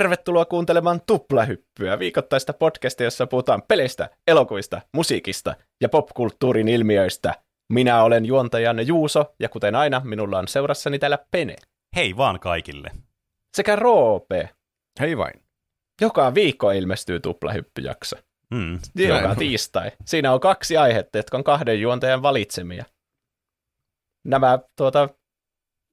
Tervetuloa kuuntelemaan Tuplahyppyä, viikoittaista podcastia, jossa puhutaan peleistä, elokuvista, musiikista ja popkulttuurin ilmiöistä. Minä olen juontajanne Juuso, ja kuten aina, minulla on seurassani täällä Pene. Hei vaan kaikille. Sekä Roope. Hei vain. Joka viikko ilmestyy Tuplahyppyjakso. Mm. Joka Näin. tiistai. Siinä on kaksi aihetta, jotka on kahden juontajan valitsemia. Nämä tuota,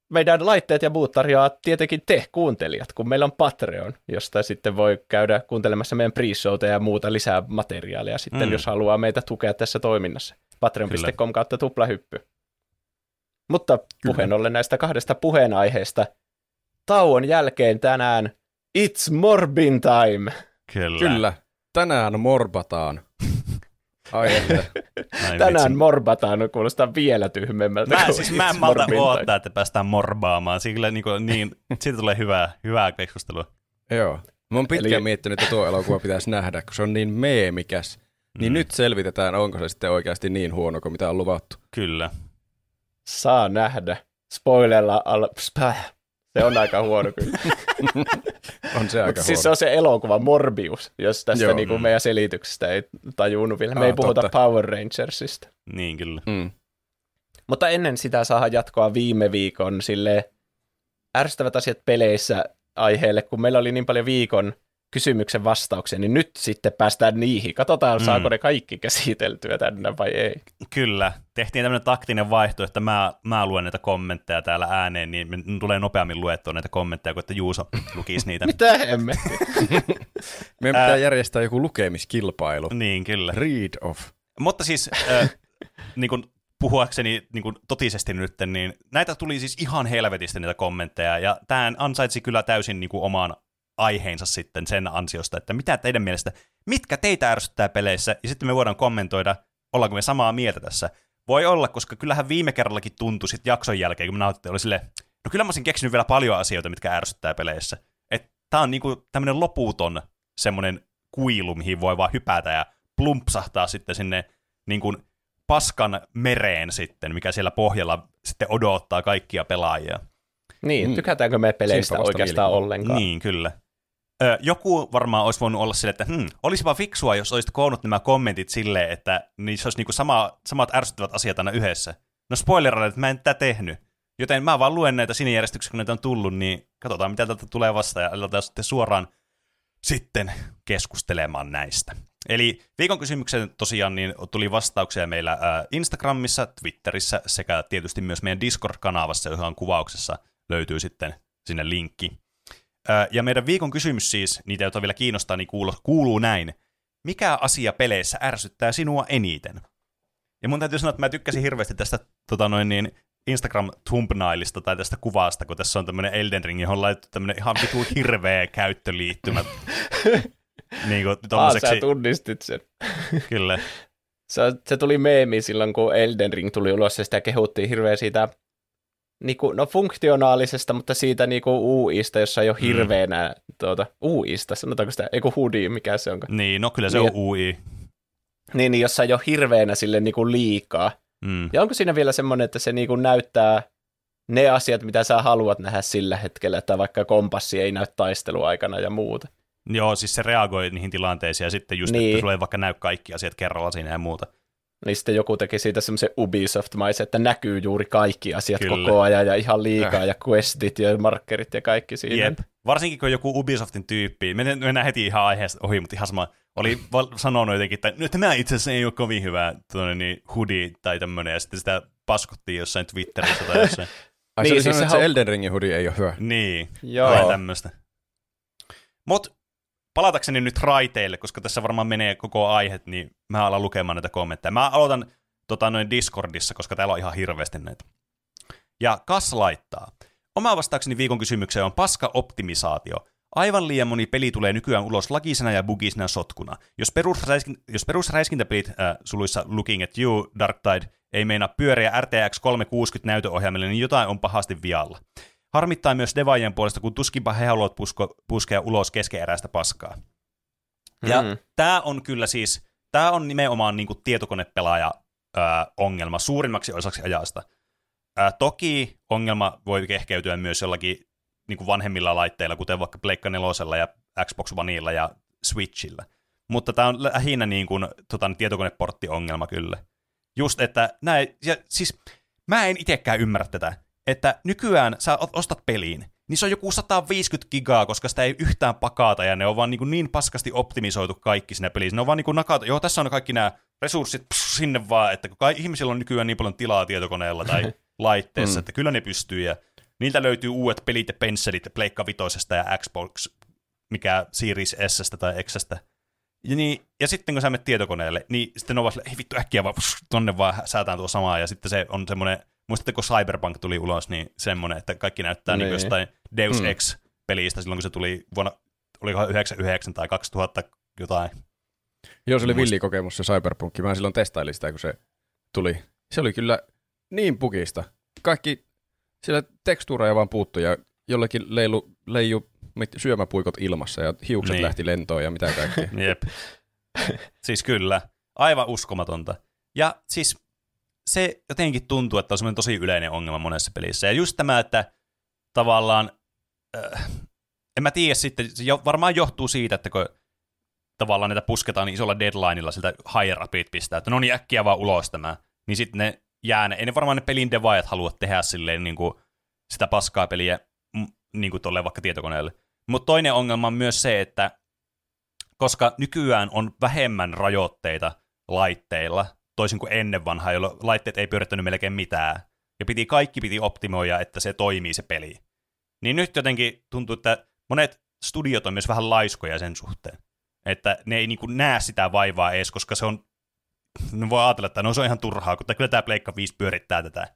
meidän laitteet ja muut tarjoaa tietenkin te kuuntelijat, kun meillä on Patreon, josta sitten voi käydä kuuntelemassa meidän pre ja muuta lisää materiaalia sitten, Mm. jos haluaa meitä tukea tässä toiminnassa. Patreon.com kautta tuplahyppy. Mutta puheen ollen näistä kahdesta puheenaiheesta, tauon jälkeen tänään It's Morbin time! Kyllä. Kyllä. Tänään morbataan. Näin Tänään vitsi. morbataan, kuulostaa vielä tyhmemmältä. Mä, siis mä en malta odottaa, että päästään morbaamaan. Siitä, kyllä, niin, kuin, niin, siitä tulee hyvää, hyvää keskustelua. Joo. Mä oon pitkään Eli- miettinyt, että tuo elokuva pitäisi nähdä, kun se on niin meemikäs. Niin Mm. nyt selvitetään, onko se sitten oikeasti niin huono kuin mitä on luvattu. Kyllä. Saa nähdä. Spoilella al... Späh. Se on aika huono kyllä. On se aika Mut siis se huono. on se elokuva Morbius, jos tästä Joo. niinku Mm. meidän selityksestä ei tajunnut vielä. Me Aa, ei puhuta totta. Power Rangersista. Niin kyllä. Mm. Mutta ennen sitä saa jatkoa viime viikon sille ärsyttävät asiat peleissä aiheelle, kun meillä oli niin paljon viikon kysymyksen vastauksia, niin nyt sitten päästään niihin. Katsotaan, Mm. saako ne kaikki käsiteltyä tänne vai ei. Kyllä. Tehtiin tämmöinen taktinen vaihto, että mä, mä luen näitä kommentteja täällä ääneen, niin tulee nopeammin luettua näitä kommentteja, kuin että Juuso lukisi niitä. Mitä emme? Meidän pitää Ää. järjestää joku lukemiskilpailu. niin, kyllä. Read off. Mutta siis, äh, niin kuin puhuakseni niin kuin totisesti nyt, niin näitä tuli siis ihan helvetisti niitä kommentteja, ja tämä ansaitsi kyllä täysin niin kuin oman aiheensa sitten sen ansiosta, että mitä teidän mielestä, mitkä teitä ärsyttää peleissä, ja sitten me voidaan kommentoida, ollaanko me samaa mieltä tässä. Voi olla, koska kyllähän viime kerrallakin tuntui sitten jakson jälkeen, kun me nautettiin, oli silleen, no kyllä mä olisin keksinyt vielä paljon asioita, mitkä ärsyttää peleissä. Että tää on niinku tämmönen loputon semmonen kuilu, mihin voi vaan hypätä ja plumpsahtaa sitten sinne niin kuin paskan mereen sitten, mikä siellä pohjalla sitten odottaa kaikkia pelaajia. Niin, Mm. tykätäänkö me peleistä oikeastaan ollenkaan? Niin, kyllä. Joku varmaan olisi voinut olla silleen, että hmm, olisipa fiksua, jos olisit koonnut nämä kommentit silleen, että niissä olisi niinku sama, samat ärsyttävät asiat aina yhdessä. No spoileroida, että mä en tätä tehnyt. Joten mä vaan luen näitä siinä järjestyksessä, kun näitä on tullut, niin katsotaan, mitä täältä tulee vasta, ja aletaan sitten suoraan sitten keskustelemaan näistä. Eli viikon kysymykseen tosiaan niin tuli vastauksia meillä Instagramissa, Twitterissä sekä tietysti myös meidän Discord-kanavassa, johon kuvauksessa löytyy sitten sinne linkki. Ja meidän viikon kysymys siis, niitä joita vielä kiinnostaa, niin kuuluu, kuuluu näin. Mikä asia peleissä ärsyttää sinua eniten? Ja mun täytyy sanoa, että mä tykkäsin hirveästi tästä tota noin niin, Instagram thumbnailista tai tästä kuvasta, kun tässä on tämmönen Elden Ring, johon on laitettu tämmönen ihan vitu hirveä käyttöliittymä. niin kuin Ah, sä tommoseksi, tunnistit sen. kyllä. Se, se tuli meemi silloin, kun Elden Ring tuli ulos, ja sitä kehuttiin hirveän siitä niinku, no funktionaalisesta, mutta siitä niinku UIsta, jossa ei ole Mm. hirveänä tuota, UIsta, sanotaanko sitä, eiku hudi, mikä se onkaan. Niin, no kyllä se Niin, on UI. Niin, niin jossa ei ole hirveänä sille niinku liikaa. Mm. Ja onko siinä vielä semmoinen, että se niinku näyttää ne asiat, mitä sä haluat nähdä sillä hetkellä, että vaikka kompassi ei näy taisteluaikana ja muuta. Joo, siis se reagoi niihin tilanteisiin ja sitten just, niin. Niin. että sulle ei vaikka näy kaikki asiat kerralla siinä ja muuta. Niin sitten joku teki siitä semmoisen Ubisoft-maisen, että näkyy juuri kaikki asiat Kyllä. Koko ajan ja ihan liikaa ja questit ja markkerit ja kaikki siinä. Jep. Varsinkin kun joku Ubisoftin tyyppi, mennään, mennään heti ihan aiheesta ohi, mutta ihan sama, oli val- sanonut jotenkin, että no, tämä itse asiassa ei ole kovin hyvä tuonne, niin hoodie tai tämmöinen, ja sitten sitä paskottiin jossain Twitterissä tai jossain. Ai Niin, niin, se oli siis siis että sehän se Elden Ringin hoodie ei ole hyvä. niin, Joo. tai tämmöistä. Mut palatakseni nyt raiteille, koska tässä varmaan menee koko aihe, niin mä alan lukemaan näitä kommentteja. Mä aloitan tota, noin Discordissa, koska täällä on ihan hirveästi näitä. Ja Kas laittaa. Oma vastaukseni viikon kysymykseen on paska optimisaatio. Aivan liian moni peli tulee nykyään ulos lagisena ja bugisena sotkuna. Jos, perusräiskin, jos perusräiskintäpelit, äh, suluissa Looking at You, Dark Tide, ei meinaa pyöriä RTX 360 näytöohjelmille, niin jotain on pahasti vialla. Harmittaa myös devaajien puolesta, kun tuskinpa he haluavat pusko, puskea ulos keskeeräistä paskaa. Ja Mm. tämä on kyllä siis, tämä on nimenomaan niin kuin tietokonepelaaja ää, ongelma suurimmaksi osaksi ajasta. Ää, toki ongelma voi kehkeytyä myös jollakin niin kuin vanhemmilla laitteilla, kuten vaikka Pleikka 4 ja Xbox Oneilla ja Switchillä. Mutta tämä on lähinnä niin kuin, tota, tietokoneportti-ongelma kyllä. Just, että näin, ja siis mä en itsekään ymmärrä tätä, että nykyään sä ostat peliin, niin se on joku 150 gigaa, koska sitä ei yhtään pakata, ja ne on vaan niin, kuin niin paskasti optimisoitu kaikki siinä pelissä. Ne on vaan niin nakata, joo, tässä on kaikki nämä resurssit pss, sinne vaan, että kun ihmisillä on nykyään niin paljon tilaa tietokoneella tai laitteessa, mm. että kyllä ne pystyy, ja niiltä löytyy uudet pelit ja pensselit Pleikka Vitosesta ja Xbox, mikä Series S tai Xstä. Ja, niin, ja sitten kun sä menet tietokoneelle, niin sitten on vaan ei vittu äkkiä vaan pss, tonne vaan säätään tuo samaa, ja sitten se on semmoinen Muistatteko Cyberpunk tuli ulos, niin semmoinen, että kaikki näyttää niin. niin jostain Deus mm. Ex-pelistä silloin, kun se tuli vuonna, oliko 99 tai 2000 jotain. Joo, se oli Muist... villikokemus se Cyberpunk. Mä silloin testailin sitä, kun se tuli. Se oli kyllä niin pukista. Kaikki siellä tekstuureja vaan puuttui ja jollekin leilu, leiju syömäpuikot ilmassa ja hiukset niin. lähti lentoon ja mitä kaikkea. Jep. siis kyllä. Aivan uskomatonta. Ja siis se jotenkin tuntuu, että on semmoinen tosi yleinen ongelma monessa pelissä. Ja just tämä, että tavallaan, äh, en mä tiedä sitten, se jo, varmaan johtuu siitä, että kun tavallaan näitä pusketaan niin isolla deadlineilla siltä higher upit pistää, että no niin äkkiä vaan ulos tämä, niin sitten ne jää, ne, ei ne varmaan ne pelin devaajat halua tehdä silleen niin kuin sitä paskaa peliä niin kuin tolle vaikka tietokoneelle. Mutta toinen ongelma on myös se, että koska nykyään on vähemmän rajoitteita laitteilla, toisin kuin ennen vanhaa, jolloin laitteet ei pyörittänyt melkein mitään. Ja piti, kaikki piti optimoida, että se toimii se peli. Niin nyt jotenkin tuntuu, että monet studiot on myös vähän laiskoja sen suhteen. Että ne ei niin kuin näe sitä vaivaa edes, koska se on, ne voi ajatella, että no se on ihan turhaa, kun kyllä tämä Pleikka 5 pyörittää tätä.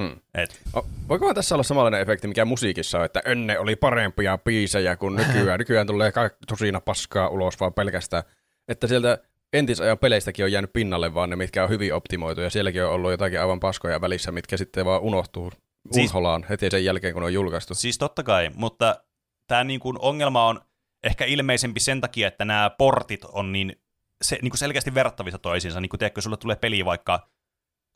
Hmm. Et. Voikohan tässä olla samanlainen efekti, mikä musiikissa on, että ennen oli parempia biisejä kuin nykyään. nykyään tulee tosina paskaa ulos vaan pelkästään. Että sieltä entisajan peleistäkin on jäänyt pinnalle vaan ne, mitkä on hyvin optimoitu, ja sielläkin on ollut jotakin aivan paskoja välissä, mitkä sitten vaan unohtuu siis, unholaan heti sen jälkeen, kun on julkaistu. Siis totta kai, mutta tämä niin kuin ongelma on ehkä ilmeisempi sen takia, että nämä portit on niin, se, niin kuin selkeästi verrattavissa toisiinsa. Niin kuin tiedätkö, sulle tulee peli vaikka,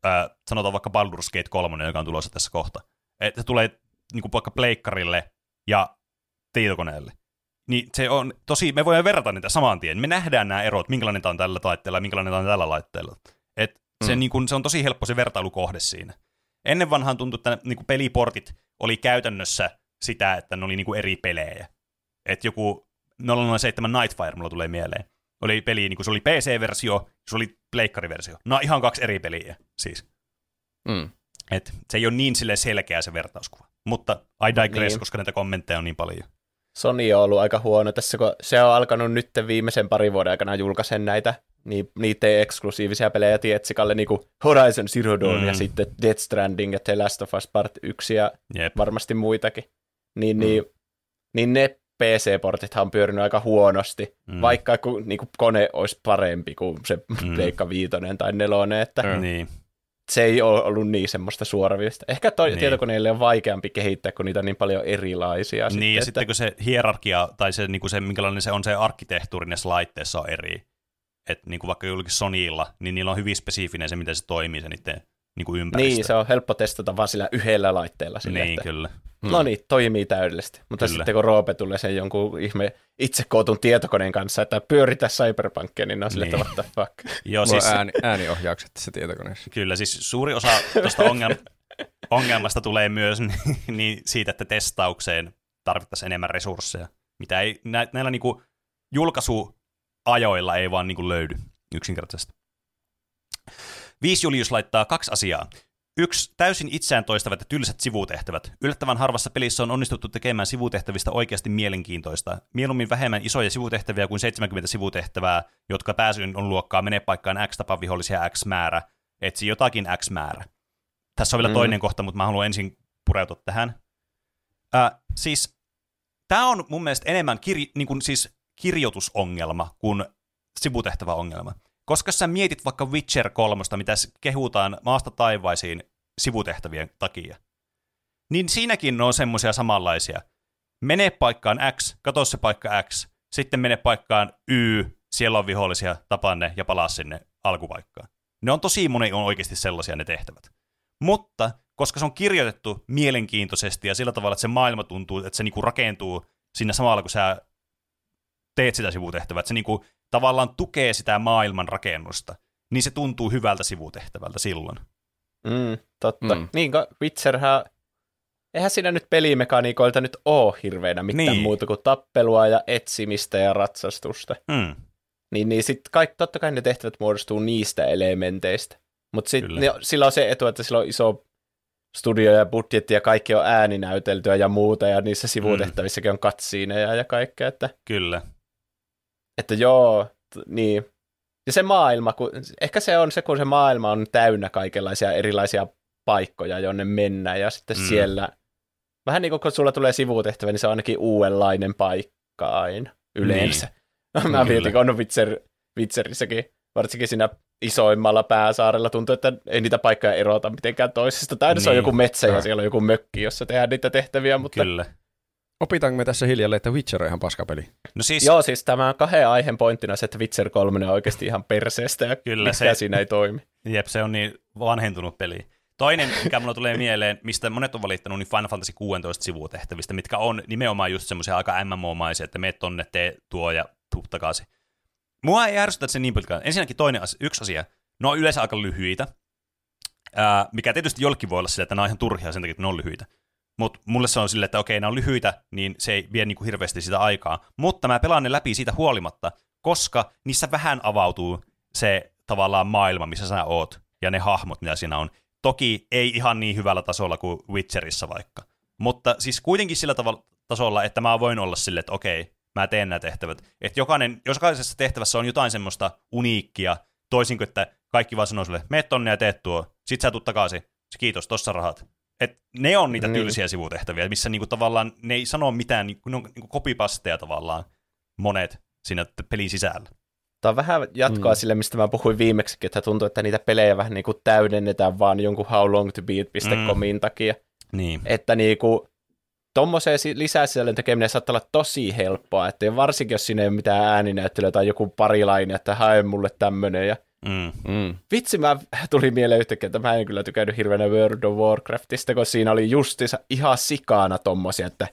äh, sanotaan vaikka Baldur's Gate 3, joka on tulossa tässä kohta. Että se tulee niin kuin vaikka pleikkarille ja tietokoneelle niin se on tosi, me voimme verrata niitä saman tien. Me nähdään nämä erot, minkälainen tämä on tällä laitteella ja minkälainen tämä on tällä laitteella. Et se, mm. niin kun, se on tosi helppo se vertailukohde siinä. Ennen vanhaan tuntui, että niin kuin peliportit oli käytännössä sitä, että ne oli niin kuin eri pelejä. Et joku 007 Nightfire mulla tulee mieleen. Oli peli, niin kuin se oli PC-versio, se oli pleikkariversio. No ihan kaksi eri peliä siis. Mm. Et se ei ole niin sille selkeä se vertauskuva. Mutta I digress, niin. koska näitä kommentteja on niin paljon. Sony on ollut aika huono tässä, kun se on alkanut nyt viimeisen parin vuoden aikana julkaisen näitä niin, niitä eksklusiivisia pelejä Tietsikalle, niin kuin Horizon Zero Dawn mm. ja sitten Death Stranding ja The Last of Us Part 1 ja Jep. varmasti muitakin. Niin, mm. niin, niin ne PC-portithan on pyörinyt aika huonosti, mm. vaikka kun, niin kuin kone olisi parempi kuin se mm. Pleikka viitonen tai nelonen, että mm. niin se ei ole ollut niin semmoista suoravista. Ehkä toi niin. tietokoneille on vaikeampi kehittää, kun niitä on niin paljon erilaisia. Niin, sitten ja sitten kun se hierarkia, tai se, niin kuin se, minkälainen se on se arkkitehtuuri näissä laitteissa on eri. Että niin kuin vaikka jollakin Sonylla, niin niillä on hyvin spesifinen se, miten se toimii se niiden niin kuin ympäristö. Niin, se on helppo testata vaan sillä yhdellä laitteella. Sillä, niin, että, kyllä. No niin, toimii täydellisesti. Mutta kyllä. sitten kun Roope tulee sen jonkun ihme itse kootun tietokoneen kanssa, että pyöritä Cyberpunkia, niin ne on sille, niin. että what the fuck. Joo, siis... ääni, ääniohjaukset tässä tietokoneessa. Kyllä, siis suuri osa tuosta ongelma, ongelmasta tulee myös niin siitä, että testaukseen tarvittaisiin enemmän resursseja, mitä ei nä, näillä niinku julkaisuajoilla ei vaan niinku löydy yksinkertaisesti. Viisi Julius laittaa kaksi asiaa. Yksi, täysin itseään toistavat ja tylsät sivutehtävät. Yllättävän harvassa pelissä on onnistuttu tekemään sivutehtävistä oikeasti mielenkiintoista. Mieluummin vähemmän isoja sivutehtäviä kuin 70 sivutehtävää, jotka pääsyn on luokkaa menee paikkaan X tapa vihollisia X määrä. Etsi jotakin X määrä. Tässä on vielä mm. toinen kohta, mutta mä haluan ensin pureutua tähän. Äh, siis, tämä on mun mielestä enemmän kir- niin kuin siis kirjoitusongelma kuin sivutehtäväongelma. Koska sä mietit vaikka Witcher 3, mitä kehutaan maasta taivaisiin sivutehtävien takia, niin siinäkin on semmoisia samanlaisia. Mene paikkaan X, katso se paikka X, sitten mene paikkaan Y, siellä on vihollisia, tapaa ne ja palaa sinne alkupaikkaan. Ne on tosi moni on oikeasti sellaisia ne tehtävät. Mutta koska se on kirjoitettu mielenkiintoisesti ja sillä tavalla, että se maailma tuntuu, että se niinku rakentuu siinä samalla, kun sä teet sitä sivutehtävää, että se niinku tavallaan tukee sitä maailman rakennusta, niin se tuntuu hyvältä sivutehtävältä silloin. Mm, totta. Mm. Niin, Witcherhän, eihän siinä nyt pelimekaniikoilta nyt ole hirveänä mitään niin. muuta kuin tappelua ja etsimistä ja ratsastusta. Mm. Niin, niin sitten kaikki, totta kai ne tehtävät muodostuu niistä elementeistä. Mutta sitten sillä on se etu, että sillä on iso studio ja budjetti ja kaikki on ääninäyteltyä ja muuta, ja niissä sivutehtävissäkin on katsiineja ja kaikkea. Että, Kyllä. Että joo, t- niin. Ja se maailma, kun, ehkä se on se, kun se maailma on täynnä kaikenlaisia erilaisia paikkoja, jonne mennään, ja sitten mm. siellä, vähän niin kuin kun sulla tulee sivutehtävä, niin se on ainakin uudenlainen paikka aina, yleensä. Niin. Mä mietin, kun on Witcher, Witcherissäkin, varsinkin siinä isoimmalla pääsaarella tuntuu, että ei niitä paikkoja erota mitenkään toisesta. Tai niin. se on joku metsä ja siellä on joku mökki, jossa tehdään niitä tehtäviä. Mutta... Kyllä. Opitaanko me tässä hiljalleen, että Witcher on ihan paskapeli? No siis... Joo, siis tämä on kahden aiheen pointtina se, että Witcher 3 on oikeasti ihan perseestä ja Kyllä, se... siinä ei toimi. Jep, se on niin vanhentunut peli. Toinen, mikä mulla tulee mieleen, mistä monet on valittanut, niin Final Fantasy 16 sivutehtävistä, mitkä on nimenomaan just semmoisia aika MMO-maisia, että meet tonne, tee tuo ja tuu takaisin. Mua ei ärsytä se niin pitkään. Ensinnäkin toinen asia, yksi asia. Ne on yleensä aika lyhyitä, ää, mikä tietysti jollekin voi olla sillä, että ne on ihan turhia sen takia, että ne on lyhyitä. Mutta mulle se on silleen, että okei, ne on lyhyitä, niin se ei vie niinku hirveästi sitä aikaa. Mutta mä pelaan ne läpi siitä huolimatta, koska niissä vähän avautuu se tavallaan maailma, missä sä oot, ja ne hahmot, mitä siinä on. Toki ei ihan niin hyvällä tasolla kuin Witcherissa vaikka. Mutta siis kuitenkin sillä tavalla tasolla, että mä voin olla silleen, että okei, mä teen nämä tehtävät. Että jokainen, jokaisessa tehtävässä on jotain semmoista uniikkia, toisin kuin, että kaikki vaan sanoo sulle, mene tonne ja teet tuo, sit sä tuut takaisin, kiitos, tossa rahat. Et ne on niitä niin. tylsiä sivutehtäviä, missä niinku tavallaan ne ei sano mitään, niinku, ne on niinku kopipasteja tavallaan monet siinä pelin sisällä. Tämä on vähän jatkoa mm. sille, mistä mä puhuin viimeksi, että tuntuu, että niitä pelejä vähän niin kuin täydennetään vaan jonkun howlongtobeat.comin mm. takia. Niin. Että niin kuin, tuommoiseen lisäsisällön tekeminen saattaa olla tosi helppoa, että varsinkin jos siinä ei ole mitään ääninäyttelyä tai joku parilainen, että hae mulle tämmöinen ja Mm. Mm. Vitsi, mä tuli mieleen yhtäkkiä, että mä en kyllä tykännyt hirveänä World of Warcraftista, kun siinä oli justiinsa ihan sikana tommosia, että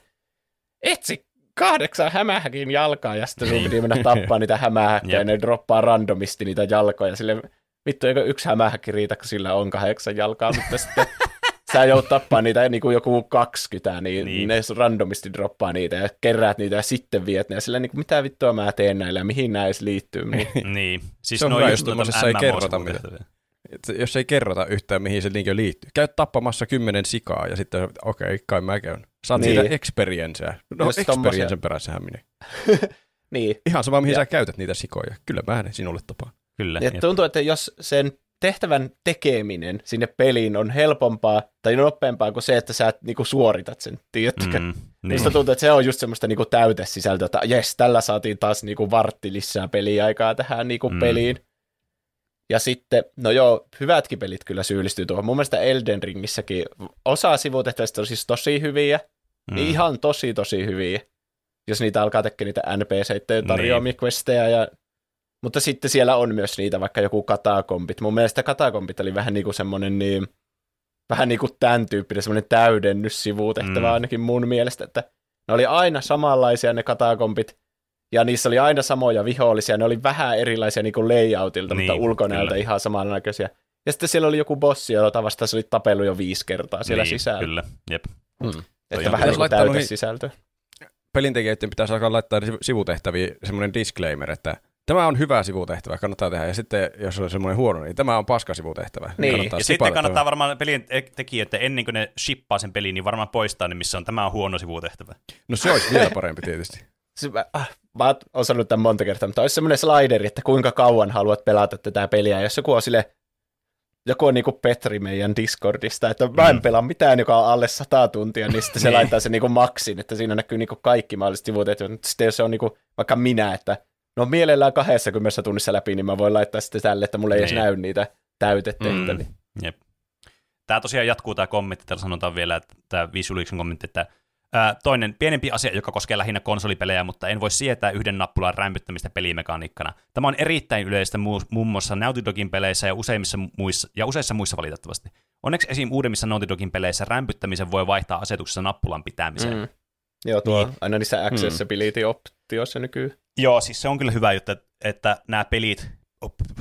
etsi kahdeksan hämähäkin jalkaa, ja sitten sun piti mennä tappaa niitä hämähäkkejä, ja ne droppaa randomisti niitä jalkoja, sille vittu, eikö yksi hämähäkki riitä, kun sillä on kahdeksan jalkaa, mutta sitten sä joudut tappaa niitä niin kuin joku 20, niin, niin. ne randomisti droppaa niitä ja keräät niitä ja sitten viet ne. Ja sillä niin kuin, mitä vittua mä teen näillä ja mihin näin edes liittyy. Niin. niin. Siis se on hyvä, jos ei kerrota mitä. Jos ei kerrota yhtään, mihin se linkki liittyy. Käy tappamassa kymmenen sikaa ja sitten, okei, okay, kai mä käyn. Saat niin. siitä experiencea. No, experiencen perässähän minä. niin. Ihan sama, mihin ja. sä käytät niitä sikoja. Kyllä mä ne sinulle tapaan. Kyllä. Ja tuntuu, että jos sen tehtävän tekeminen sinne peliin on helpompaa tai nopeampaa kuin se, että sä niinku suoritat sen, tiedätkö? Mm, niin. tuntuu, että se on just semmoista niinku täytesisältöä, että jes, tällä saatiin taas niinku vartti lisää peliaikaa tähän niinku mm. peliin. Ja sitten, no joo, hyvätkin pelit kyllä syyllistyy tuohon. Mun mielestä Elden Ringissäkin osa sivutehtävistä on siis tosi hyviä, mm. niin ihan tosi tosi hyviä. Jos niitä alkaa tekemään niitä NPC-iden tarjoamia niin. questeja ja mutta sitten siellä on myös niitä, vaikka joku katakompit. Mun mielestä katakompit oli vähän niin kuin semmoinen niin, vähän niin kuin tämän tyyppinen semmoinen täydennys sivutehtävä mm. ainakin mun mielestä, että ne oli aina samanlaisia ne katakompit, ja niissä oli aina samoja vihollisia, ne oli vähän erilaisia niin kuin layoutilta, niin, mutta ulkonäöltä kyllä. ihan samannäköisiä. Ja sitten siellä oli joku bossi, jota vastaan se oli tapellut jo viisi kertaa siellä niin, sisällä. kyllä, jep. Mm. Että vähän niin täytä sisältöä. Pelintekijöiden pitäisi alkaa laittaa sivutehtäviä semmoinen disclaimer, että tämä on hyvä sivutehtävä, kannattaa tehdä. Ja sitten, jos on semmoinen huono, niin tämä on paska sivutehtävä. Niin, ja sitten kannattaa varmaan pelin tekijöitä, ennen kuin ne shippaa sen peliin, niin varmaan poistaa ne, missä on tämä on huono sivutehtävä. No se olisi vielä parempi tietysti. Siis mä, äh, mä oon sanonut tämän monta kertaa, mutta olisi semmoinen slideri, että kuinka kauan haluat pelata tätä peliä. Jos joku on sille, joku on niinku Petri meidän Discordista, että mä en mm. pelaa mitään, joka on alle 100 tuntia, niin sitten se niin. laittaa sen niinku maksin, että siinä näkyy niinku kaikki mahdolliset sivutehtävät. Mutta sitten jos se on niinku, vaikka minä, että no mielellään 20 tunnissa läpi, niin mä voin laittaa sitten tälle, että mulle ei edes niin. näy niitä täytetehtäviä. Mm, jep. Tämä tosiaan jatkuu tämä kommentti, täällä sanotaan vielä, että tämä Visualiksen kommentti, että ää, toinen pienempi asia, joka koskee lähinnä konsolipelejä, mutta en voi sietää yhden nappulan rämpyttämistä pelimekaniikkana. Tämä on erittäin yleistä muun muassa Naughty Dogin peleissä ja, useimmissa muissa, ja useissa muissa valitettavasti. Onneksi esim. uudemmissa Naughty Dogin peleissä rämpyttämisen voi vaihtaa asetuksessa nappulan pitämiseen. Mm. Joo, tuo niin. aina niissä accessibility-optioissa nykyy. Joo, siis se on kyllä hyvä juttu, että, että nämä pelit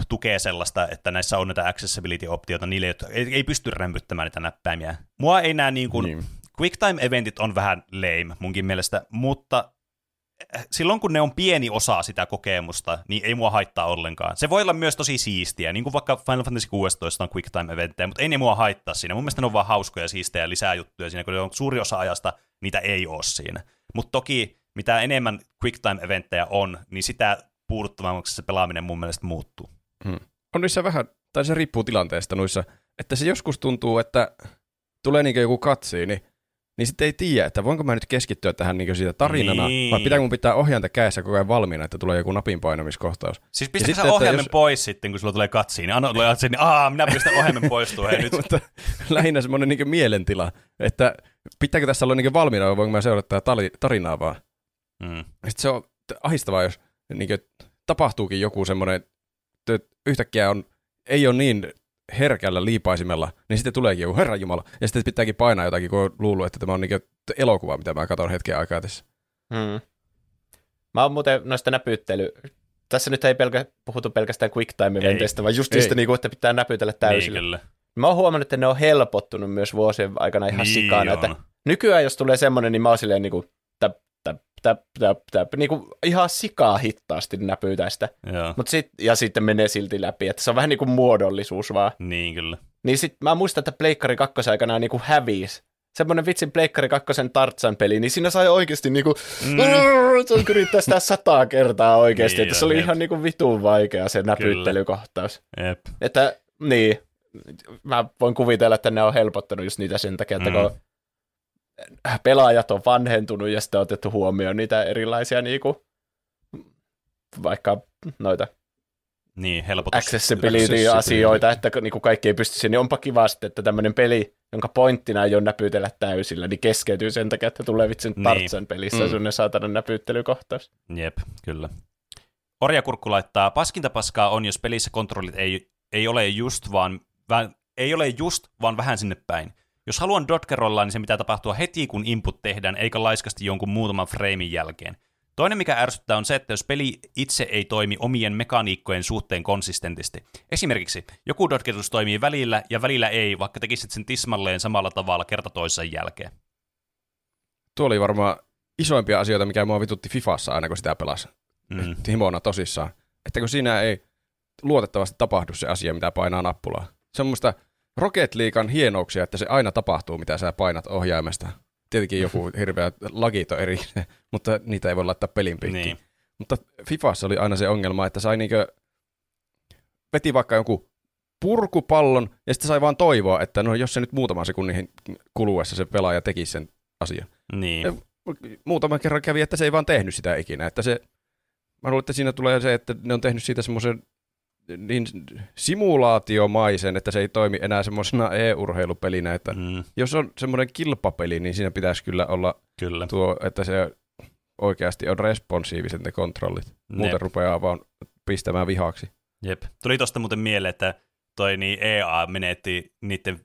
tukee sellaista, että näissä on näitä accessibility-optioita niille, jotka ei, ei pysty rämpyttämään niitä näppäimiä. Mua ei näe niin kuin, niin. quicktime-eventit on vähän lame munkin mielestä, mutta eh, silloin kun ne on pieni osa sitä kokemusta, niin ei mua haittaa ollenkaan. Se voi olla myös tosi siistiä, niin kuin vaikka Final Fantasy 16 on quicktime-eventtejä, mutta ei ne mua haittaa siinä. Mun mielestä ne on vaan hauskoja, siistejä ja lisää juttuja siinä, kun on suuri osa ajasta niitä ei ole siinä. Mutta toki mitä enemmän quicktime-eventtejä on, niin sitä puuduttavammaksi se pelaaminen mun mielestä muuttuu. Hmm. On niissä vähän, tai se riippuu tilanteesta noissa, että se joskus tuntuu, että tulee niin joku katsiini, niin sitten ei tiedä, että voinko mä nyt keskittyä tähän niin siitä tarinana, niin. vai pitääkö mun pitää ohjainta kädessä koko ajan valmiina, että tulee joku napin painamiskohtaus. Siis pistää sä ohjaimen jos... pois sitten, kun sulla tulee katsiini, anna tulee niin aah, minä pistän ohjaimen poistua. Hei, nyt. Mutta lähinnä semmoinen niin mielentila, että pitääkö tässä olla niin valmiina, vai voinko mä seurata tarinaa vaan. Mm. Sitten se on ahistavaa, jos niin kuin, tapahtuukin joku semmoinen, että yhtäkkiä on, ei ole niin herkällä liipaisimella, niin sitten tuleekin joku Herran Jumala, ja sitten pitääkin painaa jotakin, kun on luullut, että tämä on niin elokuva, mitä mä katson hetken aikaa tässä. Hmm. Mä oon muuten noista näpyttely... Tässä nyt ei pelkä, puhutu pelkästään quick time eventeistä, vaan just niistä, niin että pitää näpytellä täysillä. Niin, Mä oon huomannut, että ne on helpottunut myös vuosien aikana ihan niin sikana. Että nykyään, jos tulee semmoinen, niin mä oon silleen niin kuin, täp, täp, täp, täp, niin kuin ihan sikaa hittaasti näpytä sitä. Mut sit, ja sitten menee silti läpi, että se on vähän niin kuin muodollisuus vaan. Niin kyllä. Niin sit mä muistan, että Pleikkari 2 aikana niin kuin hävisi. Semmoinen vitsin Pleikkari 2 Tartsan peli, niin siinä sai oikeasti niinku, mm. se on yrittää sitä sataa kertaa oikeasti, niin, että se oli jep. ihan niinku vitun vaikea se näpyttelykohtaus. Jep. Että niin, mä voin kuvitella, että ne on helpottanut just niitä sen takia, että mm. kun pelaajat on vanhentunut ja sitten on otettu huomioon niitä erilaisia niinku, vaikka noita niin, accessibility-asioita, että niinku kaikki ei pysty siihen, niin onpa kiva sitten, että tämmöinen peli, jonka pointtina ei ole näpytellä täysillä, niin keskeytyy sen takia, että tulee vitsin niin. Tartsan pelissä mm. sunne saatana näpyttelykohtaus. Jep, kyllä. Orjakurkku laittaa, paskinta paskaa on, jos pelissä kontrollit ei, ei ole just vaan, vaan, ei ole just, vaan vähän sinne päin. Jos haluan dotkerolla, niin se pitää tapahtua heti, kun input tehdään, eikä laiskasti jonkun muutaman freimin jälkeen. Toinen, mikä ärsyttää, on se, että jos peli itse ei toimi omien mekaniikkojen suhteen konsistentisti. Esimerkiksi joku dotketus toimii välillä ja välillä ei, vaikka tekisit sen tismalleen samalla tavalla kerta toisen jälkeen. Tuo oli varmaan isoimpia asioita, mikä mua vitutti Fifassa aina, kun sitä pelasi. Mm. Himona tosissaan. Että kun siinä ei luotettavasti tapahdu se asia, mitä painaa nappulaa. Semmoista Rocket Leaguean hienouksia, että se aina tapahtuu, mitä sä painat ohjaimesta. Tietenkin joku hirveä lagito eri, mutta niitä ei voi laittaa pelin piikkiin. Niin. Mutta Fifassa oli aina se ongelma, että sai niinkö, veti vaikka jonkun purkupallon, ja sitten sai vaan toivoa, että no jos se nyt muutaman sekunnin kuluessa se pelaaja teki sen asian. Niin. Ja muutaman kerran kävi, että se ei vaan tehnyt sitä ikinä. Että se, mä luulen, että siinä tulee se, että ne on tehnyt siitä semmoisen niin simulaatiomaisen, että se ei toimi enää semmoisena e-urheilupelinä, että mm. jos on semmoinen kilpapeli, niin siinä pitäisi kyllä olla kyllä. tuo, että se oikeasti on responsiiviset ne kontrollit. Muuten Jep. rupeaa vaan pistämään vihaksi. Jep. Tuli tosta muuten mieleen, että toi niin EA menetti niiden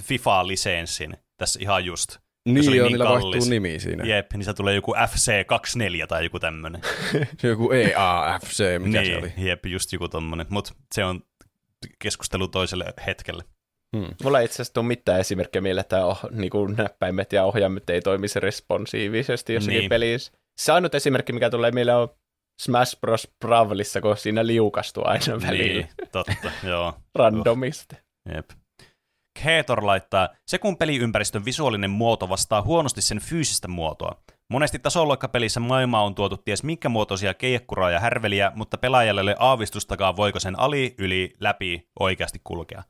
FIFA-lisenssin tässä ihan just. Niin, joo, niin niillä kallis. vaihtuu nimi siinä. Jep, niin se tulee joku FC24 tai joku tämmönen. se joku EAFC, mikä niin, se oli. Jep, just joku tommonen, mutta se on keskustelu toiselle hetkelle. Hmm. Mulla ei itse asiassa tule mitään esimerkkejä mieleen, että oh, niin näppäimet ja ohjaimet ei toimisi responsiivisesti jossakin niin. pelissä. Se ainut esimerkki, mikä tulee mieleen, on Smash Bros. Bravlissa, kun siinä liukastuu aina välillä. Niin, totta, joo. Randomisti. Jep. Keetor laittaa, se kun peliympäristön visuaalinen muoto vastaa huonosti sen fyysistä muotoa. Monesti tasoloikkapelissä maailmaa on tuotu ties minkä muotoisia keikkuraa ja härveliä, mutta pelaajalle ei aavistustakaan, voiko sen ali, yli, läpi oikeasti kulkea.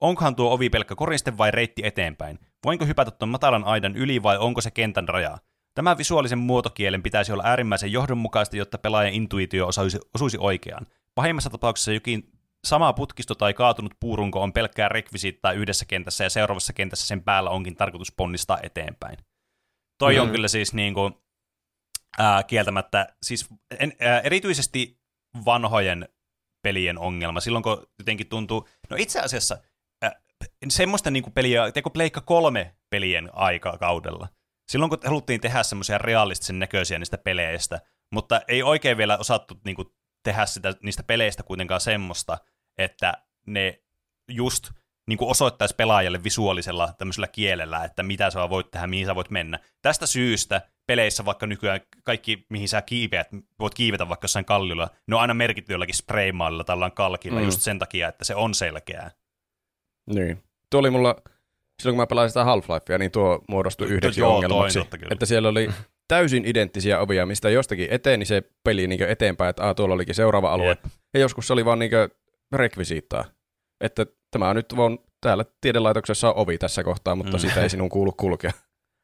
Onkohan tuo ovi pelkkä koriste vai reitti eteenpäin? Voinko hypätä tuon matalan aidan yli vai onko se kentän raja? Tämä visuaalisen muotokielen pitäisi olla äärimmäisen johdonmukaista, jotta pelaajan intuitio osuisi, osuisi oikeaan. Pahimmassa tapauksessa jokin sama putkisto tai kaatunut puurunko on pelkkää rekvisiittaa yhdessä kentässä ja seuraavassa kentässä sen päällä onkin tarkoitus ponnistaa eteenpäin. Toi mm. on kyllä siis niin kuin, ää, kieltämättä, siis en, ää, erityisesti vanhojen pelien ongelma, silloin kun jotenkin tuntuu, no itse asiassa semmoista niinku peliä, teko Pleikka kolme pelien aikakaudella. Silloin kun haluttiin tehdä semmoisia realistisen näköisiä niistä peleistä, mutta ei oikein vielä osattu niinku tehdä sitä, niistä peleistä kuitenkaan semmoista, että ne just niin kuin osoittaisi pelaajalle visuaalisella tämmöisellä kielellä, että mitä sä voit tehdä, mihin sä voit mennä. Tästä syystä peleissä vaikka nykyään kaikki, mihin sä kiipeät, voit kiivetä vaikka jossain kalliolla, ne on aina merkitty jollakin spraymaalilla tai kalkilla mm. just sen takia, että se on selkeää. Niin. Tuo oli mulla, silloin kun mä pelasin sitä Half-Lifea, niin tuo muodostui yhdeksi Joo, ongelmaksi. Toin, että siellä oli täysin identtisiä ovia, mistä jostakin eteni se peli niin eteenpäin, että ah, tuolla olikin seuraava alue. Yep. Ja joskus se oli vaan niin rekvisiittaa. Että tämä nyt on täällä tiedelaitoksessa on ovi tässä kohtaa, mutta mm. sitä ei sinun kuulu kulkea.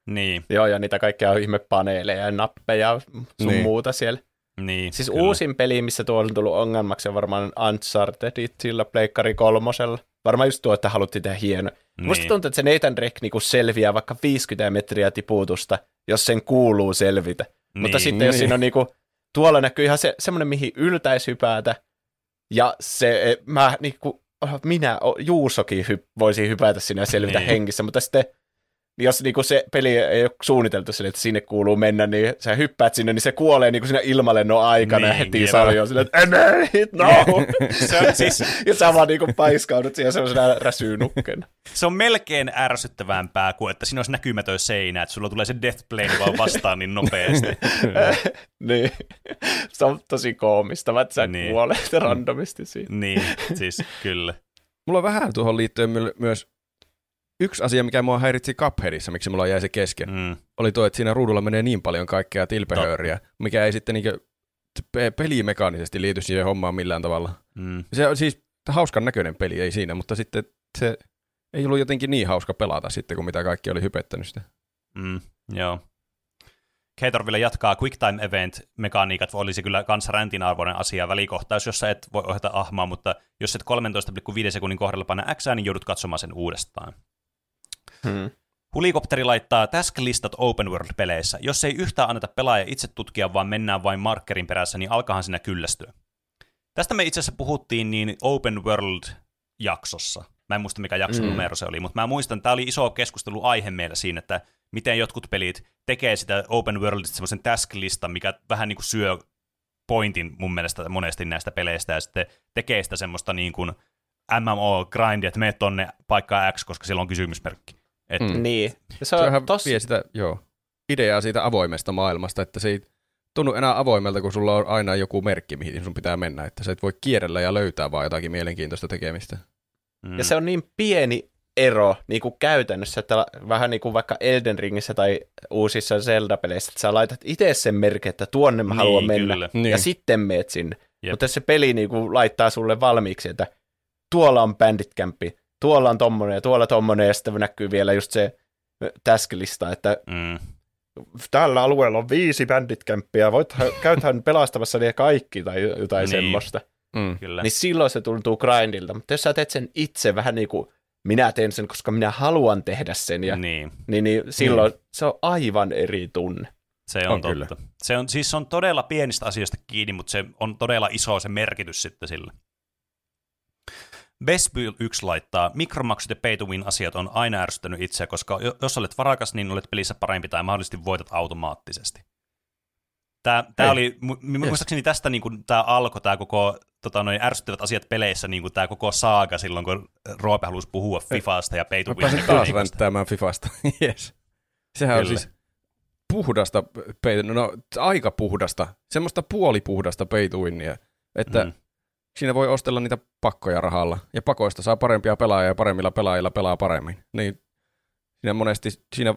Niin. Joo, ja niitä kaikkia ihmepaneeleja ja nappeja sun niin. muuta siellä. Niin, siis kyllä. uusin peli, missä tuo on tullut ongelmaksi, on varmaan Uncharted sillä Pleikkari kolmosella. Varmaan just tuo, että haluttiin tehdä hieno. Niin. Musta tuntuu, että se Nathan Drake niinku selviää vaikka 50 metriä tiputusta, jos sen kuuluu selvitä. Niin. Mutta sitten niin. jos siinä on niinku, tuolla näkyy ihan se, semmoinen, mihin yltäisi hypätä, ja se, mä niinku, minä, Juusokin hy, voisi hypätä sinne ja selvitä niin. hengissä, mutta sitten jos niinku se peli ei ole suunniteltu sille, että sinne kuuluu mennä, niin sä hyppäät sinne, niin se kuolee niinku siinä ilmalennon aikana niin, heti saljoon silleen, että en no! se on siis... ja sä vaan niinku paiskaudut siihen sellaisena räsyynukken. Se on melkein ärsyttävämpää kuin, että siinä olisi näkymätön seinä, että sulla tulee se death plane vaan vastaan niin nopeasti. niin. Se on tosi koomista, että sä niin. kuolet randomisti siinä. niin, siis kyllä. Mulla on vähän tuohon liittyen myös yksi asia, mikä mua häiritsi Cupheadissa, miksi mulla jäi se kesken, mm. oli tuo, että siinä ruudulla menee niin paljon kaikkea tilpehööriä, no. mikä ei sitten niinku pelimekaanisesti liity siihen hommaan millään tavalla. Mm. Se on siis hauskan näköinen peli, ei siinä, mutta sitten se ei ollut jotenkin niin hauska pelata sitten, kuin mitä kaikki oli hypettänyt sitä. Mm, joo. Keitor vielä jatkaa Quicktime Event-mekaniikat olisi kyllä kanssa räntin arvoinen asia välikohtaus, jossa et voi ohjata ahmaa, mutta jos et 13,5 sekunnin kohdalla panna X, niin joudut katsomaan sen uudestaan. Hmm. Hulikopteri laittaa task-listat open world-peleissä. Jos ei yhtään anneta pelaaja itse tutkia, vaan mennään vain markkerin perässä, niin alkahan sinä kyllästyä. Tästä me itse asiassa puhuttiin niin open world-jaksossa. Mä en muista mikä jakson mm. numero se oli, mutta mä muistan, että tämä oli iso keskustelu aihe meillä siinä, että miten jotkut pelit tekee sitä open worldista semmoisen task-listan, mikä vähän niin kuin syö pointin mun mielestä monesti näistä peleistä, ja sitten tekee sitä semmoista niin kuin MMO-grindia, että meet tonne paikkaa X, koska siellä on kysymysmerkki. Et, mm. Niin. Ja se on tos... vie sitä, joo, ideaa siitä avoimesta maailmasta, että se ei tunnu enää avoimelta, kun sulla on aina joku merkki, mihin sun pitää mennä, että sä et voi kierrellä ja löytää vaan jotakin mielenkiintoista tekemistä. Mm. Ja se on niin pieni ero niin kuin käytännössä, että vähän niin kuin vaikka Elden Ringissä tai uusissa Zelda-peleissä, että sä laitat itse sen merkin, että tuonne mä niin, haluan mennä, kyllä. ja niin. sitten meet sinne. Jep. Mutta se peli niin kuin laittaa sulle valmiiksi, että tuolla on Bandit Campi, tuolla on tommonen ja tuolla tommonen, ja sitten näkyy vielä just se täskilista, että mm. tällä alueella on viisi banditkämppiä, voit, käythän pelastamassa ne kaikki tai jotain niin. semmoista. Mm. Kyllä. Niin silloin se tuntuu grindilta, mutta jos sä teet sen itse vähän niin kuin minä teen sen, koska minä haluan tehdä sen, ja, niin. Niin, niin silloin niin. se on aivan eri tunne. Se on, on totta. Kyllä. Se on, siis se on todella pienistä asioista kiinni, mutta se on todella iso se merkitys sitten sille. Bestbuild 1 laittaa, mikromaksut ja pay to win asiat on aina ärsyttänyt itseä, koska jos olet varakas, niin olet pelissä parempi tai mahdollisesti voitat automaattisesti. Tämä, tämä oli, muistaakseni yes. tästä niin kuin, tämä alkoi, tämä koko tota, noin ärsyttävät asiat peleissä, niin kuin tämä koko saaga silloin, kun Roope halusi puhua Fifasta ja pay to win. Mä taas ränttäämään Fifasta, yes. Sehän Kyllä. on siis puhdasta, no aika puhdasta, semmoista puolipuhdasta pay to winia, että mm siinä voi ostella niitä pakkoja rahalla. Ja pakoista saa parempia pelaajia ja paremmilla pelaajilla pelaa paremmin. Niin siinä monesti siinä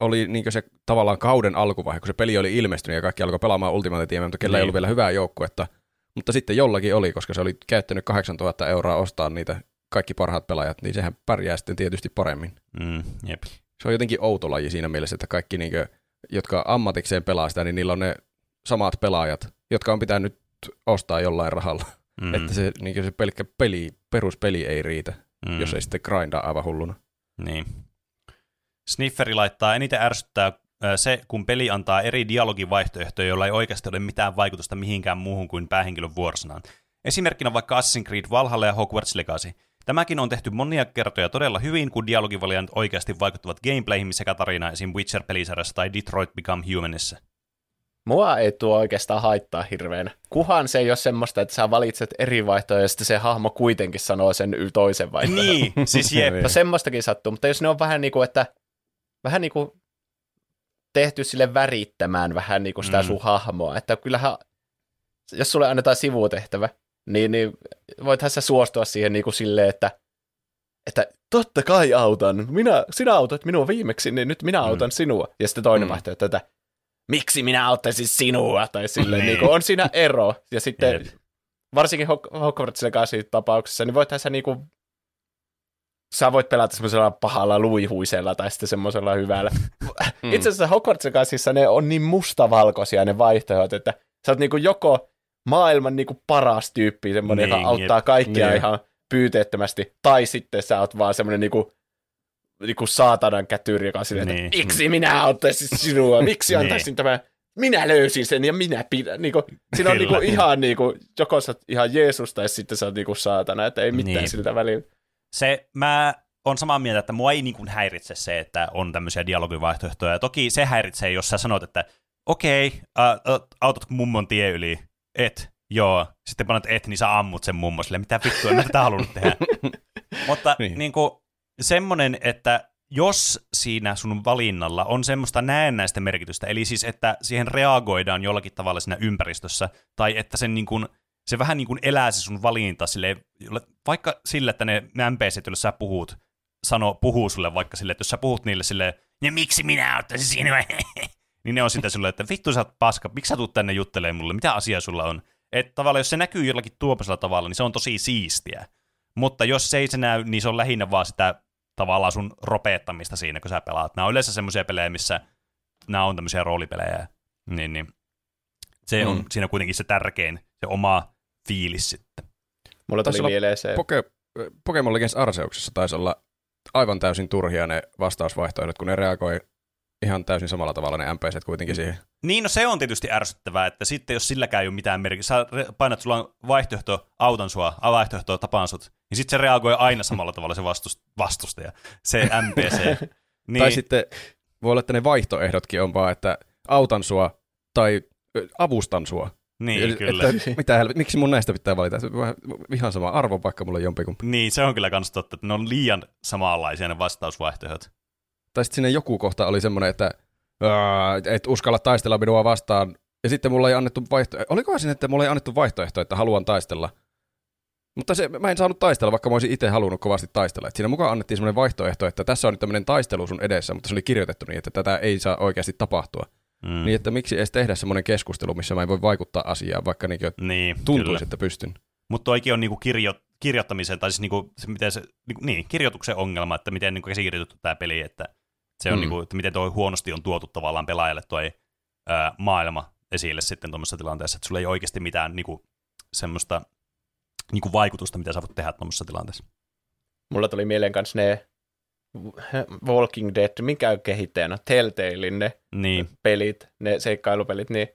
oli niin se tavallaan kauden alkuvaihe, kun se peli oli ilmestynyt ja kaikki alkoi pelaamaan Ultimate Teamia, mutta kellä niin. ei ollut vielä hyvää joukkuetta. Mutta sitten jollakin oli, koska se oli käyttänyt 8000 euroa ostaa niitä kaikki parhaat pelaajat, niin sehän pärjää sitten tietysti paremmin. Mm, jep. Se on jotenkin outo laji siinä mielessä, että kaikki, niin kuin, jotka ammatikseen pelaa sitä, niin niillä on ne samat pelaajat, jotka on pitänyt ostaa jollain rahalla. Mm. Että se, niin se pelkkä peli, peruspeli ei riitä, mm. jos ei sitten grindaa aivan hulluna. Niin. Snifferi laittaa eniten ärsyttää se, kun peli antaa eri dialogivaihtoehtoja, joilla ei oikeasti ole mitään vaikutusta mihinkään muuhun kuin päähenkilön vuorosanaan. Esimerkkinä vaikka Assassin's Creed Valhalla ja Hogwarts Legacy. Tämäkin on tehty monia kertoja todella hyvin, kun dialogivaliant oikeasti vaikuttavat gameplayhin sekä tarinaan esim. Witcher-pelisarjassa tai Detroit Become Humanissa. Mua ei tuo oikeastaan haittaa hirveänä. Kuhan se ei ole semmoista, että sä valitset eri vaihtoehtoja ja sitten se hahmo kuitenkin sanoo sen toisen vaihtoehdon. Niin, siis jep. No semmoistakin sattuu, mutta jos ne on vähän niin kuin, että vähän niin kuin tehty sille värittämään vähän niin kuin sitä Mm. sun hahmoa, että kyllähän, jos sulle annetaan sivutehtävä, niin, niin voithan sä suostua siihen niin kuin silleen, että, että totta kai autan, minä, sinä autat minua viimeksi, niin nyt minä autan mm. sinua. Ja sitten toinen mm. vaihtoehto, että miksi minä auttaisin sinua, tai silleen, Niin. niin kuin on siinä ero. Ja sitten Jep. varsinkin Hog- Hogwarts Legacy tapauksessa, niin voithan sä niinku sä voit pelata semmoisella pahalla luihuisella tai sitten semmoisella hyvällä. Mm. Itse asiassa Hogwarts Legacyssa ne on niin mustavalkoisia ne vaihtoehdot, että sä oot niinku joko maailman niinku paras tyyppi, semmoinen, Niin, joka auttaa kaikkia Niin. ihan pyyteettömästi, tai sitten sä oot vaan semmoinen niinku, niinku saatanan kätyri, joka silleen, Niin. että miksi minä auttaisin sinua, miksi Niin. antaisin tämän, minä löysin sen ja minä pidän. Niinku, siinä on Kyllä. niinku ihan niinku, joko sä oot ihan Jeesus tai sitten sä oot niinku saatana, että ei mitään Niin. siltä välillä. Se, mä on samaa mieltä, että mua ei niin kuin häiritse se, että on tämmöisiä dialogivaihtoehtoja. Ja toki se häiritsee, jos sä sanot, että okei, autatko mummon tie yli? Et, joo. Sitten panat et, niin sä ammut sen mummon sille, mitä vittua, en tätä halunnut tehdä. Mutta Niin. niin. niin kuin, semmoinen, että jos siinä sun valinnalla on semmoista näennäistä merkitystä, eli siis, että siihen reagoidaan jollakin tavalla siinä ympäristössä, tai että sen niin kuin, se vähän niin kuin elää se sun valinta sille, vaikka sille, että ne NPCt, joille sä puhut, sano, puhuu sulle vaikka sille, että jos sä puhut niille sille, ja miksi minä ottaisin sinua, niin ne on sitten sulle, että vittu sä oot paska, miksi sä tuut tänne juttelemaan mulle, mitä asia sulla on. Että tavallaan jos se näkyy jollakin tuopaisella tavalla, niin se on tosi siistiä. Mutta jos se ei se näy, niin se on lähinnä vaan sitä tavallaan sun ropeettamista siinä, kun sä pelaat. Nämä on yleensä semmoisia pelejä, missä nämä on tämmöisiä roolipelejä. Niin, niin. Se on Mm. siinä kuitenkin se tärkein, se oma fiilis sitten. Mulla tuli mieleen se, Poke, Pokemon Legends Arseuksessa taisi olla aivan täysin turhia ne vastausvaihtoehdot, kun ne reagoi ihan täysin samalla tavalla ne NPCt kuitenkin siihen. Niin, no se on tietysti ärsyttävää, että sitten jos silläkään ei ole mitään merkitystä, sä painat, sulla on vaihtoehto, autan sua, a vaihtoehto, tapaan sut, niin sitten se reagoi aina samalla tavalla se vastust, vastustaja, se NPC. Niin. Tai sitten voi olla, että ne vaihtoehdotkin on vaan, että autan sua tai avustan sua. niin Eli- kyllä. Että, mitä miksi mun näistä pitää valita? Ihan sama arvo, vaikka mulla on jompikumpi. Niin, se on kyllä kans totta, että ne on liian samanlaisia ne vastausvaihtoehdot. Tai sitten siinä joku kohta oli semmoinen, että "Ää, et uskalla taistella minua vastaan. Ja sitten mulla ei annettu vaihtoehto. Olikohan siinä, että mulla ei annettu vaihtoehto, että haluan taistella? Mutta se, mä en saanut taistella, vaikka mä olisin itse halunnut kovasti taistella. Et siinä mukaan annettiin semmoinen vaihtoehto, että tässä on nyt tämmöinen taistelu sun edessä, mutta se oli kirjoitettu niin, että tätä ei saa oikeasti tapahtua. Mm. Niin, että miksi edes tehdä semmoinen keskustelu, missä mä en voi vaikuttaa asiaan, vaikka niin niin tuntuisi, kyllä. että pystyn. Mutta toikin on niinku kirjo, kirjoittamisen, tai siis niinku, se, miten se, niinku, niin, kirjoituksen ongelma, että miten niinku käsikirjoitettu tämä peli, että se on Mm. niinku, että miten toi huonosti on tuotu tavallaan pelaajalle toi ää, maailma esille sitten tuommoisessa tilanteessa, että sulla ei oikeasti mitään niinku, semmoista niinku vaikutusta, mitä sä voit tehdä tuommoisessa tilanteessa. mulla tuli mieleen kanssa ne Walking Dead, mikä on kehittäjänä, Telltalein ne Niin, pelit, ne seikkailupelit, niin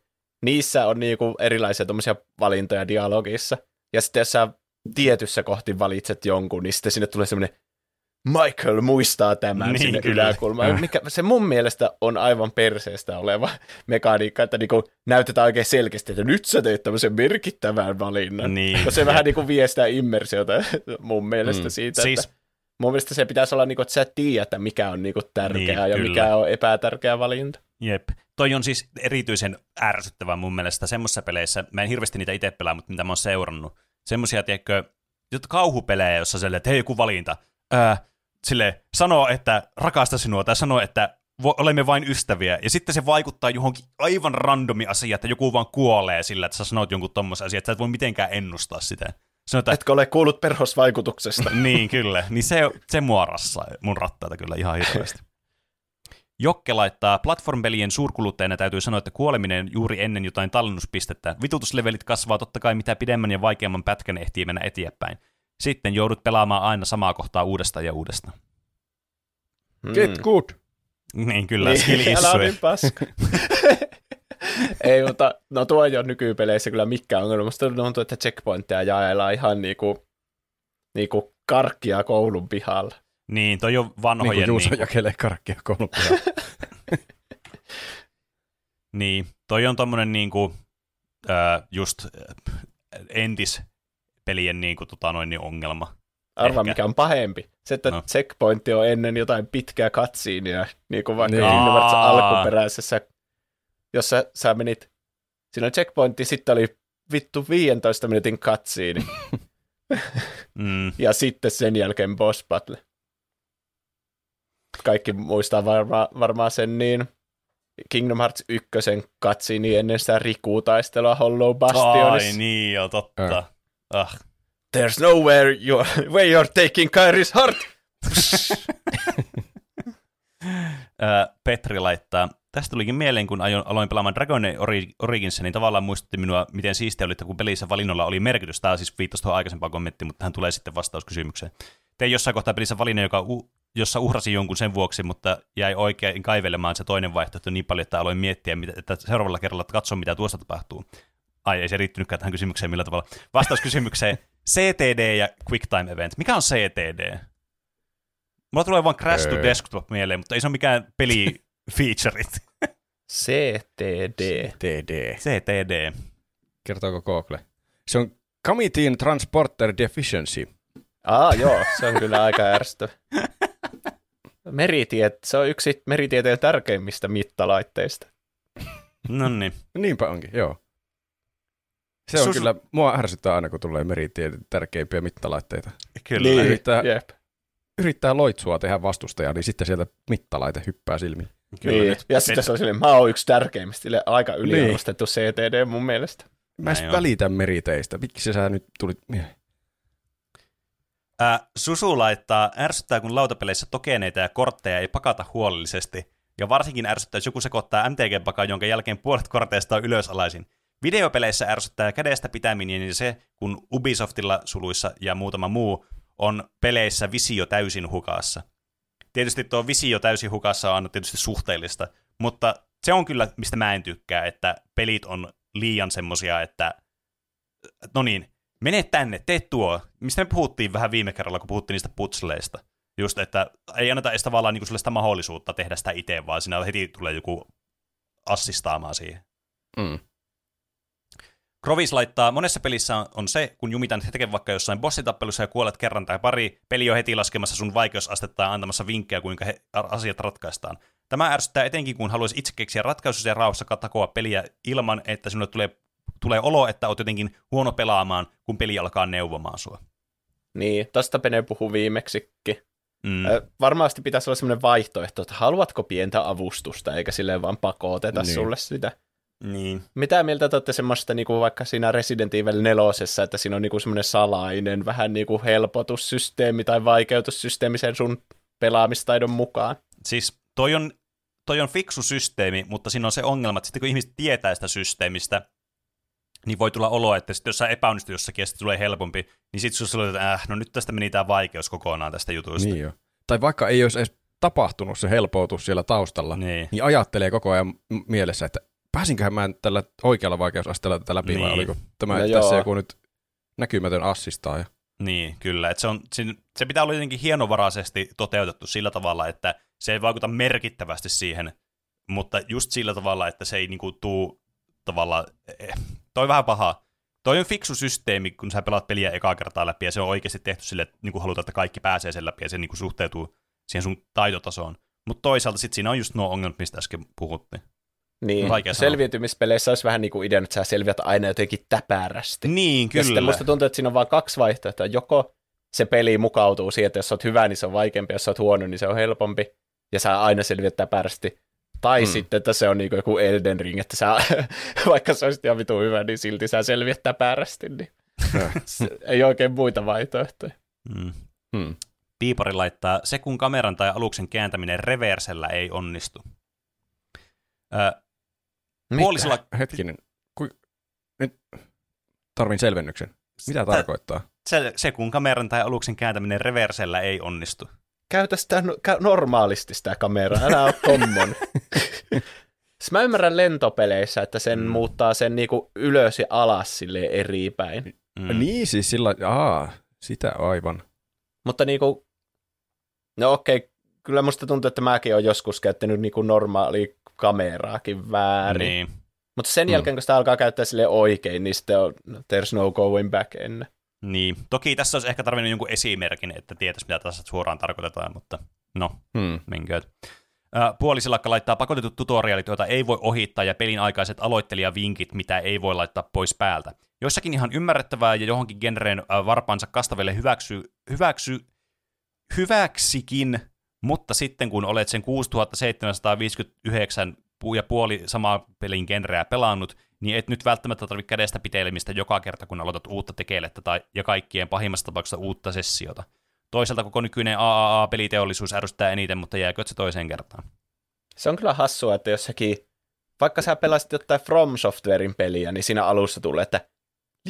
niissä on niinku erilaisia tuommoisia valintoja dialogissa. Ja sitten jos sä tietyssä kohti valitset jonkun, niin sitten sinne tulee semmoinen Michael muistaa tämän Niin, sinne kyllä. yläkulmaan. Mikä, se mun mielestä on aivan perseestä oleva mekaniikka, että niinku näytetään oikein selkeästi, että nyt sä teet tämmöisen merkittävän valinnan. niin. Se vähän niinku vie sitä immersiota mun mielestä Mm. siitä, Siis- että mun mielestä se pitäisi olla niinku, että sä tiedät, että mikä on niinku tärkeää Niin, ja kyllä. mikä on epätärkeä valinta. Jep. Toi on siis erityisen ärsyttävää mun mielestä semmoisissa peleissä, mä en hirveästi niitä itse pelaa, mutta mitä mä oon seurannut. Semmoisia, tiedätkö, kauhupelejä, jossa silleen, että hei joku valinta, ää, sille sanoo, että rakasta sinua, tai sanoo, että olemme vain ystäviä, ja sitten se vaikuttaa johonkin aivan randomi asia, että joku vaan kuolee sillä, että sä sanot jonkun tommosen asian, että sä et voi mitenkään ennustaa sitä. Sanotaan, Etkö ole kuullut perhosvaikutuksesta? niin, kyllä. Niin se, se mua rassaa mun rattaita kyllä ihan hirveästi. Jokke laittaa, platformpelien suurkuluttajana täytyy sanoa, että kuoleminen juuri ennen jotain tallennuspistettä. Vitutuslevelit kasvaa totta kai mitä pidemmän ja vaikeamman pätkän ehtii mennä eteenpäin. Sitten joudut pelaamaan aina samaa kohtaa uudestaan ja uudestaan. Get good! Niin kyllä, Niin, skill issue. niin paska. Ei, mutta no tuo ei ole nykypeleissä kyllä mikään ongelma. Musta tuntuu, että checkpointteja jaellaan ihan niinku, niinku karkkia koulun pihalla. Niin, toi on Niin vanhojen... kuin Juuso niin, jakelee karkkia koulun pihalla. niin, toi on tommonen niinku, äh, just äh, entispelien niinku, tota noin, niin ongelma. Arva, Ehkä. mikä on pahempi. Se, että No. checkpointti on ennen jotain pitkää katsiinia, niin kuin vaikka Niin. niin. Alkuperäisessä, jossa sä menit, siinä on checkpointti, sitten oli vittu 15 minuutin katsiini, Mm, ja sitten sen jälkeen boss battle. Kaikki muistaa varma, varmaan sen niin Kingdom Hearts 1 katsiini ennen sitä Riku-taistelua Hollow Bastionissa. Ai niin, joo, totta. Ah, There's nowhere you, where you're taking Kairis heart. Ää, Petri laittaa, tästä tulikin mieleen, kun aloin pelaamaan Dragon Age Ori- Originsia, niin tavallaan muistutti minua, miten siistiä oli, että kun pelissä valinnolla oli merkitys. Tämä siis viittasi tuohon aikaisempaan kommenttiin, mutta hän tulee sitten vastauskysymykseen. Tein jossain kohtaa pelissä valinnan, joka u- jossa uhrasi jonkun sen vuoksi, mutta jäi oikein kaivelemaan se toinen vaihtoehto niin paljon, että aloin miettiä, että seuraavalla kerralla katson, mitä tuosta tapahtuu. Ai, ei se riittynytkään tähän kysymykseen millä tavalla. Vastauskysymykseen CTD ja QuickTime Event. Mikä on CTD? Mulla tulee vaan Crash to Öö. Desktop mieleen, mutta ei se ole mikään peli featureit. CTD. TD. CTD. Kertooko Google? Se on Committee Transporter Deficiency. Aa, joo, se on kyllä aika ärsyttävä. Meritiet, se on yksi meritieteen tärkeimmistä mittalaitteista. No niin. Niinpä onkin, joo. Se on Susu- kyllä, mua ärsyttää aina, kun tulee meritieteen tärkeimpiä mittalaitteita. Kyllä. Niin, Yrittää- jep. Yrittää loitsua tehdä vastustajaa, niin sitten sieltä mittalaite hyppää silmiin. Kyllä niin. nyt. Ja sitten se on silleen, mä oon yksi tärkeimmistä, sille aika yliarvostettu Niin. CTD mun mielestä. Mä en välitä meriteistä. Miksi sä nyt tulit... Ää, Susu laittaa, ärsyttää kun lautapeleissä tokeneita ja kortteja ei pakata huolellisesti. Ja varsinkin ärsyttää, jos joku sekoittaa MTG-pakan, jonka jälkeen puolet korteista on ylösalaisin. Videopeleissä ärsyttää kädestä pitäminen ja se, kun Ubisoftilla suluissa ja muutama muu on peleissä visio täysin hukassa. Tietysti tuo visio täysin hukassa on tietysti suhteellista, mutta se on kyllä, mistä mä en tykkää, että pelit on liian semmosia, että no niin, mene tänne, tee tuo. Mistä me puhuttiin vähän viime kerralla, kun puhuttiin niistä putsleista. Just, että ei anneta edes tavallaan niin sitä mahdollisuutta tehdä sitä itse, vaan siinä heti tulee joku assistaamaan siihen. Mm. Krovis laittaa, monessa pelissä on, on se, kun jumitan hetken vaikka jossain bossitappelussa ja kuolet kerran tai pari, peli on heti laskemassa sun vaikeusastetta ja antamassa vinkkejä, kuinka he, asiat ratkaistaan. Tämä ärsyttää etenkin, kun haluaisi itse keksiä ratkaisuja ja rauhassa takoa peliä ilman, että sinulle tulee, tulee olo, että oot jotenkin huono pelaamaan, kun peli alkaa neuvomaan sua. Niin, tosta Pene puhui viimeksikin. Mm. Varmasti pitäisi olla sellainen vaihtoehto, että haluatko pientä avustusta, eikä silleen vaan pakoteta Niin. sulle sitä. Niin. Mitä mieltä te olette semmoista niinku vaikka siinä Resident Evil 4, että siinä on niinku semmoinen salainen vähän niinku helpotussysteemi tai vaikeutussysteemi sen sun pelaamistaidon mukaan? Siis toi on, toi on fiksu systeemi, mutta siinä on se ongelma, että sitten kun ihmiset tietää sitä systeemistä, niin voi tulla olo, että sitten jos sä epäonnistut jossakin ja sitten tulee helpompi, niin sitten sulla että äh, no nyt tästä meni tämä vaikeus kokonaan tästä jutusta. Niin jo. Tai vaikka ei olisi edes tapahtunut se helpoutus siellä taustalla, Niin. niin ajattelee koko ajan mielessä, että pääsinköhän mä tällä oikealla vaikeusasteella tätä läpi, vai Niin. oliko tämä No joo. tässä joku nyt näkymätön assistaaja. Niin, kyllä. Et se, on, se pitää olla jotenkin hienovaraisesti toteutettu sillä tavalla, että se ei vaikuta merkittävästi siihen, mutta just sillä tavalla, että se ei niinku tuu tavallaan, eh, toi on vähän paha. Toi on fiksu systeemi, kun sä pelaat peliä ekaa kertaa läpi, ja se on oikeasti tehty sille, että niinku halutaan, että kaikki pääsee sen läpi, ja se niinku suhteutuu siihen sun taitotasoon. Mutta toisaalta sitten siinä on just nuo ongelmat, mistä äsken puhuttiin. Niin, Vaikea sanoa. selviytymispeleissä olisi vähän niin kuin ideana, että sä selviät aina jotenkin täpärästi. Niin, Ja kyllä. sitten musta tuntuu, että siinä on vain kaksi vaihtoehtoa. Joko se peli mukautuu siihen, että jos sä oot hyvä, niin se on vaikeampi, jos sä oot huono, niin se on helpompi, ja sä aina selviät täpärästi. Tai Mm. mm. sitten, että se on niin joku Elden Ring, että sä, vaikka sä olisit ihan vitu hyvä, niin silti sä selviät täpärästi. Niin. Se- ei oikein muita vaihtoehtoja. Mm. Hmm. Piipari laittaa, se kun kameran tai aluksen kääntäminen reversellä ei onnistu. Ö, puolisella, Hetkinen. Ku... Nyt tarvin selvennyksen. Mitä tarkoittaa? se, se kun kameran tai aluksen kääntäminen reversellä ei onnistu. Käytä sitä no- kä- normaalisti sitä kameraa, älä ole tommon. Siis mä ymmärrän lentopeleissä, että sen Mm. muuttaa sen niinku ylös ja alas sille eri päin. Mm. Niin siis sillä... Aa, sitä aivan. Mutta niinku, no okei, kyllä musta tuntuu, että mäkin olen joskus käyttänyt niinku normaali kameraakin väärin. Niin. Mutta sen Mm. jälkeen, kun sitä alkaa käyttää sille oikein, niin sitten on, there's no going back ennen. Niin. Toki tässä olisi ehkä tarvinnut jonkun esimerkin, että tietäisi, mitä tässä suoraan tarkoitetaan, mutta no, Hmm. menkööt. Puolisilakka laittaa pakotetut tutorialit, joita ei voi ohittaa, ja pelin aikaiset aloittelijavinkit, mitä ei voi laittaa pois päältä. Joissakin ihan ymmärrettävää ja johonkin genreen varpaansa kastaville hyväksy, hyväksy, hyväksikin, mutta sitten kun olet sen 6759 pu- ja puoli samaa pelin genreä pelannut, niin et nyt välttämättä tarvitse kädestä pitelemistä joka kerta, kun aloitat uutta tekelettä tai, ja kaikkien pahimmassa tapauksessa uutta sessiota. Toisaalta koko nykyinen AAA-peliteollisuus ärsyttää eniten, mutta jääkö se toiseen kertaan? Se on kyllä hassua, että jossakin, vaikka sä pelasit jotain From Softwarein peliä, niin siinä alussa tulee, että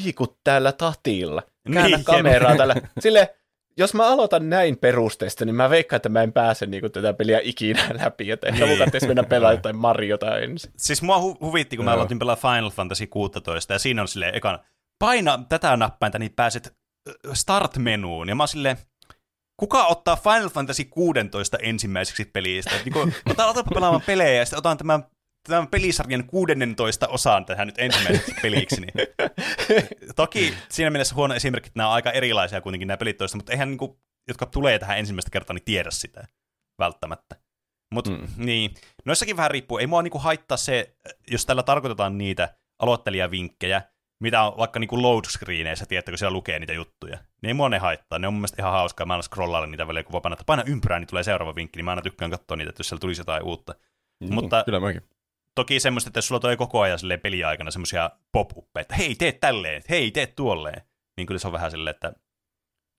liikut täällä tatilla, käännä Niin, kameraa täällä. Sille, jos mä aloitan näin perusteista, niin mä veikkaan, että mä en pääse niin tätä peliä ikinä läpi, että ehkä Niin. mun kannattaisi mennä pelaamaan jotain Mariota ensin. Siis mua hu- huvitti, kun mä Joo. aloitin pelaa Final Fantasy 16, ja siinä on silleen ekana, paina tätä nappainta, niin pääset start-menuun. Ja mä oon silleen, kuka ottaa Final Fantasy 16 ensimmäiseksi pelistä? Niin kun, ota, otapa pelaamaan pelejä, ja sitten otan tämän, tämän pelisarjan 16 osaan tähän nyt ensimmäiseksi peliksi. Niin. Toki siinä mielessä huono esimerkki, että nämä on aika erilaisia kuitenkin nämä pelit toista, mutta eihän niin kuin, jotka tulee tähän ensimmäistä kertaa, niin tiedä sitä välttämättä. Mutta mm. Mm. niin, noissakin vähän riippuu. Ei mua niinku haittaa se, jos tällä tarkoitetaan niitä aloittelijavinkkejä, mitä on vaikka niinku load screeneissä, tiedätkö, siellä lukee niitä juttuja. Niin ei mua ne haittaa. Ne on mun mielestä ihan hauskaa. Mä aina scrollailla niitä välillä, kun voi paina, että paina ympyrää, niin tulee seuraava vinkki. Niin mä aina tykkään katsoa niitä, että jos siellä tulisi jotain uutta. Niin, Mutta- Kyllä mäkin. Toki semmoista, että jos sulla tulee koko ajan silleen peliaikana semmoisia pop-uppeja, että hei, tee tälleen, hei, tee tuolleen, niin kyllä se on vähän silleen, että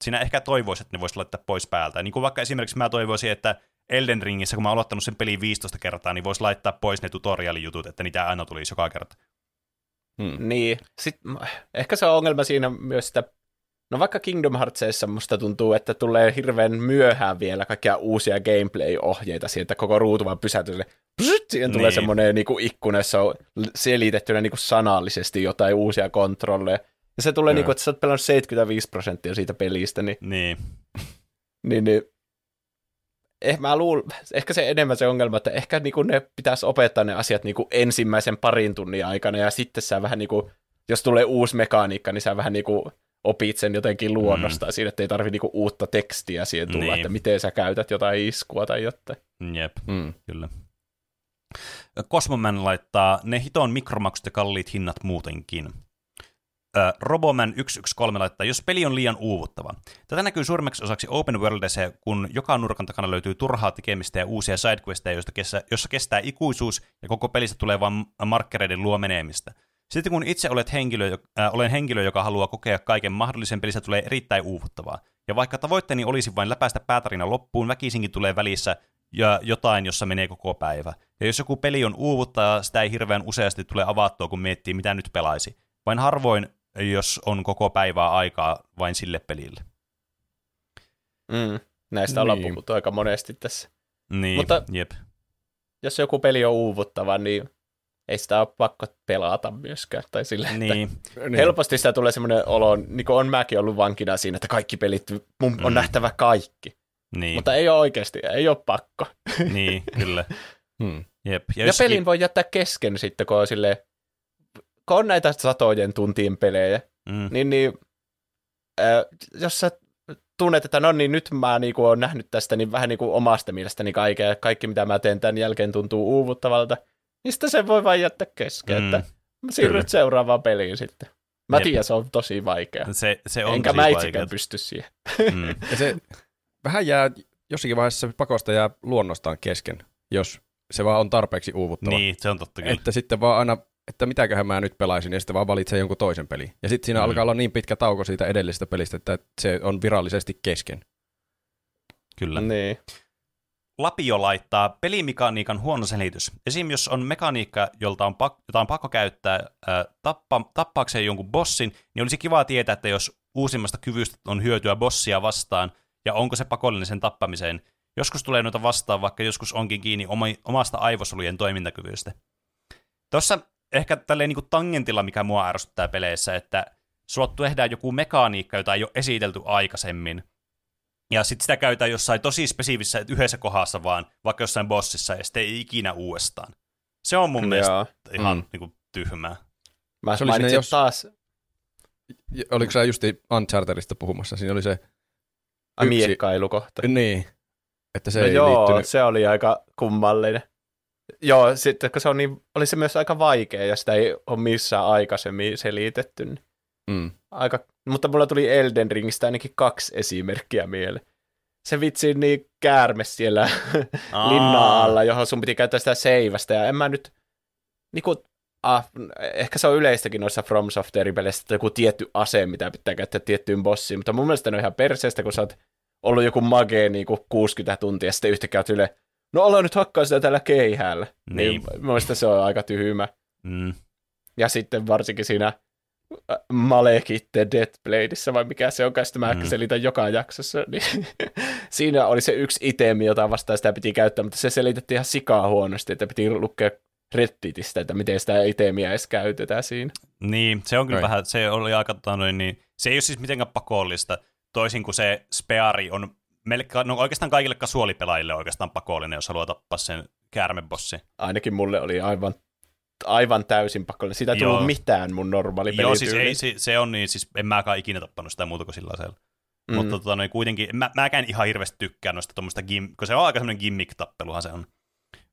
siinä ehkä toivoisi, että ne voisi laittaa pois päältä. Niin kuin vaikka esimerkiksi mä toivoisin, että Elden Ringissä, kun mä oon aloittanut sen pelin 15 kertaa, niin voisi laittaa pois ne tutorialijutut, että niitä aina tulisi joka kerta. Hmm. Niin, sit, ehkä se on ongelma siinä myös, että no vaikka Kingdom Heartsissa musta tuntuu, että tulee hirveän myöhään vielä kaikkia uusia gameplay-ohjeita sieltä koko ruutu vaan psyt, siihen tulee Niin. semmoinen niin ikkuna, jossa on selitettynä niin kuin sanallisesti jotain uusia kontrolleja. Ja se tulee niin kuin, että sä oot pelannut 75 prosenttia siitä pelistä, niin, Niin, niin, niin eh, mä luul, ehkä se enemmän se ongelma, että ehkä niin kuin ne pitäisi opettaa ne asiat niin kuin ensimmäisen parin tunnin aikana, ja sitten sä vähän niin kuin, jos tulee uusi mekaniikka, niin sä vähän niin kuin opit sen jotenkin luonnostaan mm. siinä, että ei tarvi niinku uutta tekstiä siihen tulla, Niin. että miten sä käytät jotain iskua tai jotain. jep, Mm. kyllä. Cosmoman laittaa ne hiton mikromaksut ja kalliit hinnat muutenkin. Roboman 113 laittaa, jos peli on liian uuvuttava. Tätä näkyy suurimmaksi osaksi open worldissa, kun joka nurkan takana löytyy turhaa tekemistä ja uusia sidequesteja, joista kesä, jossa kestää ikuisuus ja koko pelistä tulee vain markkereiden luo menemistä. Sitten kun itse olet henkilö, äh, olen henkilö, joka haluaa kokea kaiken mahdollisen, pelistä tulee erittäin uuvuttavaa. Ja vaikka tavoitteeni olisi vain läpäistä päätarina loppuun, väkisinkin tulee välissä ja jotain, jossa menee koko päivä. Ja jos joku peli on uuvuttaa, sitä ei hirveän useasti tule avattua, kun miettii, mitä nyt pelaisi. Vain harvoin, jos on koko päivää aikaa vain sille pelille. Mm. Näistä ollaan Niin. puhuttu aika monesti tässä. Niin, Mutta- jep. Jos joku peli on uuvuttava, niin ei sitä ole pakko pelata myöskään. Tai sille, että Niin, Niin. helposti sitä tulee semmoinen olo, niin kuin on mäkin ollut vankina siinä, että kaikki pelit, mun on Mm. nähtävä kaikki. Niin, Mutta ei ole oikeasti, ei ole pakko. niin, kyllä. Hmm. Jep. Ja, jos- pelin voi jättää kesken sitten, kun on, silleen, kun on näitä satojen tuntien pelejä, Mm, niin, niin äh, jos sä tunnet, että no niin, nyt mä niinku oon nähnyt tästä niin vähän niinku omasta mielestäni kaikkea, kaikki mitä mä teen tämän jälkeen tuntuu uuvuttavalta, niin sitten se voi vain jättää kesken, Mm. mm. että mä siirryt Kyllä. seuraavaan peliin sitten. Mä Jep. tiedän, se on tosi vaikea. se, se on Enkä tosi mä itsekään pysty siihen. Mm, Ja se vähän jää, jossakin vaiheessa pakosta jää luonnostaan kesken, jos se vaan on tarpeeksi uuvuttava. niin, se on totta kyllä. Että sitten vaan aina, että mitäköhän mä nyt pelaisin, ja sitten vaan valitsee jonkun toisen pelin. Ja sitten siinä Mm. alkaa olla niin pitkä tauko siitä edellisestä pelistä, että se on virallisesti kesken. Kyllä. Niin. Lapio laittaa pelimekaniikan huono selitys. Esim. jos on mekaniikka, jolta on pak- jota on pakko käyttää ää, tappa- tappaakseen jonkun bossin, niin olisi kiva tietää, että jos uusimmasta kyvystä on hyötyä bossia vastaan, ja onko se pakollinen sen tappamiseen. Joskus tulee noita vastaan, vaikka joskus onkin kiinni oma- omasta aivosolujen toimintakyvystä. Tuossa ehkä tälleen niin kuin tangentilla, mikä mua ärsyttää peleissä, että sulla tehdään joku mekaniikka, jota ei ole esitelty aikaisemmin, Ja sitten sitä käytetään jossain tosi spesifissä yhdessä kohdassa vaan, vaikka jossain bossissa, ja sitten ei ikinä uudestaan. Se on mun mielestä Joo. ihan Mm. niin kuin, tyhmää. Mä Se oli mainitsin jos- taas Oliko sä justi Unchartedista puhumassa? Siinä oli se, ai, yksi- miekkailukohta. niin, että se no ei joo, liittynyt. se oli aika kummallinen. Joo, sitten kun se on niin, oli se myös aika vaikea ja sitä ei ole missään aikaisemmin selitetty. Niin Mm. aika, mutta mulla tuli Elden Ringistä ainakin kaksi esimerkkiä mieleen. Se vitsi niin käärme siellä Aa. linnaan alla, johon sun piti käyttää sitä seivästä. Ja en mä nyt, niinku, ah, ehkä se on yleistäkin noissa From Software-peleissä, että joku tietty ase, mitä pitää käyttää tiettyyn bossiin. Mutta mun mielestä ne on ihan perseestä, kun sä oot ollut joku mage niinku 60 tuntia, ja sitten yhtäkkiä oot silleen, no ala nyt hakkaa sitä tällä keihäällä. Niin. Niin. mun mielestä se on aika tyhmä. Mm. Ja sitten varsinkin siinä äh, Malekit The Deathbladeissa, vai mikä se on, sitä mä mm. selitän joka jaksossa, niin siinä oli se yksi itemi, jota vastaan sitä piti käyttää, mutta se selitettiin ihan sikaa huonosti, että piti lukea Redditistä, että miten sitä itemiä edes käytetään siinä. Niin, se on kyllä Ai. vähän, se oli aika, tota noin, niin, se ei ole siis mitenkään pakollista, toisin kuin se speari on melkein, no oikeastaan kaikille kasuolipelaajille oikeastaan pakollinen, jos haluaa tappaa sen käärmebossi. Ainakin mulle oli aivan, aivan täysin pakollinen. Siitä ei Joo. tullut mitään mun normaali Joo, siis ei, se, se on niin, siis en mäkään ikinä tappanut sitä muuta kuin sillä lailla. Mm. Mutta tota, noin, kuitenkin, mä, mäkään ihan hirveästi tykkään noista tuommoista, gim, kun se on aika semmoinen gimmick-tappeluhan se on.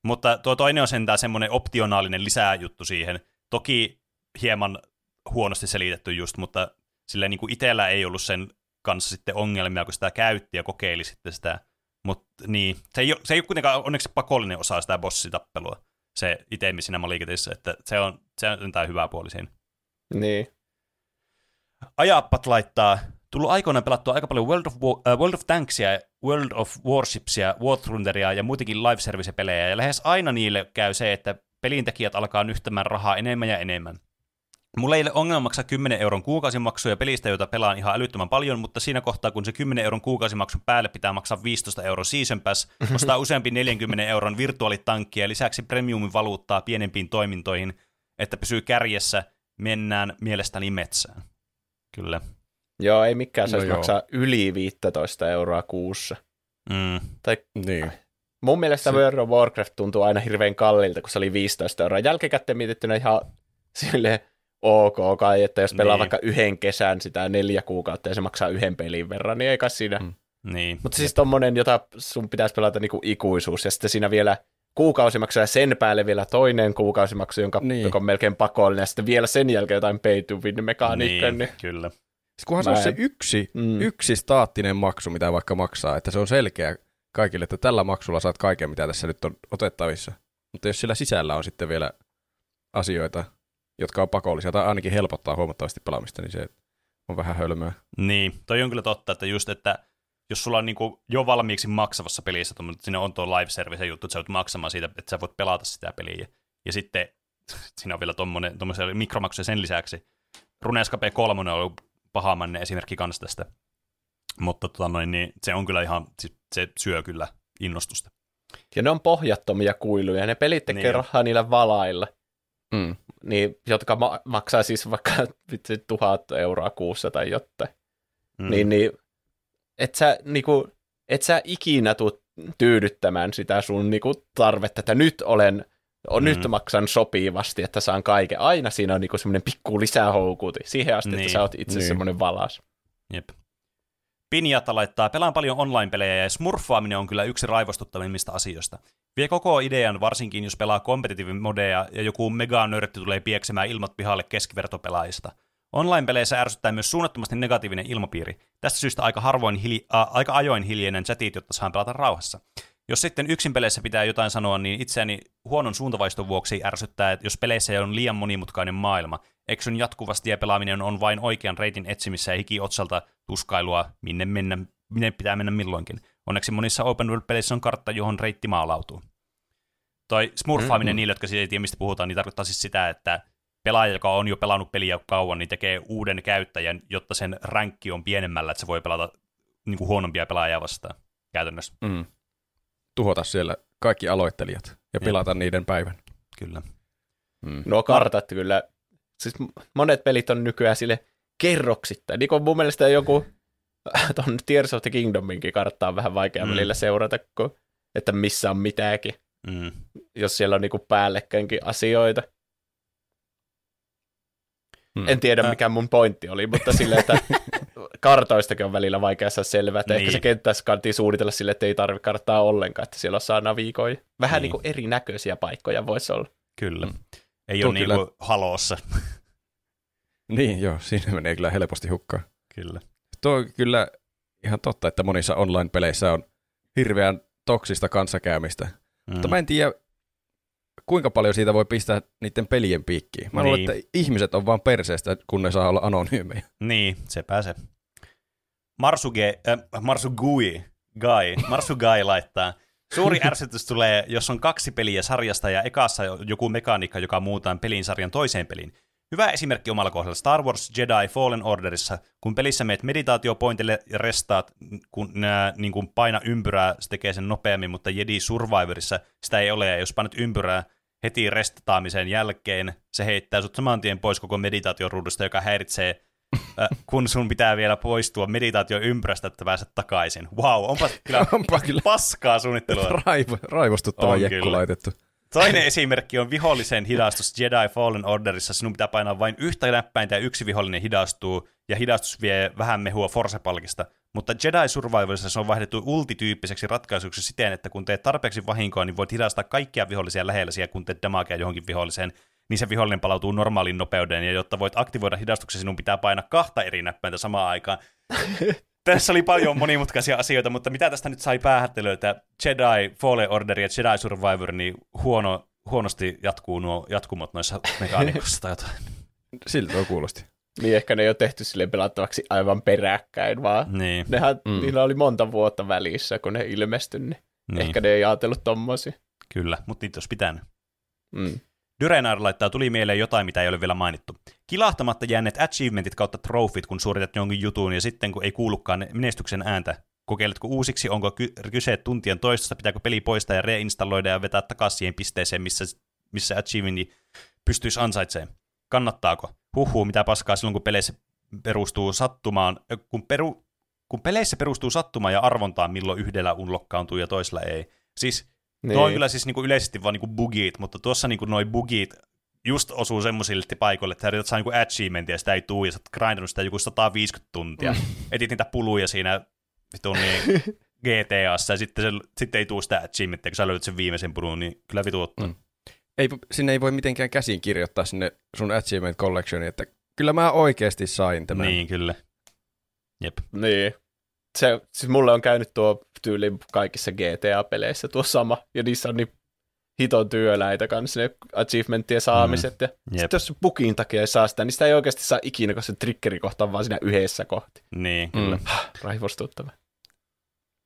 Mutta tuo toinen on sentään semmoinen optionaalinen lisäjuttu siihen. Toki hieman huonosti selitetty just, mutta silleen niin kuin itsellä ei ollut sen kanssa sitten ongelmia, kun sitä käytti ja kokeili sitten sitä. Mutta niin, se ei, ole, se ei ole kuitenkaan onneksi pakollinen osa sitä bossitappelua, se itemi siinä Maliketissa, että se on, se on sentään hyvä puoli siinä. Niin. Ajappat laittaa, tullut aikoinaan pelattua aika paljon World of, War, äh, World of Tanksia, World of Warshipsia, War Thunderia ja muitakin live service-pelejä, ja lähes aina niille käy se, että pelintekijät alkaa nyhtämään rahaa enemmän ja enemmän. Mulla ei ole ongelma maksaa 10 euron kuukausimaksuja pelistä, joita pelaan ihan älyttömän paljon, mutta siinä kohtaa, kun se 10 euron kuukausimaksun päälle pitää maksaa 15 euroa season pass, ostaa useampi 40 euron virtuaalitankki ja lisäksi premiumin valuuttaa pienempiin toimintoihin, että pysyy kärjessä, mennään mielestäni metsään. Kyllä. Joo, ei mikään No saisi joo. maksaa yli 15 euroa kuussa. Mm. Niin. Mun mielestä Se-. World of Warcraft tuntuu aina hirveän kalliilta, kun se oli 15 euroa. Jälkikäteen mietittynä ihan sille ok kai, että jos pelaa Niin. vaikka yhden kesän sitä neljä kuukautta ja se maksaa yhden pelin verran, niin ei kai siinä. Mm. Niin. Mutta siis tommonen, jota sun pitäisi pelata niinku ikuisuus, ja sitten siinä vielä kuukausimaksu ja sen päälle vielä toinen kuukausimaksu, jonka, Niin. niin. joka on melkein pakollinen, ja sitten vielä sen jälkeen jotain pay to win mekaniikkaa. niin, Niin. kyllä. Siis kunhan se on se yksi, Mm. yksi staattinen maksu, mitä vaikka maksaa, että se on selkeä kaikille, että tällä maksulla saat kaiken, mitä tässä nyt on otettavissa. Mutta jos sillä sisällä on sitten vielä asioita, jotka on pakollisia, tai ainakin helpottaa huomattavasti pelaamista, niin se on vähän hölmöä. Niin, toi on kyllä totta, että just, että jos sulla on niinku jo valmiiksi maksavassa pelissä, tuommoinen- siinä on tuo live service juttu, että sä voit maksamaan siitä, että sä voit pelata sitä peliä. Ja sitten siinä on vielä tommosia mikromaksuja sen lisäksi. Runescape 3 on ollut pahamanne esimerkki kanssa tästä. Mutta tota noin, niin se on kyllä ihan, siis se syö kyllä innostusta. Ja ne on pohjattomia kuiluja, ne pelit tekee Niin rahaa niillä valailla. Mm. niin, jotka ma- maksaa siis vaikka vitsi, tuhat euroa kuussa tai jotain, Mm. mm. niin, niin et sä, niinku, et sä ikinä tuu tyydyttämään sitä sun niinku, tarvetta, että nyt olen, on, Mm. nyt maksan sopivasti, että saan kaiken. Aina siinä on niinku semmoinen pikku lisähoukuti siihen asti, Niin, että sä oot itse niin. niin. semmoinen valas. Jep. Pinjata laittaa, pelaan paljon online-pelejä ja smurfaaminen on kyllä yksi raivostuttavimmista asioista. Vie koko idean, varsinkin jos pelaa kompetitiivin modeja ja joku mega-nörtti tulee pieksemään ilmat pihalle keskivertopelaajista. Online-peleissä ärsyttää myös suunnattomasti negatiivinen ilmapiiri. Tästä syystä aika, harvoin hili, äh, aika ajoin hiljenen chatit, jotta saan pelata rauhassa. Jos sitten yksin peleissä pitää jotain sanoa, niin itseäni huonon suuntavaiston vuoksi ärsyttää, että jos peleissä on liian monimutkainen maailma, eksyn jatkuvasti ja pelaaminen on vain oikean reitin etsimissä ja hiki otsalta tuskailua, minne, mennä, minne pitää mennä milloinkin. Onneksi monissa open world-peleissä on kartta, johon reitti maalautuu. Toi smurfaaminen Mm-hmm. niille, jotka siis ei tiedä, mistä puhutaan, niin tarkoittaa siis sitä, että pelaaja, joka on jo pelannut peliä kauan, niin tekee uuden käyttäjän, jotta sen ränkki on pienemmällä, että se voi pelata niin kuin huonompia pelaajia vastaan käytännössä. Mm. Tuhota siellä kaikki aloittelijat ja Jep. pilata niiden päivän. Kyllä. Mm. Nuo kartat kyllä, siis monet pelit on nykyään sille kerroksittain. Niin kuin mun mielestä joku tuon Tears of the Kingdominkin karttaa on vähän vaikea Mm. välillä seurata, kun, että missä on mitäkin, Mm. jos siellä on niinku päällekkäinkin asioita. Hmm. En tiedä, mikä mun pointti oli, mutta sille, että kartoistakin on välillä vaikea saada selvää, että ehkä Niin. se kenttässä kannattiin suunnitella sille, että ei tarvitse karttaa ollenkaan, että siellä saa navigoida. Vähän Niin. niin. niin kuin erinäköisiä paikkoja voisi olla. Kyllä. Mm. Ei Tuo ole niin kyllä- kuin haloossa. Niin, joo, siinä menee kyllä helposti hukkaan. Kyllä. Tuo on kyllä ihan totta, että monissa online-peleissä on hirveän toksista kanssakäymistä. Mm. Mutta mä en tiedä, kuinka paljon siitä voi pistää niiden pelien piikkiin. Mä luulen, Niin. että ihmiset on vaan perseestä, kun ne saa olla anonyymejä. Niin, se pääsee. Marsuge, äh, Marsugui, Guy, Marsugai laittaa. Suuri ärsytys tulee, jos on kaksi peliä sarjasta ja ekassa joku mekaniikka, joka muutaan pelin sarjan toiseen peliin. Hyvä esimerkki omalla kohdalla Star Wars Jedi Fallen Orderissa, kun pelissä meet meditaatiopointille ja restaat, kun nää, niin kun paina ympyrää, se tekee sen nopeammin, mutta Jedi Survivorissa sitä ei ole, ja jos painat ympyrää heti restataamisen jälkeen, se heittää sut saman tien pois koko meditaatioruudusta, joka häiritsee äh, kun sun pitää vielä poistua meditaatioympyrästä, että pääset takaisin. Wow, onpa kyllä Onpa kyllä paskaa suunnittelua. raivo, raivostuttava On jekku kyllä. laitettu. Toinen esimerkki on vihollisen hidastus Jedi Fallen Orderissa. Sinun pitää painaa vain yhtä näppäintä ja yksi vihollinen hidastuu, ja hidastus vie vähän mehua Force-palkista. Mutta Jedi Survivorissa se on vaihdettu ultityyppiseksi ratkaisuksi siten, että kun teet tarpeeksi vahinkoa, niin voit hidastaa kaikkia vihollisia lähelläsi, ja kun teet damagea johonkin viholliseen, niin se vihollinen palautuu normaalin nopeuteen, ja jotta voit aktivoida hidastuksen, sinun pitää painaa kahta eri näppäintä samaan aikaan. Tässä oli paljon monimutkaisia asioita, mutta mitä tästä nyt sai päähättelyä, että Jedi Fallen Order ja Jedi Survivor, niin huono, huonosti jatkuu nuo jatkumot noissa mekaniikoissa tai jotain. Siltä tuo kuulosti. Niin ehkä ne ei ole tehty sille pelattavaksi aivan peräkkäin, vaan Niin, nehän, Mm. niillä oli monta vuotta välissä, kun ne ilmestyi, niin, niin niin. ehkä ne ei ajatellut tommosia. kyllä, mutta niitä olisi pitänyt. Mm. Dyrenar laittaa, tuli mieleen jotain, mitä ei ole vielä mainittu. Kilahtamatta jääneet achievementit kautta trofit, kun suoritat jonkin jutun, ja sitten kun ei kuulukaan menestyksen ääntä, kokeiletko uusiksi, onko ky- kyse tuntien toistosta, pitääkö peli poistaa ja reinstalloida ja vetää takaisin siihen pisteeseen, missä, missä achievementi pystyisi ansaitsemaan. Kannattaako? Huhuu, mitä paskaa silloin, kun peleissä perustuu sattumaan, kun, peru, kun peleissä perustuu sattumaan ja arvontaan, milloin yhdellä unlokkaantuu ja toisella ei. Siis niin. Tuo on kyllä siis niinku yleisesti vaan niinku bugit, mutta tuossa niinku noi bugit just osuu semmoisille paikoille, että sä yrität saada niinku achievementia ja sitä ei tuu, ja sä oot grindannut sitä joku 150 tuntia. Etit niitä puluja siinä vitun niin GTAssa, ja sitten, se, sitten ei tuu sitä achievementia, kun sä löydät sen viimeisen pulun, niin kyllä vituuttaa. Mm. Ei, sinne ei voi mitenkään käsin kirjoittaa sinne sun Achievement Collectioniin, että kyllä mä oikeasti sain tämän. Niin, kyllä. Jep. Niin. Se, siis mulle on käynyt tuo tyyli kaikissa GTA-peleissä tuo sama, ja niissä on niin hiton työläitä kanssa ne achievementtien saamiset. Mm. Ja Jep. sitten jos se bukin takia ei saa sitä, niin sitä ei oikeasti saa ikinä, koska se triggerikohta on vaan siinä yhdessä kohti. Niin, kyllä. Mm. Raivostuttava.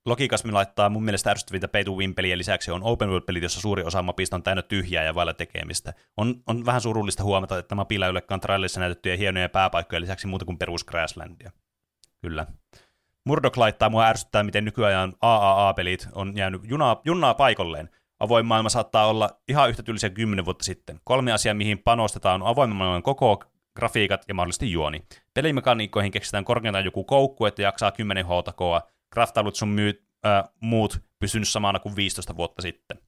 Logikasmi laittaa mun mielestä ärsyttävintä pay to win pelien lisäksi on open world pelit, jossa suuri osa mapista on täynnä tyhjää ja vailla tekemistä. On, on vähän surullista huomata, että mapilla ei olekaan trailissa näytettyjä hienoja pääpaikkoja lisäksi muuta kuin perus Grasslandia. Kyllä. Murdoch laittaa mua ärsyttää, miten nykyajan AAA-pelit on jäänyt junaa, junnaa paikolleen. Avoin maailma saattaa olla ihan yhtä tylsiä kymmenen vuotta sitten. Kolme asiaa, mihin panostetaan, on avoimen maailman koko, grafiikat ja mahdollisesti juoni. Pelimekaniikkoihin keksitään korkeintaan joku koukku, että jaksaa 10 h-takoa. Kraftailut sun myyt, äh, muut pysynyt samana kuin 15 vuotta sitten.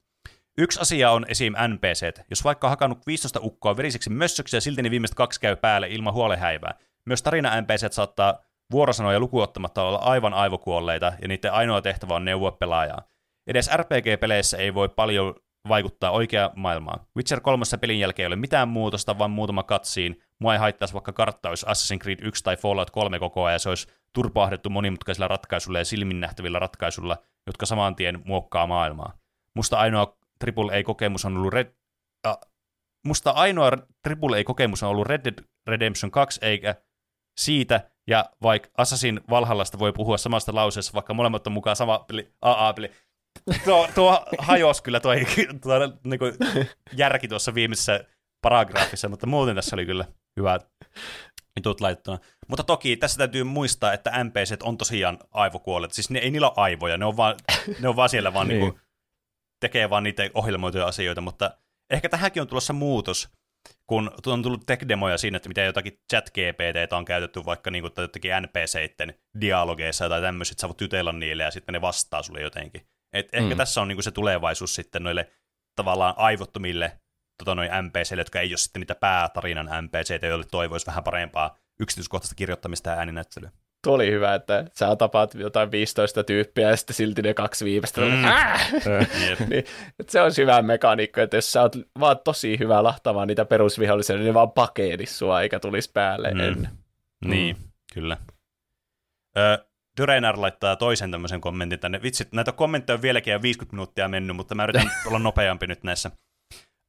Yksi asia on esim. NPC. Jos vaikka on hakannut 15 ukkoa veriseksi mössöksi ja silti ne viimeiset kaksi käy päälle ilman huolehäivää. Myös tarina NPC saattaa vuorosanoja lukuottamatta olla aivan aivokuolleita ja niiden ainoa tehtävä on neuvoa pelaajaa. Edes RPG-peleissä ei voi paljon vaikuttaa oikea maailmaan. Witcher 3 pelin jälkeen ei ole mitään muutosta, vaan muutama katsiin. Mua ei haittaisi vaikka kartta olisi Assassin's Creed 1 tai Fallout 3 koko ajan, ja se olisi turpaahdettu monimutkaisilla ratkaisuilla ja silmin nähtävillä ratkaisuilla, jotka saman tien muokkaa maailmaa. Musta ainoa AAA-kokemus on ollut Red... Äh, musta ainoa AAA-kokemus on ollut Red Dead Redemption 2, eikä siitä, ja vaikka Assassin Valhallasta voi puhua samasta lauseessa, vaikka molemmat on mukaan sama peli, AA-peli. Tuo, tuo hajosi kyllä tuo, tuo niin kuin, järki tuossa viimeisessä paragraafissa, mutta muuten tässä oli kyllä hyvä jutut laittuna. Mutta toki tässä täytyy muistaa, että NPC on tosiaan aivokuolleet. Siis ne, ei niillä ole aivoja, ne on vaan, ne on vaan siellä vaan niin. Niin. Niin tekee vaan niitä ohjelmoituja asioita, mutta ehkä tähänkin on tulossa muutos, kun on tullut tech-demoja siinä, että miten jotakin chat GPT on käytetty vaikka niin kuin, jotakin NPCiden dialogeissa tai tämmöiset, sä voit jutella niille ja sitten ne vastaa sulle jotenkin. Et ehkä mm. tässä on niin kuin se tulevaisuus sitten noille tavallaan aivottomille tota, noin NPCille, jotka ei ole sitten niitä päätarinan NPCitä, joille toivoisi vähän parempaa yksityiskohtaista kirjoittamista ja ääninäyttelyä. Tuo oli hyvä, että sä tapaat jotain 15 tyyppiä ja sitten silti ne kaksi viimeistä. Mm. niin, että se on hyvä mekaniikka, että jos sä oot vaan tosi hyvä lahtamaan niitä perusvihollisia, niin ne vaan pakeedis sua eikä tulisi päälle mm. ennen. Niin, mm. kyllä. Ö, Dyrenar laittaa toisen tämmöisen kommentin tänne. Vitsi, näitä kommentteja on vieläkin jo 50 minuuttia mennyt, mutta mä yritän olla nopeampi nyt näissä.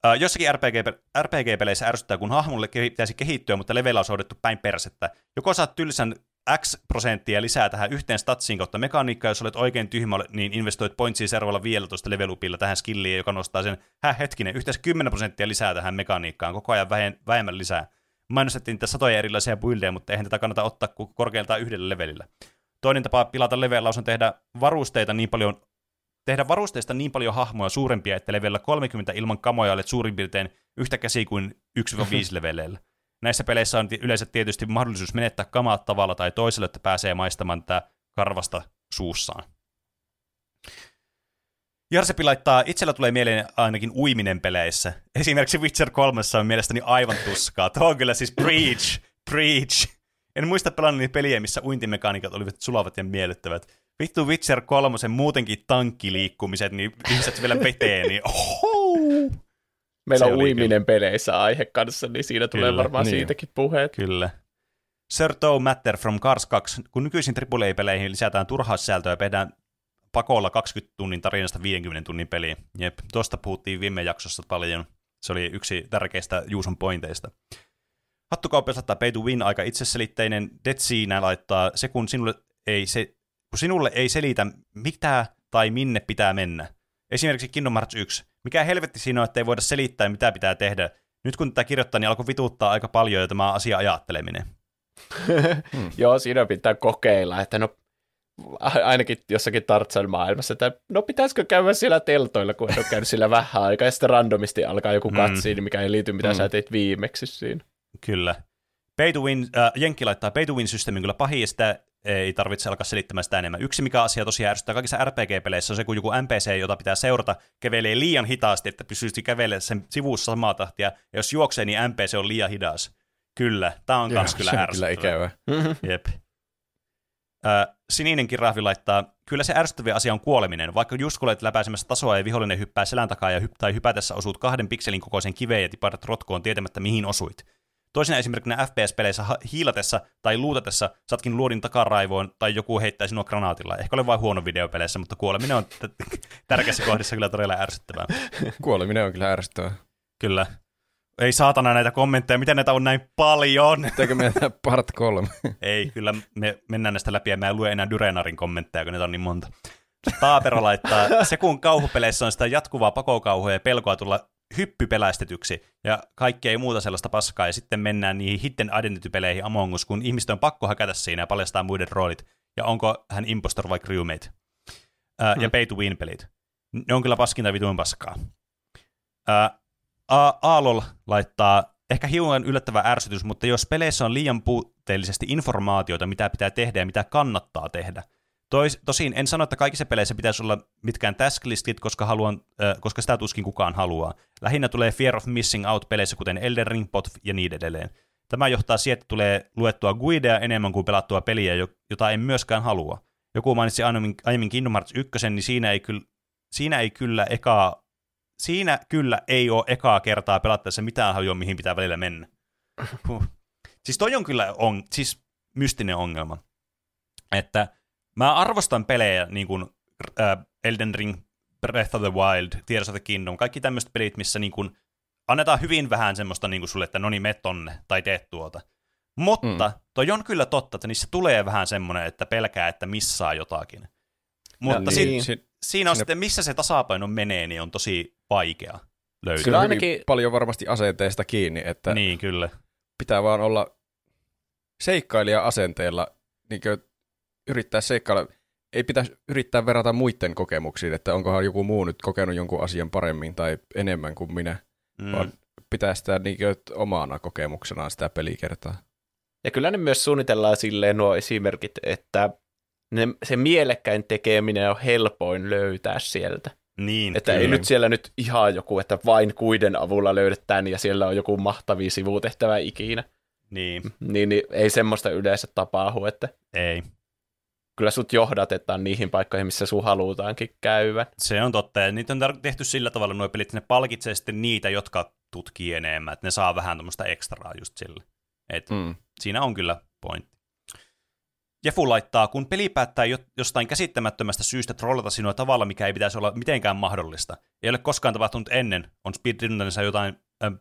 Uh, jossakin RPG, RPG-peleissä ärsyttää, kun hahmolle pitäisi kehittyä, mutta levellä on soudettu päin persettä. Joko saat tylsän X prosenttia lisää tähän yhteen statsiin kautta mekaniikkaa, jos olet oikein tyhmä, niin investoit pointsiin seuraavalla 15 levelupilla tähän skilliin, joka nostaa sen, hä hetkinen, yhteensä 10 prosenttia lisää tähän mekaniikkaan, koko ajan vähemmän lisää. Mainostettiin niitä satoja erilaisia buildeja, mutta eihän tätä kannata ottaa kuin korkeintaan yhdellä levelillä. Toinen tapa pilata levellä on tehdä varusteita niin paljon tehdä varusteista niin paljon hahmoja suurempia, että levellä 30 ilman kamoja olet suurin piirtein yhtä käsi kuin 1-5 leveleillä. Näissä peleissä on yleensä tietysti mahdollisuus menettää kamaa tavalla tai toisella, että pääsee maistamaan tätä karvasta suussaan. Jarsepi laittaa, itsellä tulee mieleen ainakin uiminen peleissä. Esimerkiksi Witcher 3 on mielestäni aivan tuskaa. Tuo on kyllä siis Preach, Preach. En muista pelannut peliä, missä uintimekaniikat olivat sulavat ja miellyttävät. Vittu Witcher 3 muutenkin tankkiliikkumiset, niin ihmiset vielä veteen, niin! Meillä on uiminen kyllä. peleissä aihe kanssa, niin siinä kyllä, tulee varmaan niin. siitäkin puheet. Kyllä. Sir Toe Matter from Cars 2. Kun nykyisin AAA-peleihin lisätään turhaa sisältöä ja tehdään pakolla 20 tunnin tarinasta 50 tunnin peliin. Jep, tuosta puhuttiin viime jaksossa paljon. Se oli yksi tärkeistä Juuson pointeista. Hattukauppa saattaa pay to win aika itseselitteinen. Dead Sea laittaa se, kun sinulle ei, se, kun sinulle ei selitä mitä tai minne pitää mennä. Esimerkiksi Kingdom Hearts 1. Mikä helvetti siinä on, että ei voida selittää, mitä pitää tehdä. Nyt kun tätä kirjoittaa, niin alkoi vituttaa aika paljon jo tämä asia ajatteleminen. hmm. Joo, siinä pitää kokeilla, että no ainakin jossakin Tartsan maailmassa, että no pitäisikö käydä siellä teltoilla, kun on käynyt sillä vähän aikaa, ja sitten randomisti alkaa joku katsiin, mm. mikä ei liity, mitä mm. sä teit viimeksi siinä. Kyllä. Pay to win, äh, Jenkki laittaa pay to win systeemin kyllä pahin, ja sitä ei tarvitse alkaa selittämään sitä enemmän. Yksi mikä asia tosiaan ärsyttää kaikissa RPG-peleissä on se, kun joku NPC, jota pitää seurata, kävelee liian hitaasti, että pystyisi kävelemään sen sivussa samaa tahtia, ja jos juoksee, niin NPC on liian hidas. Kyllä, tämä on myös kyllä ärsyttävää. kyllä ikävä. Jep. Äh, sininenkin rahvi laittaa, kyllä se ärsyttävä asia on kuoleminen. Vaikka just kun olet läpäisemässä tasoa ja vihollinen hyppää selän takaa ja hyp- tai hypätessä osuut kahden pikselin kokoisen kiveen ja tipadat rotkoon tietämättä mihin osuit. Toisena esimerkkinä FPS-peleissä hiilatessa tai luutatessa satkin luodin takaraivoon tai joku heittää sinua granaatilla. Ehkä ole vain huono videopeleissä, mutta kuoleminen on t- tärkeässä kohdassa kyllä todella ärsyttävää. Kuoleminen on kyllä ärsyttävää. Kyllä. Ei saatana näitä kommentteja, miten näitä on näin paljon? Teekö me part kolme? Ei, kyllä me mennään näistä läpi ja mä en lue enää Dyrenarin kommentteja, kun näitä on niin monta. Taapero laittaa, se kun kauhupeleissä on sitä jatkuvaa pakokauhua ja pelkoa tulla hyppypelästetyksi ja kaikkea ei muuta sellaista paskaa, ja sitten mennään niihin hidden identity-peleihin Among Us, kun ihmisten on pakko hakata siinä ja paljastaa muiden roolit, ja onko hän impostor vai crewmate. Ää, hmm. Ja pay to win-pelit. Ne on kyllä paskinta vituin paskaa. Ää, Aalol laittaa ehkä hiukan yllättävä ärsytys, mutta jos peleissä on liian puutteellisesti informaatiota, mitä pitää tehdä ja mitä kannattaa tehdä – Tois, tosin en sano, että kaikissa peleissä pitäisi olla mitkään tasklistit, koska, haluan, äh, koska sitä tuskin kukaan haluaa. Lähinnä tulee Fear of Missing Out peleissä, kuten Elden Ring, Pot ja niin edelleen. Tämä johtaa siihen, että tulee luettua guidea enemmän kuin pelattua peliä, jota en myöskään halua. Joku mainitsi aiemmin, aiemmin Kingdom Hearts 1, niin siinä ei, kyllä, siinä ei kyllä eka, siinä kyllä ei ole ekaa kertaa pelattaessa mitään hajua, mihin pitää välillä mennä. Huh. Siis toi on kyllä on, siis mystinen ongelma. Että Mä arvostan pelejä, niin kuin äh, Elden Ring, Breath of the Wild, Tears of the Kingdom, kaikki tämmöiset pelit, missä niin kuin annetaan hyvin vähän semmoista niin kuin sulle, että no niin, me tonne, tai teet tuota. Mutta mm. toi on kyllä totta, että niissä tulee vähän semmoinen, että pelkää, että missaa jotakin. Mutta niin. si- siinä on Sinne... sitten, missä se tasapaino menee, niin on tosi vaikea löytää. Kyllä ainakin paljon varmasti asenteesta kiinni, että niin, kyllä. pitää vaan olla seikkailija asenteella niin yrittää seikkailla, ei pitäisi yrittää verrata muiden kokemuksiin, että onkohan joku muu nyt kokenut jonkun asian paremmin tai enemmän kuin minä, mm. vaan pitää sitä niin omana kokemuksenaan sitä pelikertaa. Ja kyllä ne myös suunnitellaan silleen nuo esimerkit, että ne, se mielekkäin tekeminen on helpoin löytää sieltä. Niin, Että kyllä. ei nyt siellä nyt ihan joku, että vain kuiden avulla löydetään ja siellä on joku mahtavia sivutehtävä ikinä. Niin, Niin, niin ei semmoista yleensä tapahdu, että ei. Kyllä sut johdatetaan niihin paikkoihin, missä sun halutaankin käyvän. Se on totta, ja niitä on tehty sillä tavalla nuo pelit, että ne palkitsee sitten niitä, jotka tutkii enemmän, että ne saa vähän tuommoista ekstraa just sille. Et Mm. siinä on kyllä pointti. Jefu laittaa, kun peli päättää jo- jostain käsittämättömästä syystä trollata sinua tavalla, mikä ei pitäisi olla mitenkään mahdollista. Ei ole koskaan tapahtunut ennen, on speedrunnerissa jotain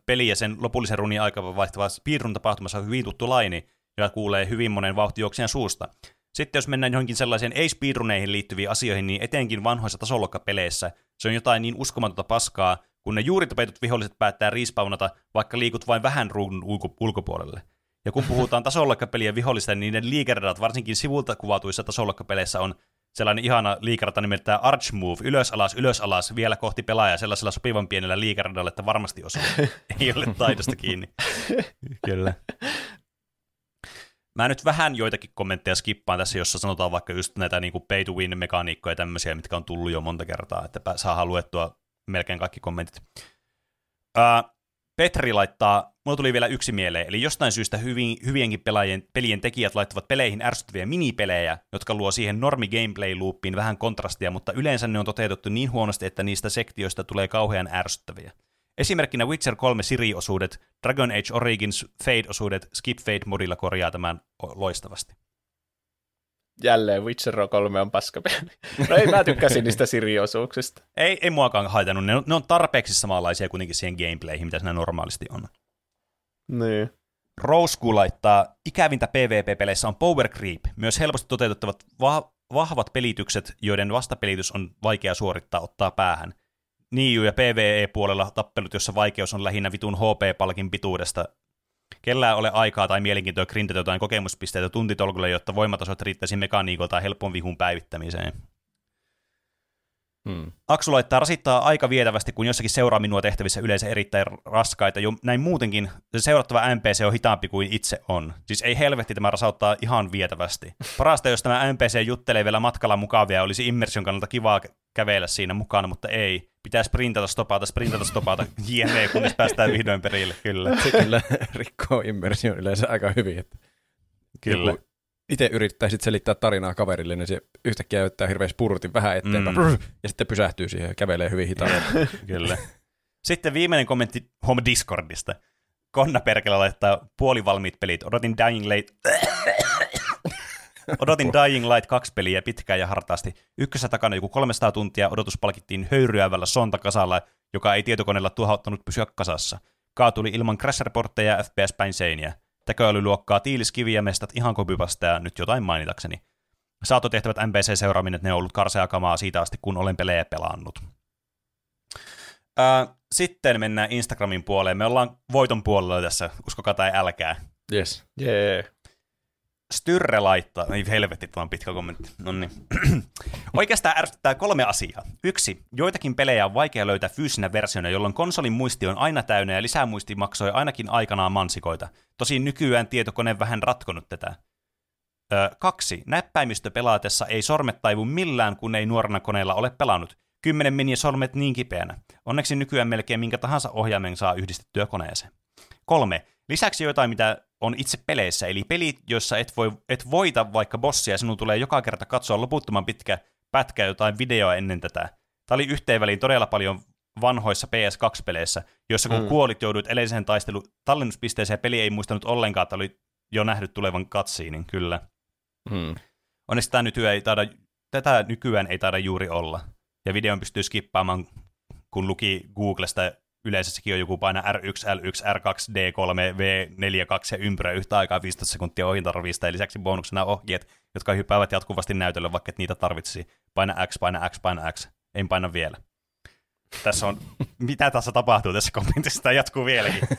peliä sen lopullisen runin aikaa vaihtava speedrun tapahtumassa on hyvin tuttu laini, joka kuulee hyvin monen vauhtijuoksijan suusta. Sitten jos mennään johonkin sellaiseen ei-speedruneihin liittyviin asioihin, niin etenkin vanhoissa tasoloikkapeleissä se on jotain niin uskomatonta paskaa, kun ne juuri tapetut viholliset päättää respawnata, vaikka liikut vain vähän ruudun ulko- ulkopuolelle. Ja kun puhutaan tasoloikkapelien vihollista, niin niiden liikeradat, varsinkin sivulta kuvatuissa tasoloikkapeleissä, on sellainen ihana liikerata nimeltään Arch Move, ylös alas, ylös alas, vielä kohti pelaajaa sellaisella sopivan pienellä liikeradalla, että varmasti osuu. Ei ole taidosta kiinni. Kyllä. Mä nyt vähän joitakin kommentteja skippaan tässä, jossa sanotaan vaikka just näitä niin kuin pay to win mekaniikkoja ja tämmöisiä, mitkä on tullut jo monta kertaa, että saadaan luettua melkein kaikki kommentit. Ää, Petri laittaa, mulla tuli vielä yksi mieleen, eli jostain syystä hyvin, hyvienkin pelaajien, pelien tekijät laittavat peleihin ärsyttäviä minipelejä, jotka luo siihen normi gameplay loopiin vähän kontrastia, mutta yleensä ne on toteutettu niin huonosti, että niistä sektioista tulee kauhean ärsyttäviä. Esimerkkinä Witcher 3 Siri-osuudet, Dragon Age Origins Fade-osuudet Skip Fade-modilla korjaa tämän loistavasti. Jälleen Witcher 3 on paskapeli. No ei, mä tykkäsin niistä Siri-osuuksista. Ei, ei muakaan haitannut, ne on, ne on tarpeeksi samanlaisia kuitenkin siihen gameplayhin, mitä siinä normaalisti on. Niin. Rosku laittaa, ikävintä PvP-peleissä on power creep, myös helposti toteutettavat va- vahvat pelitykset, joiden vastapelitys on vaikea suorittaa ottaa päähän. Niiu ja PvE-puolella tappelut, jossa vaikeus on lähinnä vitun HP-palkin pituudesta. Kellään ole aikaa tai mielenkiintoa grindata jotain kokemuspisteitä tuntitolkulle, jotta voimatasot riittäisi mekaniikolta tai helpon vihun päivittämiseen. Mm. Aksu laittaa rasittaa aika vietävästi, kun jossakin seuraa minua tehtävissä yleensä erittäin raskaita. Jo näin muutenkin se seurattava NPC on hitaampi kuin itse on. Siis ei helvetti, tämä rasauttaa ihan vietävästi. Parasta, jos tämä NPC juttelee vielä matkalla mukavia, olisi immersion kannalta kivaa kävellä siinä mukana, mutta ei. Pitää sprintata, stopata, sprintata, stopata, jne, kunnes päästään vihdoin perille, kyllä. Se kyllä rikkoo immersion yleensä aika hyvin. Että Kyllä. joku itse yrittää sit selittää tarinaa kaverille, niin se yhtäkkiä yrittää hirveän spurtin vähän eteenpäin, Mm. mm. ja sitten pysähtyy siihen ja kävelee hyvin hitaasti. Kyllä. Sitten viimeinen kommentti Home Discordista. Konna Perkele laittaa puolivalmiit pelit. Odotin Dying Light... Odotin Dying Light 2 peliä pitkään ja hartaasti. Ykkössä takana joku 300 tuntia odotus palkittiin höyryävällä sontakasalla, joka ei tietokoneella tuhauttanut pysyä kasassa. Kaatuli ilman crash reportteja ja FPS päin seiniä. Tekoälyluokkaa tiiliskiviä mestat ihan kopipasta ja nyt jotain mainitakseni. Saatotehtävät NPC-seuraaminen, että ne on ollut karsea kamaa siitä asti, kun olen pelejä pelannut. Ää, sitten mennään Instagramin puoleen. Me ollaan voiton puolella tässä, uskokaa tai älkää. Yes. Jee. Styrre laittaa, ei helvetti, tämä on pitkä kommentti. No niin. Oikeastaan ärsyttää kolme asiaa. Yksi, joitakin pelejä on vaikea löytää fyysinä versiona, jolloin konsolin muisti on aina täynnä ja lisämuisti maksoi ainakin aikanaan mansikoita. Tosin nykyään tietokone vähän ratkonut tätä. Ö, kaksi, näppäimistö pelaatessa ei sormet taivu millään, kun ei nuorena koneella ole pelannut. Kymmenen meni sormet niin kipeänä. Onneksi nykyään melkein minkä tahansa ohjaimen saa yhdistettyä koneeseen. Kolme, lisäksi jotain, mitä on itse peleissä, eli pelit, joissa et, voi, et voita vaikka bossia, sinun tulee joka kerta katsoa loputtoman pitkä pätkä jotain videoa ennen tätä. Tämä oli yhteenväliin todella paljon vanhoissa PS2-peleissä, joissa kun Mm. kuolit, jouduit edelliseen taistelu tallennuspisteeseen ja peli ei muistanut ollenkaan, että oli jo nähnyt tulevan cutscenein, kyllä. Mm. Onneksi tämä nykyään ei taida, tätä nykyään ei taida juuri olla. Ja videon pystyy skippaamaan, kun luki Googlesta yleensä sekin on joku paina R1, L1, R2, D3, V42 ja ympyrä yhtä aikaa 15 sekuntia ohintarvista. Ja lisäksi bonuksena ohjeet, jotka hyppäävät jatkuvasti näytölle, vaikka et niitä tarvitsisi. Paina X, paina X, paina X. En paina vielä. Tässä on, mitä tässä tapahtuu tässä kommentissa, tämä jatkuu vieläkin.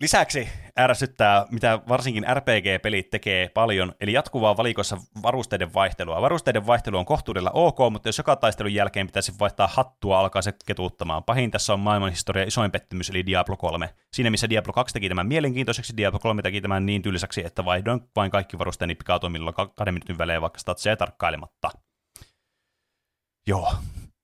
Lisäksi ärsyttää, mitä varsinkin RPG-pelit tekee paljon, eli jatkuvaa valikossa varusteiden vaihtelua. Varusteiden vaihtelu on kohtuudella ok, mutta jos joka taistelun jälkeen pitäisi vaihtaa hattua, alkaa se ketuuttamaan. Pahin tässä on maailman historia isoin pettymys, eli Diablo 3. Siinä missä Diablo 2 teki tämän mielenkiintoiseksi, Diablo 3 teki tämän niin tylsäksi, että vaihdoin vain kaikki varusteeni pikatoimilla kahden minuutin välein vaikka statseja tarkkailematta. Joo,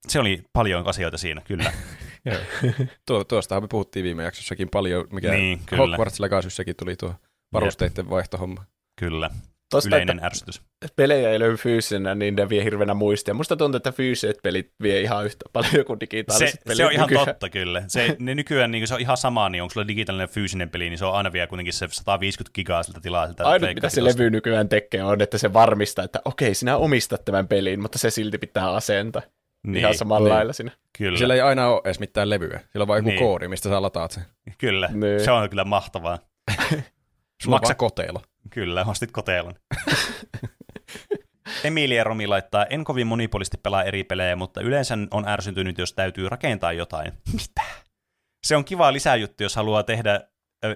se oli paljon asioita siinä, kyllä. tuo, tuostahan me puhuttiin viime jaksossakin paljon, mikä Niin. Hogwarts Legacyssäkin tuli tuo varusteiden vaihtohomma. Kyllä, Tosta, yleinen että ärsytys. pelejä ei löydy fyysisenä, niin ne vie hirveänä muistia. Musta tuntuu, että fyysiset pelit vie ihan yhtä paljon kuin Se, digitaaliset pelit. se on ihan nykyään. totta kyllä. Se, ne nykyään niin se on ihan sama, niin onko sulla digitaalinen fyysinen peli, niin se on aina vielä kuitenkin se 150 gigaa siltä tilaa. Siltä Ainut, mitä se levy nykyään tekee, on, että se varmistaa, että okei, sinä omistat tämän pelin, mutta se silti pitää asentaa. Niin, Ihan samalla niin. lailla siinä. Kyllä, Siellä ei aina ole edes mitään levyä. Siellä on vain joku Niin. koodi, mistä sä lataat sen. kyllä. Niin. se on kyllä mahtavaa. Sulla Maksa- koteelo. Kyllä, ostit koteelon. Emilia Romi laittaa, en kovin monipuolisesti pelaa eri pelejä, mutta yleensä on ärsyntynyt, jos täytyy rakentaa jotain. Mitä? Se on kiva lisäjuttu, jos haluaa tehdä,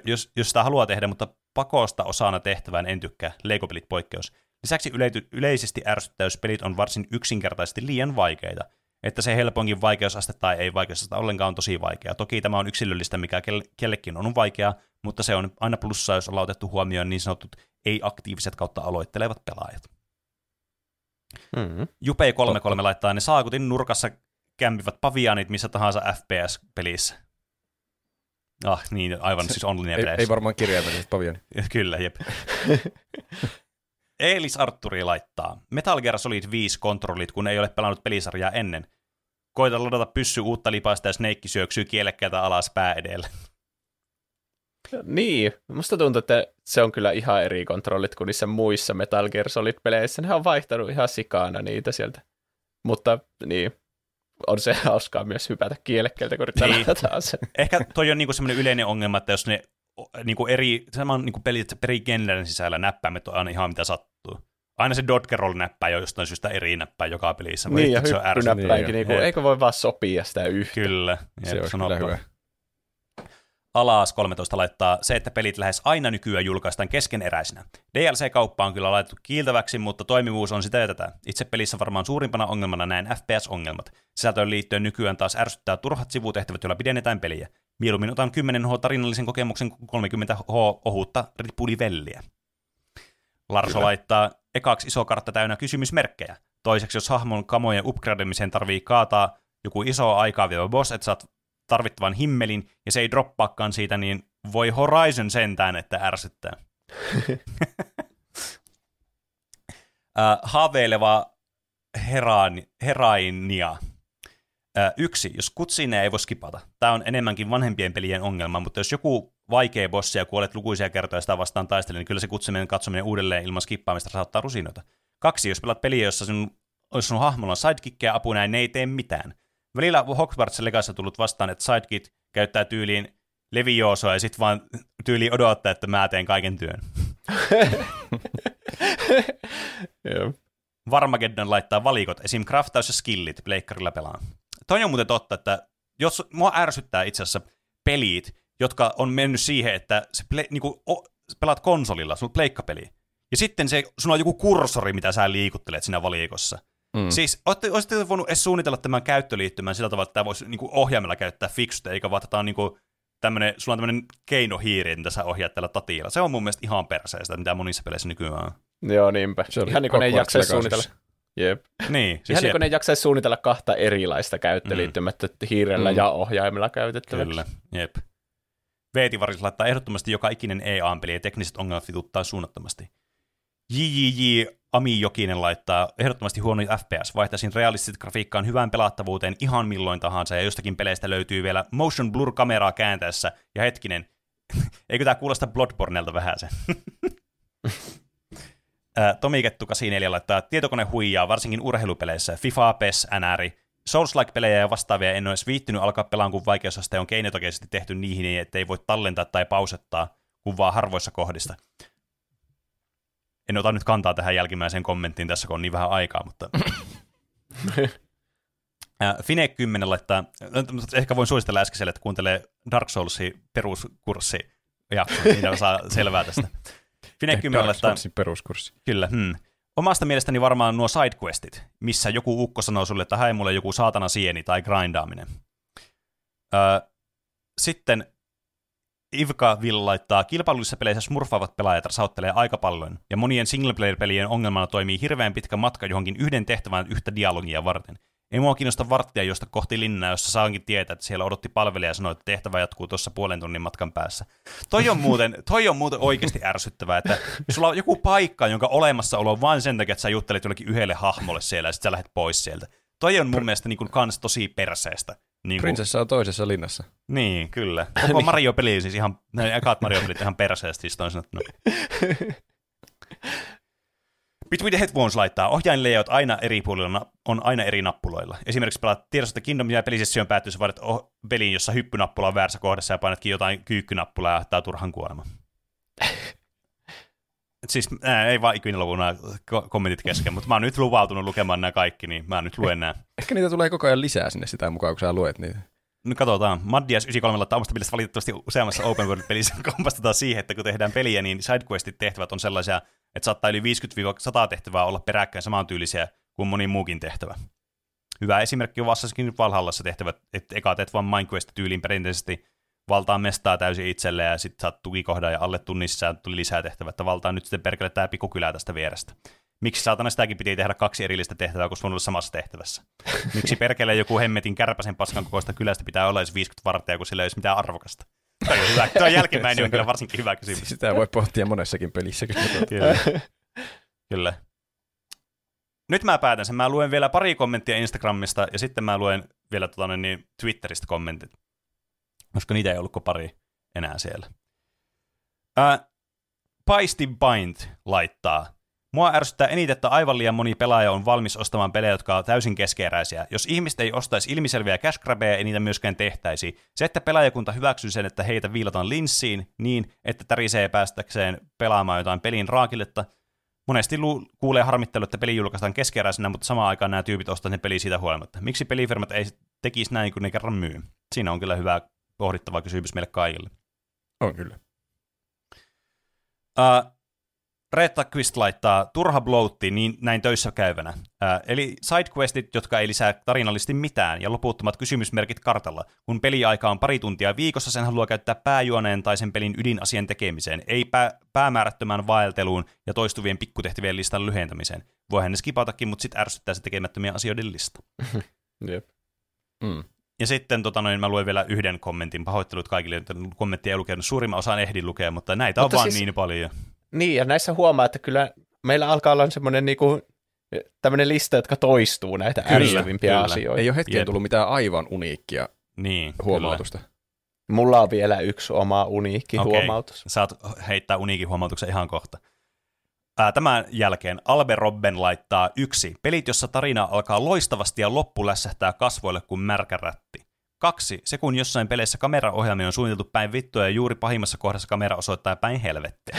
jos, jos sitä haluaa tehdä, mutta pakosta osana tehtävään en tykkää. Lego-pelit poikkeus. Lisäksi yleity, yleisesti ärsyttää, jos pelit on varsin yksinkertaisesti liian vaikeita. Että se helpoinkin vaikeusaste tai ei vaikeusaste ollenkaan on tosi vaikea. Toki tämä on yksilöllistä, mikä kelle- kellekin on vaikeaa, mutta se on aina plussaa, jos ollaan otettu huomioon niin sanotut ei-aktiiviset kautta aloittelevat pelaajat. Mm-hmm. Jupe 33 laittaa ne saakutin nurkassa kämpivät paviaanit missä tahansa FPS-pelissä. Ah, niin, aivan siis online Ei, ei varmaan kirjaimellisesti paviani. Kyllä, jep. Eelis Arturi laittaa. Metal Gear Solid 5 kontrollit, kun ei ole pelannut pelisarjaa ennen. Koita ladata pyssy uutta lipaista ja Snake syöksyy kielekkäältä alas pää edellä. Niin, musta tuntuu, että se on kyllä ihan eri kontrollit kuin niissä muissa Metal Gear Solid-peleissä. Ne on vaihtanut ihan sikana niitä sieltä. Mutta niin, on se hauskaa myös hypätä kielekkeeltä, kun yrittää Niin. Ehkä toi on niinku semmoinen yleinen ongelma, että jos ne o- niinku eri, saman niinku pelit eri genren sisällä näppäimet on aina ihan mitä sattuu. Aina se Dodge Roll näppää jo jostain syystä eri näppää joka pelissä. Niin, ja on hyppynäppäinkin, Niin, niin, eikö voi vaan sopia sitä yhtä. Kyllä. Se jep, sanoppa. kyllä hyvä. Alas 13 laittaa se, että pelit lähes aina nykyään julkaistaan keskeneräisinä. DLC-kauppa on kyllä laitettu kiiltäväksi, mutta toimivuus on sitä ja tätä. Itse pelissä varmaan suurimpana ongelmana näen FPS-ongelmat. Sisältöön liittyen nykyään taas ärsyttää turhat sivutehtävät, joilla pidennetään peliä. Mieluummin otan 10H tarinallisen kokemuksen kuin 30H ohutta Red Bulli-velliä. Larso Kyllä. laittaa ekaksi iso kartta täynnä kysymysmerkkejä. Toiseksi, jos hahmon kamojen upgradeamiseen tarvii kaataa joku iso aikaa vievä boss, että saat tarvittavan himmelin, ja se ei droppaakaan siitä, niin voi Horizon sentään, että ärsyttää. äh, haaveileva heraan, herainia. Yksi, jos kutsineja ei voi skipata. Tämä on enemmänkin vanhempien pelien ongelma, mutta jos joku vaikea bossi ja kuolet lukuisia kertoja sitä vastaan taistelemaan, niin kyllä se kutsiminen katsominen uudelleen ilman skippaamista saattaa rusinoita. Kaksi, jos pelaat peliä, jossa sun, jos sun hahmolla on sidekickkejä apuna ja ne ei tee mitään. Välillä Hogwarts Legassa tullut vastaan, että sidekick käyttää tyyliin Leviosoa ja sitten vaan tyyliin odottaa, että mä teen kaiken työn. Varmageddon laittaa valikot, esim. craftaus ja skillit pleikkarilla pelaan. Toi on muuten totta, että jos mua ärsyttää itse asiassa pelit, jotka on mennyt siihen, että se ple, niinku, o, pelaat konsolilla, sun pleikkapeli, ja sitten se, sun on joku kursori, mitä sä liikuttelet siinä valikossa. Mm. Siis olisitte voinut edes suunnitella tämän käyttöliittymän sillä tavalla, että tämä voisi niinku ohjaimella käyttää fiksusti, eikä vaan, että tämä on niinku tämmönen, sulla on tämmöinen keinohiiri, mitä sä ohjaat tällä tatilla. Se on mun mielestä ihan perseestä, mitä monissa peleissä nykyään on. Joo, niinpä. Se oli Ihan niin kuin ne Legacyssa. suunnitella. Jep. Niin, siis Ihan niin kuin ne jaksaisi suunnitella kahta erilaista käyttöliittymää, mm. hiirellä Mm. ja ohjaimella käytettäväksi. Kyllä, jep. Veetivaris laittaa ehdottomasti joka ikinen EA-peli ja tekniset ongelmat vituttaa suunnattomasti. JJJ Ami Jokinen laittaa ehdottomasti huono FPS. Vaihtaisin realistiset grafiikkaan hyvään pelattavuuteen ihan milloin tahansa ja jostakin peleistä löytyy vielä motion blur kameraa kääntäessä. Ja hetkinen, eikö tämä kuulosta Bloodborneelta vähän se? Ää, Tomi Kettu 84 laittaa tietokone huijaa, varsinkin urheilupeleissä, FIFA, PES, NR. Souls-like-pelejä ja vastaavia en ole edes viittynyt alkaa pelaan, kun vaikeusaste on keinotokeisesti tehty niihin, niin ettei voi tallentaa tai pausettaa, kun vaan harvoissa kohdista. En ota nyt kantaa tähän jälkimmäiseen kommenttiin tässä, kun on niin vähän aikaa, mutta... Ää, Fine 10 laittaa, ehkä voin suositella äskeiselle, että kuuntelee Dark Soulsin peruskurssi jakson, niin saa selvää tästä. Finekymmenen Dark peruskurssi. Kyllä, hmm. Omasta mielestäni varmaan nuo sidequestit, missä joku ukko sanoo sulle, että hae mulle joku saatana sieni tai grindaaminen. Öö, sitten Ivka Will laittaa, kilpailullisissa peleissä smurfaavat pelaajat rasauttelee aika paljon, ja monien singleplayer-pelien ongelmana toimii hirveän pitkä matka johonkin yhden tehtävään yhtä dialogia varten. Ei mua kiinnosta varttia, josta kohti linnaa, jossa saankin tietää, että siellä odotti palvelija ja sanoi, että tehtävä jatkuu tuossa puolen tunnin matkan päässä. Toi on muuten, toi on muuten oikeasti ärsyttävää, että sulla on joku paikka, jonka olemassaolo on vain sen takia, että sä juttelet jollekin yhdelle hahmolle siellä ja sitten sä lähdet pois sieltä. Toi on mun mielestä niin kuin kans tosi perseestä. Niin Prinsessa on toisessa linnassa. niin, kyllä. Koko Mario-peli siis ihan, ne ekat Mario-pelit ihan perseestä, siis toisin sanottuna. Between the Headphones laittaa, ohjainlayout aina eri puolilla on aina eri nappuloilla. Esimerkiksi pelaat tiedossa, että Kingdom ja pelisession päättyessä vaadit oh, peliin, jossa hyppynappula on väärässä kohdassa ja painatkin jotain kyykkynappulaa ja tämä turhan kuolema. Siis ää, ei vaan ikinä lopu nämä ko- kommentit kesken, mutta mä oon nyt luvautunut lukemaan nämä kaikki, niin mä nyt luen nämä. Ehkä niitä tulee koko ajan lisää sinne sitä mukaan, kun sä luet niitä. No katsotaan. Maddias 93 laittaa omasta mielestä valitettavasti useammassa open world-pelissä kompastetaan siihen, että kun tehdään peliä, niin sidequestit tehtävät on sellaisia, että saattaa yli 50-100 tehtävää olla peräkkäin samantyylisiä kuin moni muukin tehtävä. Hyvä esimerkki on Assassin's Valhallassa tehtävät, että eka teet vaan Minecraft-tyyliin perinteisesti valtaa mestaa täysin itselle ja sitten saat tukikohdan ja alle tunnissa tuli lisää tehtävää, että valtaa nyt sitten perkele tämä pikkukylä tästä vierestä. Miksi saatana sitäkin piti tehdä kaksi erillistä tehtävää, kun olla samassa tehtävässä? Miksi perkele joku hemmetin kärpäsen paskan kokoista kylästä pitää olla edes 50 varttia, kun sillä ei olisi mitään arvokasta? Toi on hyvä. Tuo jälkimmäinen on kyllä varsinkin hyvä kysymys. Sitä voi pohtia monessakin pelissä. Kyllä. Kyllä. Kyllä. Nyt mä päätän sen. Mä luen vielä pari kommenttia Instagramista ja sitten mä luen vielä tota, niin, Twitteristä kommentit. Koska niitä ei ollut kuin pari enää siellä. Ää, Paisti Bind laittaa. Mua ärsyttää eniten, että aivan liian moni pelaaja on valmis ostamaan pelejä, jotka ovat täysin keskeeräisiä. Jos ihmiset ei ostaisi ilmiselviä cash grabbeja, ei niitä myöskään tehtäisi. Se, että pelaajakunta hyväksyy sen, että heitä viilataan linssiin niin, että tärisee päästäkseen pelaamaan jotain pelin raakilletta, Monesti lu- kuulee harmittelu, että peli julkaistaan keskeräisenä, mutta samaan aikaan nämä tyypit ostavat ne peli siitä huolimatta. Miksi pelifirmat ei tekisi näin, kun ne kerran myy? Siinä on kyllä hyvä pohdittava kysymys meille kaikille. On kyllä. Uh, Reetta Quist laittaa turha bloutti niin näin töissä käyvänä. Uh, eli sidequestit, jotka ei lisää tarinallisesti mitään, ja loputtomat kysymysmerkit kartalla. Kun peliaika on pari tuntia viikossa, sen haluaa käyttää pääjuoneen tai sen pelin ydinasian tekemiseen, ei pää- päämäärättömään vaelteluun ja toistuvien pikkutehtävien listan lyhentämiseen. Voihan ne skipautakin, mutta sitten ärsyttää se tekemättömien asioiden lista. Jep. Mm. Ja sitten tota noin, mä luen vielä yhden kommentin. Pahoittelut kaikille, että kommenttia ei lukenut. Suurimman osan ehdin lukea, mutta näitä Mutta on vaan siis- niin paljon. Niin, ja näissä huomaa, että kyllä meillä alkaa olla semmoinen niinku, tämmöinen lista, jotka toistuu näitä Kyllä, ärsyvimpiä kyllä. asioita. Ei ole hetkeen Jep. tullut mitään aivan uniikkia Niin, huomautusta. Mulla on vielä yksi oma uniikki Okei. huomautus. Kyllä. Saat heittää uniikin huomautuksen ihan kohta. Ää, tämän jälkeen Albe Robben laittaa yksi. Pelit, jossa tarina alkaa loistavasti ja loppu lässähtää kasvoille kuin märkä rätti. Kaksi. Se, kun jossain peleissä kameraohjelmia on suunniteltu päin vittua ja juuri pahimmassa kohdassa kamera osoittaa päin helvettiä.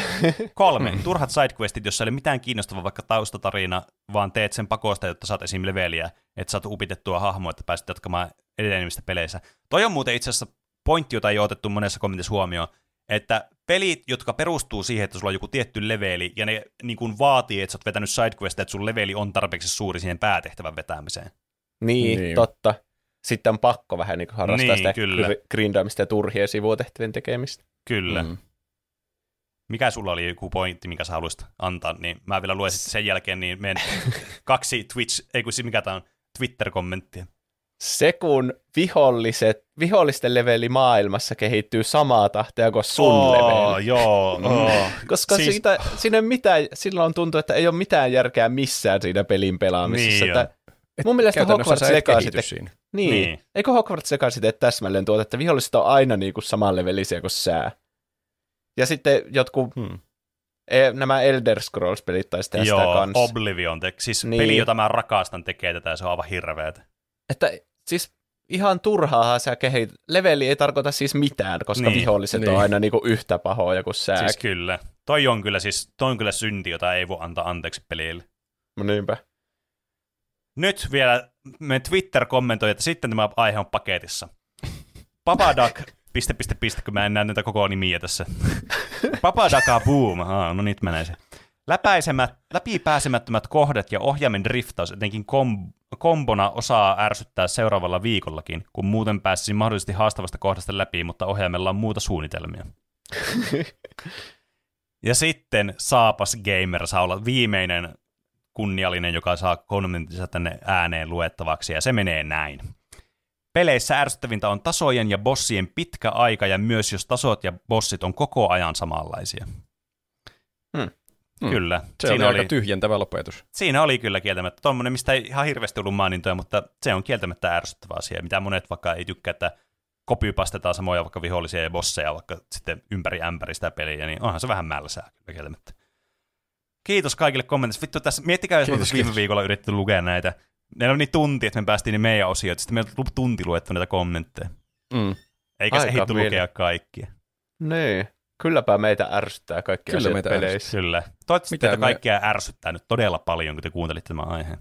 Kolme. Turhat sidequestit, jossa ei ole mitään kiinnostavaa vaikka taustatarina, vaan teet sen pakosta, jotta saat esim. leveliä, että saat upitettua hahmoa, että pääset jatkamaan edenemistä peleissä. Toi on muuten itse asiassa pointti, jota ei ole otettu monessa kommentissa huomioon, että pelit, jotka perustuu siihen, että sulla on joku tietty leveli, ja ne niin kuin vaatii, että sä oot vetänyt sidequestia, että sun leveli on tarpeeksi suuri siihen päätehtävän vetämiseen. Niin, Niin. totta. Sitten on pakko vähän niin harrastaa Niin, sitä kyllä. gr- grindaamista ja turhien sivutehtävien tekemistä. Kyllä. Mm. Mikä sulla oli joku pointti, mikä sä haluaisit antaa, niin mä vielä luen sitten sen jälkeen niin meidän kaksi Twitch, ei kun siis mikä tää on, Twitter-kommenttia. Se, kun viholliset, vihollisten leveli maailmassa kehittyy samaa tahtia kuin sun Oo, leveli. joo, oo. Koska Siis- siitä, siinä mitään, silloin tuntuu, että ei ole mitään järkeä missään siinä pelin pelaamisessa. Niin että mun mielestä Hogwarts sä et te- siinä. Niin. Niin. Eikö Hogwarts Legacy tee täsmälleen tuota, että viholliset on aina niin kuin saman levelisiä kuin sää. Ja sitten jotkut, Hmm. e, nämä Elder Scrolls-pelit taisi tehdä sitä Joo, kanssa. Oblivion, te- siis Niin. peli, jota mä rakastan, tekee tätä ja se on aivan hirveetä. Että siis ihan turhaahan sä kehit. Leveli ei tarkoita siis mitään, koska Niin. viholliset Niin. on aina niin kuin yhtä pahoja kuin sää. Siis kyllä. Toi on kyllä, siis, toi on kyllä synti, jota ei voi antaa anteeksi pelille. No Niinpä. Nyt vielä me Twitter kommentoi, että sitten tämä aihe on paketissa. Papadak piste, piste, piste, kun mä en näe näitä koko nimiä tässä. Papadaka Boom, Aa, no nyt menee se. Läpäisemät, läpipääsemättömät kohdat ja ohjaimen driftaus etenkin kom, kombona osaa ärsyttää seuraavalla viikollakin, kun muuten pääsisi mahdollisesti haastavasta kohdasta läpi, mutta ohjaimella on muuta suunnitelmia. ja sitten Saapas Gamer saa olla viimeinen kunniallinen, joka saa kommenttinsa tänne ääneen luettavaksi, ja se menee näin. Peleissä ärsyttävintä on tasojen ja bossien pitkä aika, ja myös jos tasot ja bossit on koko ajan samanlaisia. Hmm. Hmm. Kyllä. Se Siinä oli aika tyhjentävä lopetus. Siinä oli kyllä kieltämättä. Tuommoinen, mistä ei ihan hirveästi ollut mainintoja, mutta se on kieltämättä ärsyttävä asia, mitä monet vaikka ei tykkää, että kopypastetaan samoja vaikka vihollisia ja bosseja vaikka sitten ympäri ämpäri sitä peliä, niin onhan se vähän mälsää kyllä kieltämättä. Kiitos kaikille kommenteista. Vittu tässä, miettikää, jos kiitos, viime viikolla yritetty lukea näitä. Meillä on niin tunti, että me päästiin niin meidän osioita, sitten meillä on tunti luettu näitä kommentteja. Mm. Eikä Aika se ehditty lukea kaikkia. Niin. Kylläpä meitä ärsyttää kaikki Kyllä asiat meitä peleissä. Kyllä. Toivottavasti teitä me... kaikkia ärsyttää nyt todella paljon, kun te kuuntelitte tämän aiheen.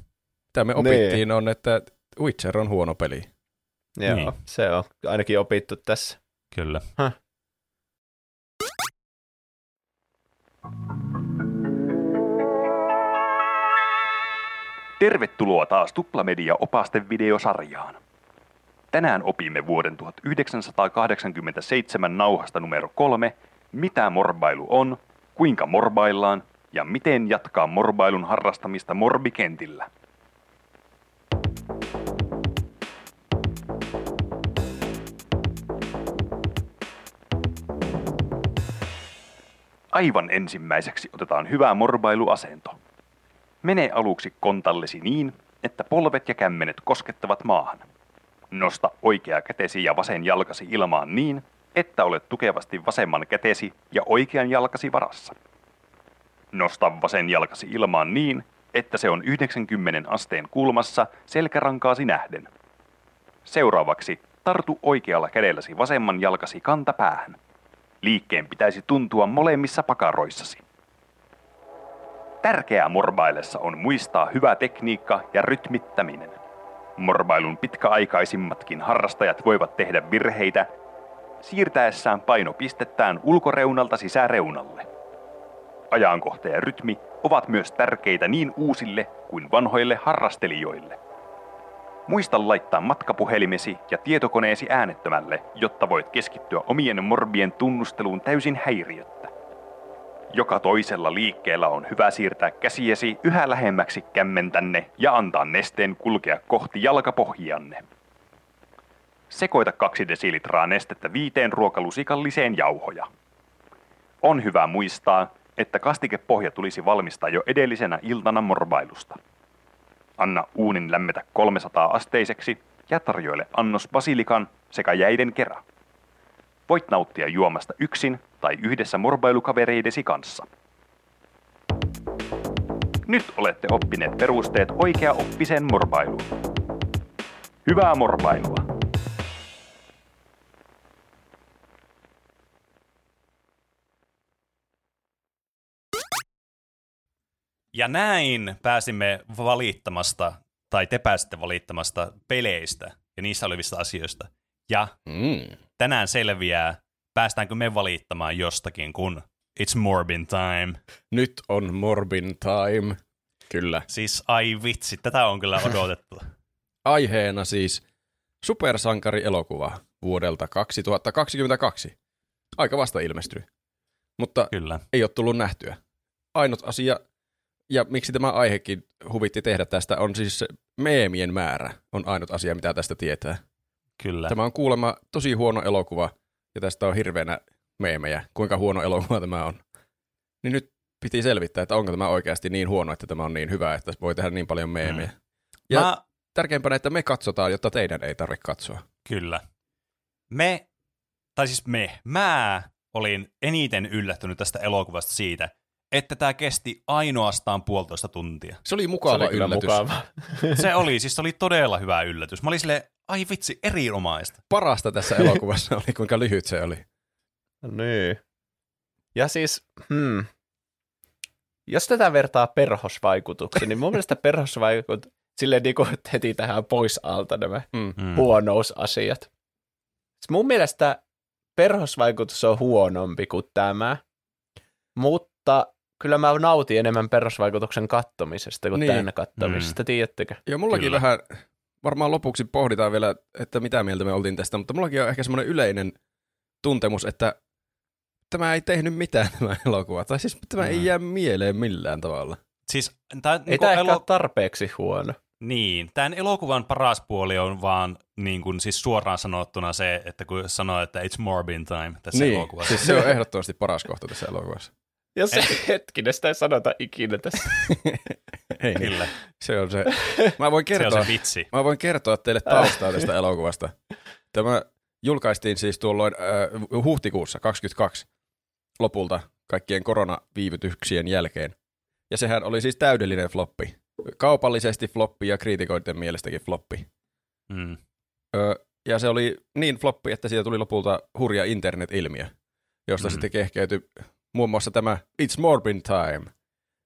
Mitä me opittiin niin. on, että Witcher on huono peli. Joo, niin. se on ainakin opittu tässä. Kyllä. Huh. Tervetuloa taas Tuplamedia opasten videosarjaan. Tänään opimme vuoden 1987 nauhasta numero kolme, mitä morbailu on, kuinka morbaillaan ja miten jatkaa morbailun harrastamista morbikentillä. Aivan ensimmäiseksi otetaan hyvä morbailuasento. Mene aluksi kontallesi niin, että polvet ja kämmenet koskettavat maahan. Nosta oikea kätesi ja vasen jalkasi ilmaan niin, että olet tukevasti vasemman kätesi ja oikean jalkasi varassa. Nosta vasen jalkasi ilmaan niin, että se on 90 asteen kulmassa selkärankaasi nähden. Seuraavaksi tartu oikealla kädelläsi vasemman jalkasi kantapäähän. Liikkeen pitäisi tuntua molemmissa pakaroissasi. Tärkeää morbailessa on muistaa hyvä tekniikka ja rytmittäminen. Morbailun pitkäaikaisimmatkin harrastajat voivat tehdä virheitä siirtäessään painopistettään ulkoreunalta sisäreunalle. Ajankohta ja rytmi ovat myös tärkeitä niin uusille kuin vanhoille harrastelijoille. Muista laittaa matkapuhelimesi ja tietokoneesi äänettömälle, jotta voit keskittyä omien morbien tunnusteluun täysin häiriöttä. Joka toisella liikkeellä on hyvä siirtää käsiesi yhä lähemmäksi kämmentänne ja antaa nesteen kulkea kohti jalkapohjianne. Sekoita kaksi desilitraa nestettä viiteen ruokalusikalliseen jauhoja. On hyvä muistaa, että kastikepohja tulisi valmistaa jo edellisenä iltana morbailusta. Anna uunin lämmetä 300 asteiseksi ja tarjoile annos basilikan sekä jäiden kerran. Voit nauttia juomasta yksin tai yhdessä morbailukavereidesi kanssa. Nyt olette oppineet perusteet oikea oppisen morbailuun. Hyvää morbailua! Ja näin pääsimme valittamasta, tai te pääsitte valittamasta peleistä ja niissä olevista asioista. Ja mm. tänään selviää, päästäänkö me valittamaan jostakin, kun it's Morbin time. Nyt on Morbin time. Kyllä. Siis ai vitsi, tätä on kyllä odotettu. Aiheena siis supersankari-elokuva vuodelta 2022. Aika vasta ilmestyi. Mutta kyllä. ei ole tullut nähtyä. Ainut asia, ja miksi tämä aihekin huvitti tehdä tästä, on siis meemien määrä on ainut asia, mitä tästä tietää. Kyllä. Tämä on kuulemma tosi huono elokuva, ja tästä on hirveänä meemejä, kuinka huono elokuva tämä on. Niin nyt piti selvittää, että onko tämä oikeasti niin huono, että tämä on niin hyvä, että voi tehdä niin paljon meemejä. Mm. Ja Mä... tärkeimpänä, että me katsotaan, jotta teidän ei tarvitse katsoa. Kyllä. Me, tai siis me, mä olin eniten yllättynyt tästä elokuvasta siitä, että tämä kesti ainoastaan puolitoista tuntia. Se oli mukava se oli yllätys. Mukava. se oli, siis se oli todella hyvä yllätys. Mä olin silleen, ai vitsi, erinomaista. Parasta tässä elokuvassa oli, kuinka lyhyt se oli. Niin. Ja siis, hmm, jos tätä vertaa perhosvaikutuksiin, niin mun mielestä perhosvaikut silleen niin kuin heti tähän pois alta nämä mm. huonousasiat. Siis mun mielestä perhosvaikutus on huonompi kuin tämä, mutta kyllä mä nautin enemmän perusvaikutuksen kattomisesta kuin Niin. niin. tänne kattomisesta, mm. tiedättekö? Ja mullakin Kyllä. vähän, varmaan lopuksi pohditaan vielä, että mitä mieltä me oltiin tästä, mutta mullakin on ehkä semmoinen yleinen tuntemus, että tämä ei tehnyt mitään tämä elokuva. Tai siis tämä Mm. ei jää mieleen millään tavalla. Siis tää, Ei niinku tämä ehkä elo- ole tarpeeksi huono. Niin, tämän elokuvan paras puoli on vaan niin kuin, siis suoraan sanottuna se, että kun sanoo, että it's Morbin time tässä niin, elokuvassa. siis se on ehdottomasti paras kohta tässä elokuvassa. Ja se hetkinen, sitä ei sanota ikinä tässä. Ei niin. Kyllä, Se on se. Mä voin se on kertoa, se vitsi. mä voin kertoa teille taustaa tästä elokuvasta. Tämä julkaistiin siis tuolloin äh, huhtikuussa 22 lopulta kaikkien koronaviivytyksien jälkeen. Ja sehän oli siis täydellinen floppi. Kaupallisesti floppi ja kriitikoiden mielestäkin floppi. Mm. Ö, ja se oli niin floppi, että siitä tuli lopulta hurja internet-ilmiö, josta mm. sitten kehkeytyi muun muassa tämä It's Morbin Time.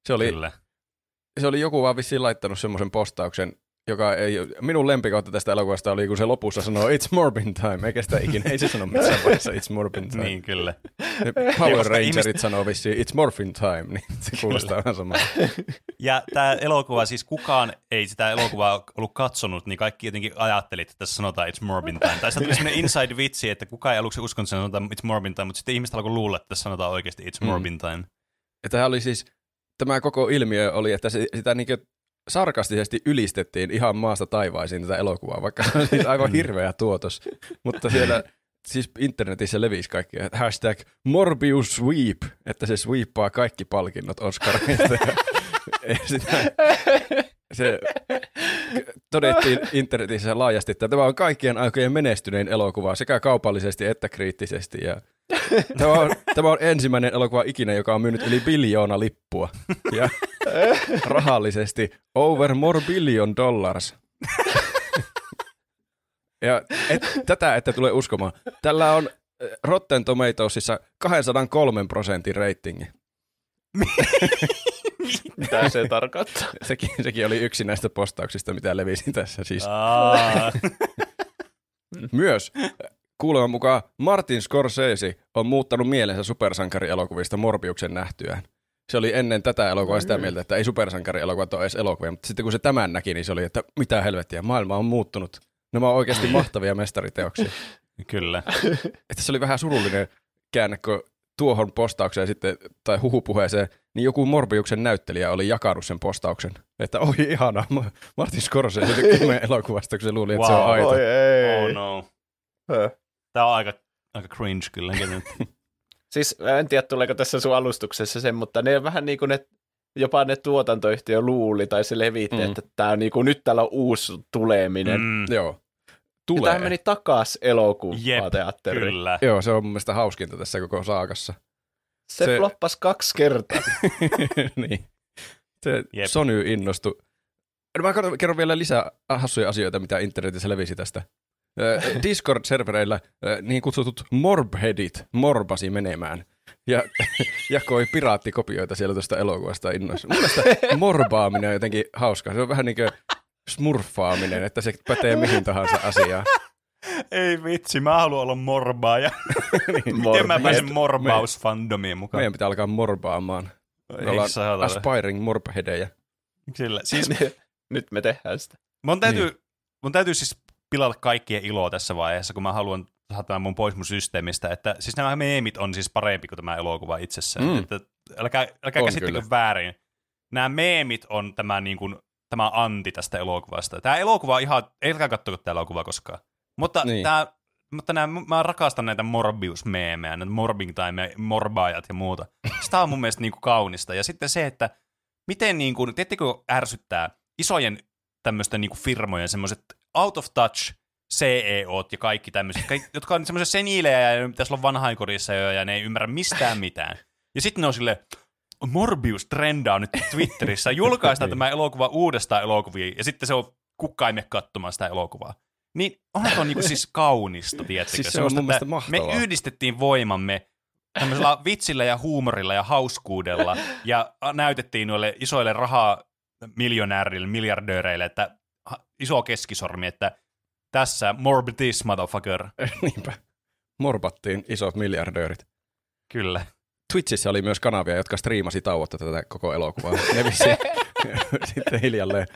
Se oli, Kyllä. se oli joku vaan vissiin laittanut semmoisen postauksen, joka ei, minun lempikautta tästä elokuvasta oli, kun se lopussa sanoo It's Morbin Time, eikä sitä ikinä, ei se sano missään vaiheessa It's Morbin Time. Niin, kyllä. Ne Power Rangerit ihmiset- sanoo vissiin It's Morphin Time, niin se kuulostaa vähän samaa. Ja tämä elokuva, siis kukaan ei sitä elokuvaa ollut katsonut, niin kaikki jotenkin ajatteli, että tässä sanotaan It's Morbin time. Tai sitten tuli sellainen inside-vitsi, että kukaan ei aluksi uskonut, että sanotaan It's Morbin time, mutta sitten ihmiset alkoi luulla, että tässä sanotaan oikeasti It's Mm. Morbin time. Ja tämä oli siis, tämä koko ilmiö oli, että se, sitä niinkö sarkastisesti ylistettiin ihan maasta taivaisiin tätä elokuvaa, vaikka se on siis aivan hirveä tuotos. Mutta siellä siis internetissä levisi kaikki, hashtag Morbius Sweep, että se sweepaa kaikki palkinnot Oscareista. Ja sitä, se todettiin internetissä laajasti, että tämä on kaikkien aikojen menestynein elokuva sekä kaupallisesti että kriittisesti. Ja tämä, on, tämä on ensimmäinen elokuva ikinä, joka on myynyt yli biljoona lippua. Ja rahallisesti over more billion dollars. Ja et, tätä ette tule uskomaan. Tällä on eh, Rotten Tomatoesissa 203 prosentin ratingi. Mitä se tarkoittaa? Sekin, sekin oli yksi näistä postauksista, mitä levisin tässä siis. Myös kuuleman mukaan Martin Scorsese on muuttanut mielensä supersankarielokuvista Morbiuksen nähtyään. Se oli ennen tätä elokuvaa sitä mieltä, että ei supersankarielokuvat ole edes elokuvia, mutta sitten kun se tämän näki, niin se oli, että mitä helvettiä, maailma on muuttunut. Nämä on oikeasti mahtavia mestariteoksia. kyllä. Että se oli vähän surullinen käänne, kun tuohon postaukseen sitten, tai huhupuheeseen, niin joku Morbiuksen näyttelijä oli jakanut sen postauksen. Että oi ihana, Ma- Martin Scorsese meidän elokuvasta, kun se luuli, että se on Wow. aito. Oi ei. Oh no. Höh. Tämä on aika, aika cringe kyllä. Siis en tiedä, tuleeko tässä sun alustuksessa sen, mutta ne vähän niin kuin ne, jopa ne tuotantoyhtiö luuli tai se levitti, Mm. että tää on niin kuin, nyt täällä on uusi tuleminen. Mm. Joo. Ja Tulee. tämähän meni takas Jep, elokuvaa teatteriin. kyllä. Joo, se on mun mielestä hauskinta tässä koko saakassa. Se, Se- floppasi kaksi kertaa. niin. Se Jep. Sony innostui. No Mä kerron- kerron vielä lisää hassuja asioita, mitä internetissä levisi tästä. Discord-servereillä niin kutsutut morbheadit morbasi menemään ja jakoi piraattikopioita siellä tuosta elokuvasta innoissa. Mun mielestä morbaaminen on jotenkin hauskaa. Se on vähän niin kuin smurfaaminen, että se pätee mihin tahansa asiaan. Ei vitsi, mä haluan olla morbaaja. Miten mä Morbaus. pääsen morbausfandomiin mukaan? Meidän pitää alkaa morbaamaan. Me ollaan aspiring morbheadejä. Kyllä. Siis nyt me tehdään sitä. mun täytyy, niin. mun täytyy siis pilata kaikkien iloa tässä vaiheessa, kun mä haluan saada tämän mun pois mun systeemistä, että siis nämä meemit on siis parempi kuin tämä elokuva itsessään. Mm. Että älkää älkää kyllä. väärin. Nämä meemit on tämä, niin kuin, tämä anti tästä elokuvasta. Tämä elokuva on ihan, älkää katsoko tämä elokuva koskaan. Mutta, Niin. tämä, mutta nämä, mä rakastan näitä Morbius-meemejä, näitä Morbing Time, morbaajat ja muuta. Sitä on mun mielestä niin kuin kaunista. Ja sitten se, että miten, niin kuin, tiedättekö, ärsyttää isojen tämmöisten niin kuin firmojen semmoiset out of touch CEOt ja kaikki tämmöiset, kaikki, jotka on semmoisia seniilejä ja ne pitäisi olla vanhainkodissa jo ja ne ei ymmärrä mistään mitään. Ja sitten ne on silleen, Morbius trendaa nyt Twitterissä, julkaistaan Niin. tämä elokuva uudestaan elokuviin, ja sitten se on kukka ei mene katsomaan sitä elokuvaa. Niin onhan se on niinku siis kaunista, tiedättekö? Siis se on mun mielestä Me mahtavaa. yhdistettiin voimamme tämmöisellä vitsillä ja huumorilla ja hauskuudella, ja näytettiin noille isoille rahamiljonäärille, miljardööreille, että iso keskisormi, että tässä morbid this motherfucker. Niinpä. morbattiin isot miljardöörit. Kyllä. Twitchissä oli myös kanavia, jotka striimasi tauotta tätä koko elokuvaa. Ne vissiin sitten hiljalleen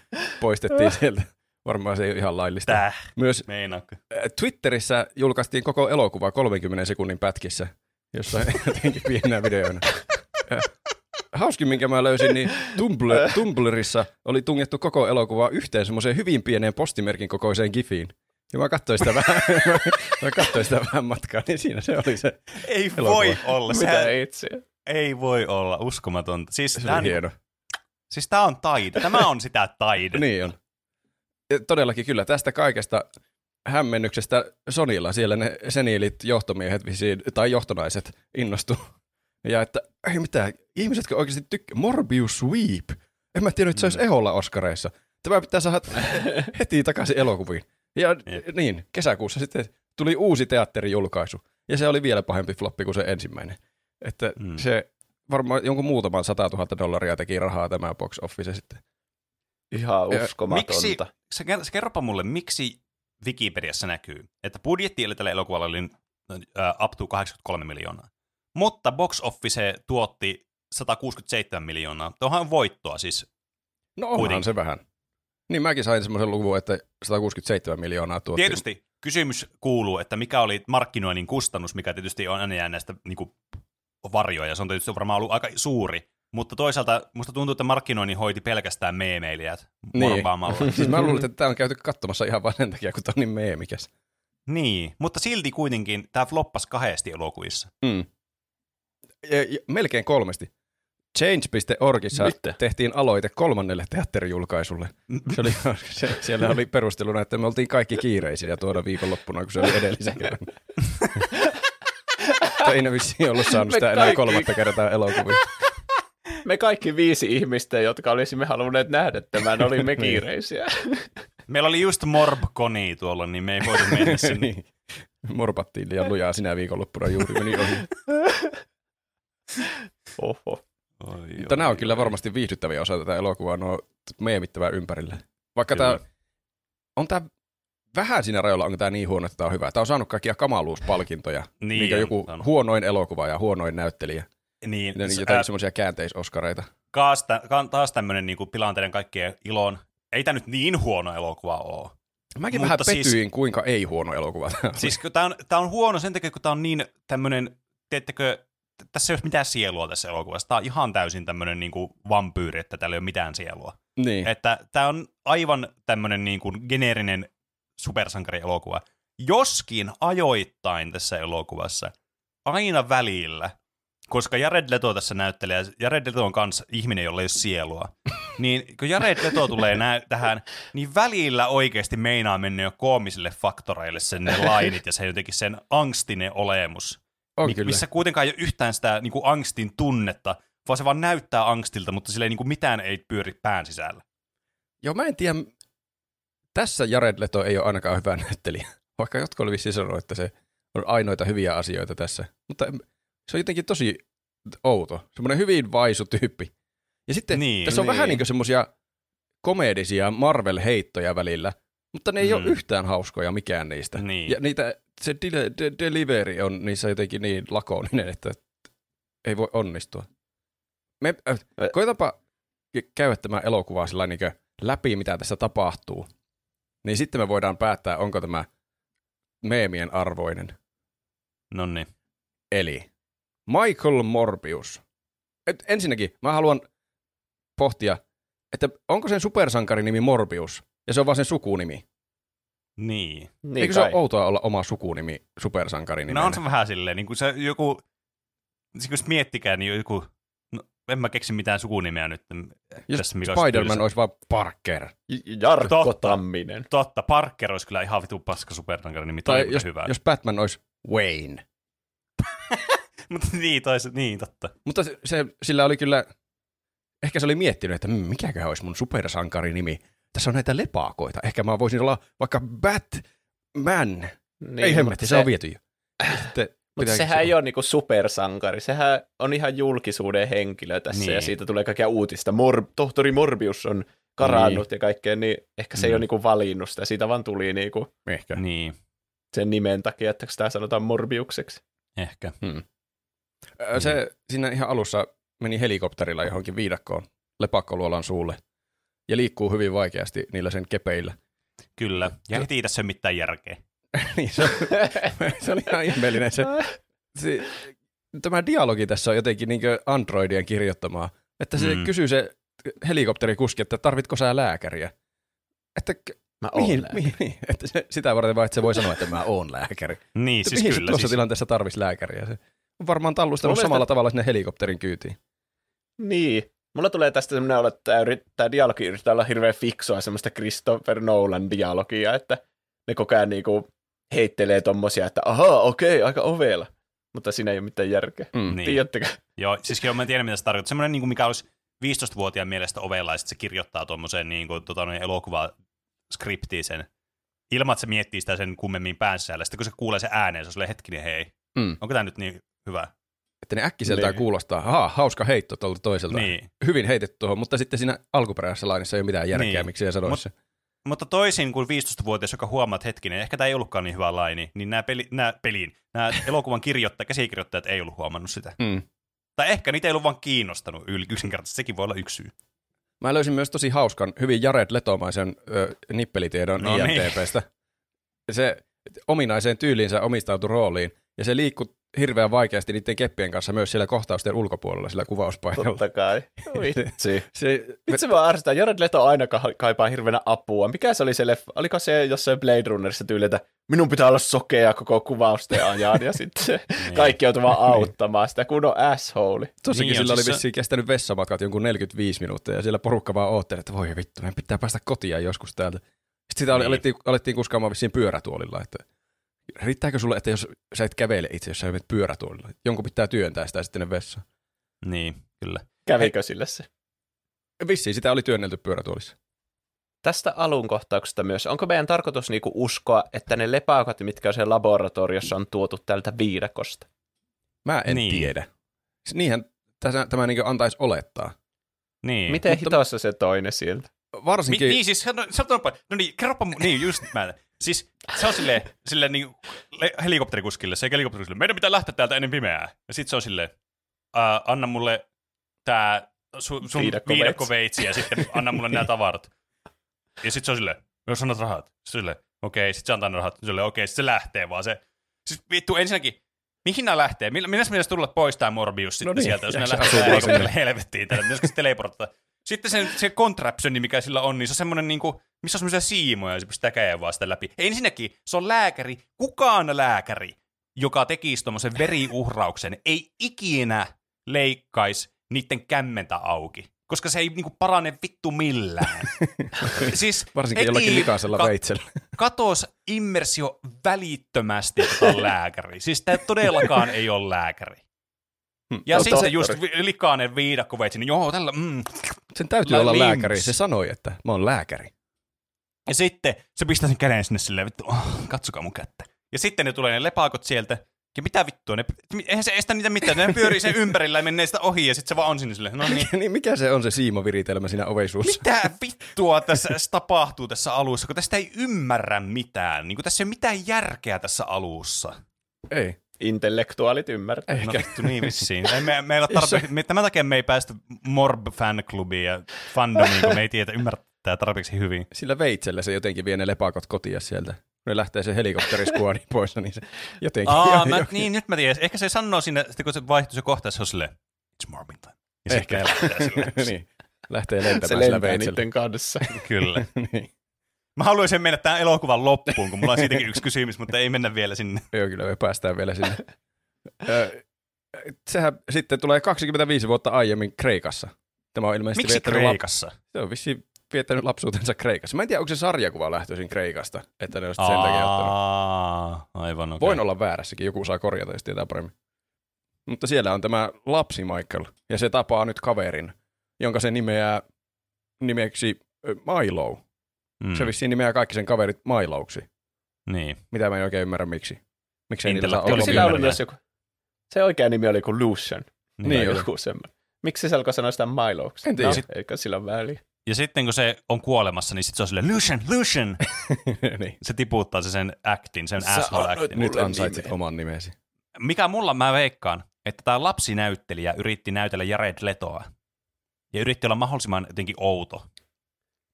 poistettiin sieltä. Varmaan se ei ole ihan laillista. Täh, Myös meinaatko? äh, Twitterissä julkaistiin koko elokuva 30 sekunnin pätkissä, jossa jotenkin pienenä videoina. Äh, Hauskin, minkä mä löysin, niin Tumblr, Tumblrissa oli tungettu koko elokuva yhteen semmoiseen hyvin pieneen postimerkin kokoiseen gifiin. Ja mä katsoin sitä vähän, mä katsoin sitä vähän matkaa, niin siinä se oli se. Ei Elokuva. voi olla. Mitä Sehän itse? ei voi olla. Uskomatonta. Siis Se tämä oli on, hieno. siis tää on taide. Tämä on sitä taide. Niin on. Ja todellakin kyllä, tästä kaikesta hämmennyksestä Sonilla siellä ne seniilit johtomiehet visiin, tai johtonaiset innostu. Ja että, ei mitään, ihmisetkö oikeasti tykkää, Morbius Sweep. En mä tiedä, että se olisi eholla Oscareissa. Tämä pitää saada heti takaisin elokuviin. Ja Jep. niin, kesäkuussa sitten tuli uusi teatterijulkaisu. Ja se oli vielä pahempi floppi kuin se ensimmäinen. Että Mm. se varmaan jonkun muutaman 100 000 dollaria teki rahaa tämä box office sitten. Ihan Ja uskomatonta. Miksi, se kerropa mulle, miksi Wikipediassa näkyy, että budjetti tällä elokuvalla oli uh, up to 83 miljoonaa. Mutta box office tuotti 167 miljoonaa. Tuohan voittoa siis. No onhan Kuitenkin. se vähän. Niin mäkin sain semmoisen luvun, että 167 miljoonaa tuotti. Tietysti kysymys kuuluu, että mikä oli markkinoinnin kustannus, mikä tietysti on aina jää näistä niin kuin, varjoja. Se on tietysti varmaan ollut aika suuri. Mutta toisaalta musta tuntuu, että markkinoinnin hoiti pelkästään meemeilijät Niin. siis mä luulen, että tämä on käyty katsomassa ihan vain sen takia, kun tämä on niin meemikäs. niin, mutta silti kuitenkin tämä floppasi kahdesti elokuvissa. Mm. Ja, ja, melkein kolmesti. Change.orgissa Nyt. tehtiin aloite kolmannelle teatterijulkaisulle. Se oli, se, siellä oli perusteluna, että me oltiin kaikki kiireisiä tuoda viikonloppuna, kun se oli edellisen kerran. Ei ne vissiin ollut saanut Me sitä enää kaikki- kolmatta kertaa elokuvia. Me kaikki viisi ihmistä, jotka olisimme halunneet nähdä tämän, olimme kiireisiä. Meillä oli just Morbconi tuolla, niin me ei voitu mennä sinne. niin. Morpattiin liian lujaa sinä viikonloppuna juuri meni ohi. Oho. Oi, Mutta nämä on oi, kyllä oi. varmasti viihdyttäviä osa tätä elokuvaa, nuo meemittävää ympärille. Vaikka Kyllä. tämä on tämä vähän siinä rajoilla, onko tämä niin huono, että tämä on hyvä. Tämä on saanut kaikkia kamaluuspalkintoja, Niin mikä on, joku on. huonoin elokuva ja huonoin näyttelijä. Niin, Ne, s- jotain ää, semmoisia käänteisoskareita. taas, tä, ka- taas tämmöinen niin pilaan teidän kaikkien ilon. Ei tämä nyt niin huono elokuva ole. Mäkin Mutta vähän siis- petyin, kuinka ei huono elokuva tämä. Siis tämä on, tää on huono sen takia, kun tämä on niin tämmöinen, teettekö, tässä ei ole mitään sielua tässä elokuvassa. Tämä on ihan täysin tämmöinen niin kuin vampyyri, että täällä ei ole mitään sielua. niin. Että tämä on aivan tämmöinen niin kuin geneerinen supersankarielokuva. Joskin ajoittain tässä elokuvassa, aina välillä, koska Jared Leto tässä näyttelee, ja Jared Leto on kanssa ihminen, jolla ei ole sielua, niin kun Jared Leto tulee nä- tähän, niin välillä oikeasti meinaa mennä jo koomisille faktoreille sen ne lainit ja se jotenkin sen angstinen olemus, on mi- kyllä. missä kuitenkaan ei ole yhtään sitä niin kuin angstin tunnetta, vaan se vaan näyttää angstilta, mutta sille niin kuin mitään ei pyöri pään sisällä. Joo, mä en tiedä. Tässä Jared Leto ei ole ainakaan hyvä näyttelijä. Vaikka jotkut oli vissiin sanonut, että se on ainoita hyviä asioita tässä. Mutta se on jotenkin tosi outo. Semmoinen hyvin vaisu tyyppi. Ja sitten Niin, tässä on niin. vähän niin kuin semmoisia komedisia Marvel-heittoja välillä, mutta ne ei Mm. ole yhtään hauskoja mikään niistä. Niin. Ja niitä, se dile, de, delivery on niissä jotenkin niin lakoninen, että ei voi onnistua. Me, äh, koitapa käydä tämä elokuva sillä niin läpi, mitä tässä tapahtuu. Niin sitten me voidaan päättää, onko tämä meemien arvoinen. No niin. Eli Michael Morbius. Et ensinnäkin mä haluan pohtia, että onko sen supersankarin nimi Morbius, ja se on vaan sen sukunimi. Niin. Niin Eikö se kai. ole outoa olla oma sukunimi supersankarin No on se vähän silleen, niin kuin se joku, siis kun miettikää, niin joku, no en mä keksi mitään sukunimeä nyt. Jos tässä, mikä olisi Spider-Man tylsä. olisi vaan Parker. J- Jarkko Totta. Tamminen. Totta, Parker olisi kyllä ihan vitu paska supersankarin nimi, Tai jos, hyvä. jos Batman olisi Wayne. Mutta niin, toiset, niin totta. Mutta se, se, sillä oli kyllä, ehkä se oli miettinyt, että "Hmm, mikäköhän olisi mun supersankarin nimi. Tässä on näitä lepaakoita. Ehkä mä voisin olla vaikka Batman. Niin, Ei hemmetti, mutta se, on viety jo. Sitten Mutta sehän se ei ole niinku supersankari, sehän on ihan julkisuuden henkilö tässä Niin. ja siitä tulee kaikkea uutista. Mor- tohtori Morbius on karannut ja kaikkea, niin ehkä se ei Mm. ole niinku valinnut sitä, siitä vaan tuli niinku. Ehkä. Niin. sen nimen takia, että sitä sanotaan Morbiukseksi. Ehkä. Ö, Se siinä ihan alussa meni helikopterilla johonkin viidakkoon lepakkoluolan suulle ja liikkuu hyvin vaikeasti niillä sen kepeillä. Kyllä. Ja heti tässä mitään järkeä. niin se, se oli ihan ihmeellinen. Se, se, tämä dialogi tässä on jotenkin niin Androidien kirjoittamaa. Että se Mm. kysyy se helikopterikuski, että tarvitko sä lääkäriä? Että Mä oon mihin, lääkäri. mihin, niin, että se, sitä varten vaan, että se voi sanoa, että mä oon lääkäri. Niin, Siis siis mihin kyllä. tuossa Siis, tilanteessa tarvisi lääkäriä? Se on varmaan tallustanut samalla tavalla sinne helikopterin kyytiin. Niin. Mulla tulee tästä semmoinen olo, että tämä, dialogi yrittää olla hirveän fiksua, semmoista Christopher Nolan dialogia, että ne koko ajan niinku heittelee tommosia, että ahaa, okei, aika ovela. Mutta siinä ei ole mitään järkeä. Mm. Niin. Niin. Tiedättekö? joo, siis joo, mä en tiedä, mitä se tarkoittaa. Semmoinen, niin kuin mikä olisi 15-vuotiaan mielestä ovella, ja se kirjoittaa tuommoiseen niin kuin, tota, noin elokuvaskriptiin sen, ilman, että se miettii sitä sen kummemmin päänsä. Sitten kun se kuulee sen ääneen, se on hetkinen, hei, Mm. onko tämä nyt niin hyvä? Että ne äkkiseltään Niin. kuulostaa, ahaa, hauska heitto tuolta toiselta. Niin. Hyvin heitetty tuohon, mutta sitten siinä alkuperäisessä lainissa ei ole mitään järkeä, Niin. miksi se sanoisi se. Mutta toisin kuin 15-vuotias, joka huomaa, että hetkinen, ehkä tämä ei ollutkaan niin hyvä laini, niin nämä, peli, nämä peliin, nämä elokuvan kirjoittajat, käsikirjoittajat ei ollut huomannut sitä. Mm. Tai ehkä niitä ei ollut vaan kiinnostanut yksinkertaisesti, sekin voi olla yksi syy. Mä löysin myös tosi hauskan, hyvin Jared Letomaisen ö, nippelitiedon No niin. IMDBstä. Se ominaiseen tyyliinsä omistautui rooliin, ja se liikkui hirveän vaikeasti niiden keppien kanssa myös siellä kohtausten ulkopuolella, sillä kuvauspaikalla. Totta kai. Vitsi. Se, Vitsi vaan arvostaa. Jared Leto aina ka- kaipaa hirveänä apua. Mikä se oli se leffa? Oliko se jossain Blade Runnerissa tyyli, että minun pitää olla sokea koko kuvausten ajan ja sitten Niin. kaikki joutuu vaan auttamaan sitä kunnon asshole. Tossakin Niin on, sillä oli siis se- vissiin kestänyt vessamatkat jonkun 45 minuuttia, ja siellä porukka vaan ootteli, että voi vittu, meidän pitää päästä kotia joskus täältä. Sitten sitä oli, Niin. alettiin, alettiin kuskaamaan vissiin pyörätuolilla, että riittääkö sulle, että jos sä et kävele itse, jos sä menet pyörätuolilla, jonkun pitää työntää sitä sitten vessaan. Niin, kyllä. Kävikö sille se? Vissiin sitä oli työnnelty pyörätuolissa. Tästä alun kohtauksesta myös. Onko meidän tarkoitus niinku uskoa, että ne lepaukot, mitkä on siellä laboratoriossa, on tuotu tältä viidakosta? Mä en Niin. tiedä. Niinhän tässä, tämä niin antaisi olettaa. Niin. Miten Mutta- hitossa se toinen sieltä? Mi- Varsinkin, niin, siis sano, sanoppa, no niin, kerropa, niin just mä, siis se on silleen, silleen niin le- helikopterikuskille, se helikopterikuskille, meidän pitää lähteä täältä ennen pimeää. Ja sit se on silleen, uh, anna mulle tää su, sun Viidakkoveitsi. ja sitten anna mulle nämä tavarat. Ja sit se on silleen, jos annat rahat. Silleen, okei, sit se antaa ne rahat. Silleen, okei, sit se lähtee vaan se. Siis vittu, ensinnäkin, mihin nämä lähtee? Millä, millä mielessä tulla pois tää Morbius sitten No niin, sieltä, jos ne lähtee helikopterille helvettiin tänne? Pitäisikö se teleportata? Sitten se, se contraptioni, mikä sillä on, niin se on semmoinen, niin kuin, missä on semmoisia siimoja, ja se pistää käden vaan sitä läpi. Ensinnäkin, se on lääkäri, kukaan lääkäri, joka tekisi tuommoisen veriuhrauksen, ei ikinä leikkaisi niiden kämmentä auki, koska se ei niinku parane vittu millään. siis varsinkin jollakin likaisella ka- veitsellä. katos immersio välittömästi, että on lääkäri. Siis tämä todellakaan ei ole lääkäri. Ja No sitten se just likainen viidakkoveitsi, niin joo, tällä, mm. Sen täytyy olla links. lääkäri. Se sanoi, että mä oon lääkäri. Ja sitten se pistää sen käden sinne silleen, vittu, oh, katsokaa mun kättä. Ja sitten ne tulee ne lepakot sieltä, ja mitä vittua, ne, eihän se estä niitä mitään, ne pyörii sen ympärillä ja menee sitä ohi, ja sitten se vaan on sinne silleen, no niin. niin mikä se on se siimoviritelmä siinä oveisuussa? Mitä vittua tässä tapahtuu tässä alussa, kun tästä ei ymmärrä mitään. Niin kuin tässä ei ole mitään järkeä tässä alussa. Ei. Intellektuaalit ymmärtää. No vittu, niin vissiin. Ei, me, meillä tarpeeksi, me, tämän takia me ei päästä Morb fanklubiin ja fandomiin, kun me ei tiedä ymmärtää tarpeeksi hyvin. Sillä veitsellä se jotenkin vie ne lepakot kotia sieltä. Ne lähtee se helikopteriskuoni pois, niin se jotenkin... Aa, mä, niin nyt mä tiedän. Ehkä se sanoo sinne, sitten kun se vaihtuu se kohta, se on silleen, it's Morbin time. Ja sitten ne lähtee silleen. niin. Lähtee Se lentämään sillä lentää veitsellä. niiden kanssa. Kyllä. niin. Mä haluaisin mennä tämän elokuvan loppuun, kun mulla on siitäkin yksi kysymys, mutta ei mennä vielä sinne. Joo, kyllä me päästään vielä sinne. Sehän sitten tulee 25 vuotta aiemmin Kreikassa. Tämä on ilmeisesti Miksi viettänyt, Kreikassa? Lap- se on vissiin viettänyt lapsuutensa Kreikassa. Mä en tiedä, onko se sarjakuva lähtöisin Kreikasta, että ne on sen takia ottanut. Aivan okei. Voin olla väärässäkin, joku saa korjata, jos tietää paremmin. Mutta siellä on tämä lapsi Michael, ja se tapaa nyt kaverin, jonka se nimeää nimeksi Milo. Mm, Se vissiin nimeää kaikki sen kaverit Milouksi, Niin. mitä mä en oikein ymmärrä miksi. Miksei niillä saa Intellektuaali Eikö olla sillä ollut myös joku... Se oikea nimi oli kuin Lucian. Niin oli. joku semmoinen. Miksi se alkoi sanoa sitä Miloksi? En tiedä. No, eikö sillä ole väliä? Ja sitten kun se on kuolemassa, niin sitten se on silleen, Lucian, Lucian! niin. Se tiputtaa se sen actin, sen Sä asshole annoit actin. Nyt ansaitsit nimeä. oman nimesi. Mikä mulla mä veikkaan, että tämä lapsinäyttelijä yritti näytellä Jared Letoa. Ja yritti olla mahdollisimman jotenkin outo.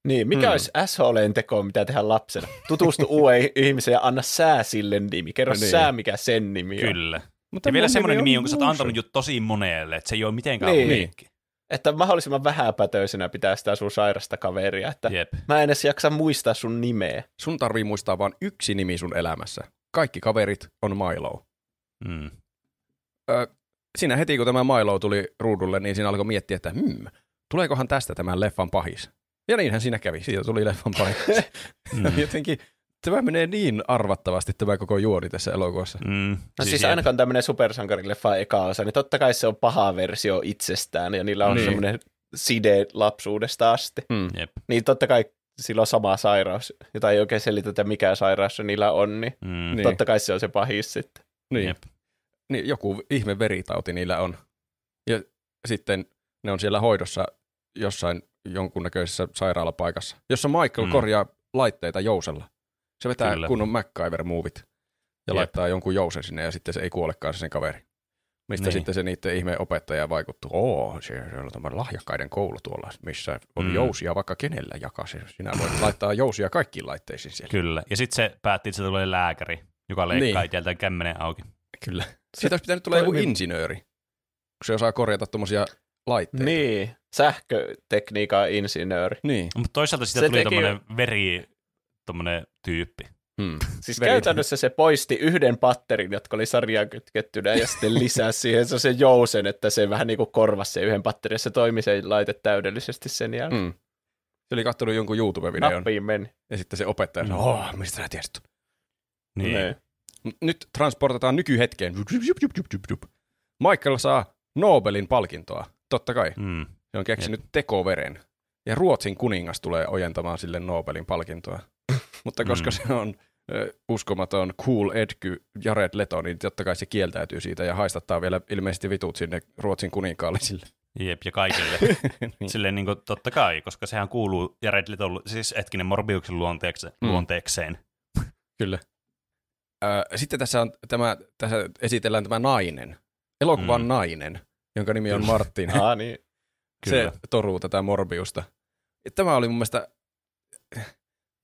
Niin, mikä Mm. olisi assholeen teko, mitä tehdä lapsena? Tutustu uuden ihmiseen ja anna sää sille nimi. Kerro Niin. sää, mikä sen nimi on. Kyllä. Mutta Ja vielä semmoinen nimi, jonka sä oot antanut jo tosi monelle, että se ei ole mitenkään Niin. uniikki. Että mahdollisimman vähäpätöisenä pitää sitä sun sairasta kaveria. Että Jep. mä en edes jaksa muistaa sun nimeä. Sun tarvii muistaa vain yksi nimi sun elämässä. Kaikki kaverit on Milo. Mm. Ö, siinä heti kun tämä Milo tuli ruudulle, niin siinä alkoi miettiä, että hmm, tuleekohan tästä tämän leffan pahis? Ja niinhän siinä kävi. Siitä tuli leffan pahis. Mm. Jotenkin tämä menee niin arvattavasti tämä koko juoni tässä elokuvassa. Mm. No siis, jep. ainakaan tämmöinen supersankarileffa eka osa, niin totta kai se on paha versio itsestään, ja niillä on Niin. semmoinen side lapsuudesta asti. Hmm. Jep. Niin totta kai sillä on sama sairaus, jota ei oikein selitetä, mikä sairaus se niillä on, niin, Mm. Niin. niin. totta kai se on se pahis sitten. Niin. Jep. niin. joku ihme veritauti niillä on. Ja sitten ne on siellä hoidossa jossain jonkunnäköisessä sairaalapaikassa, jossa Michael Mm. korjaa laitteita jousella. Se vetää Kyllä. Kunnon MacGyver-muuvit ja Jep. Laittaa jonkun jousen sinne ja sitten se ei kuolekaan se sen kaveri. Mistä Niin. sitten se niiden ihme opettaja vaikuttuu. Oo, se se on tämä lahjakkaiden koulu tuolla, missä on Mm. jousia vaikka kenellä jakaa. Sinä voit laittaa jousia kaikkiin laitteisiin siellä. Kyllä. Ja sitten se päätti, että se tulee lääkäri, joka leikkaa Niin. itseltään kämmenen auki. Kyllä. Siitä olisi pitänyt tulla joku insinööri, kun se osaa korjata tuommoisia laitteita. Niin, sähkötekniikan insinööri. Niin. Mutta toisaalta siitä Se tuli teki- tommonen veri, tommonen tyyppi. Hmm. Siis Veri- käytännössä se poisti yhden patterin, jotka oli sarjaan kytkettynä, ja sitten lisäsi siihen se, se jousen, että se vähän niin kuin korvasi se yhden patterin, ja se toimi se laite täydellisesti sen jälkeen. Mm. Se oli kattonut jonkun YouTube-videon, Nappiin meni. ja sitten se opettaja sanoi, Mm. oh, mistä sä tiesit? ton?" Niin. Niin. M- Nyt transportataan nykyhetkeen. Michael saa Nobelin palkintoa, totta kai. Mm. Se on keksinyt tekoveren. Ja Ruotsin kuningas tulee ojentamaan sille Nobelin palkintoa. Mutta koska Mm. se on ö, uskomaton cool edgy Jared Leto, niin totta kai se kieltäytyy siitä ja haistattaa vielä ilmeisesti vitut sinne Ruotsin kuninkaalle sille. Jep, ja kaikille. niin. Silleen niin kuin, totta kai, koska sehän kuuluu Jared Leton, siis hetkinen Morbiuksen luonteekseen. Mm. luonteekseen. Kyllä. Ö, sitten tässä, on tämä, tässä esitellään tämä nainen, elokuvan mm. nainen, jonka nimi on. Martin. Ah, niin. Kyllä. Se toruu tätä Morbiusta. Tämä oli mun mielestä,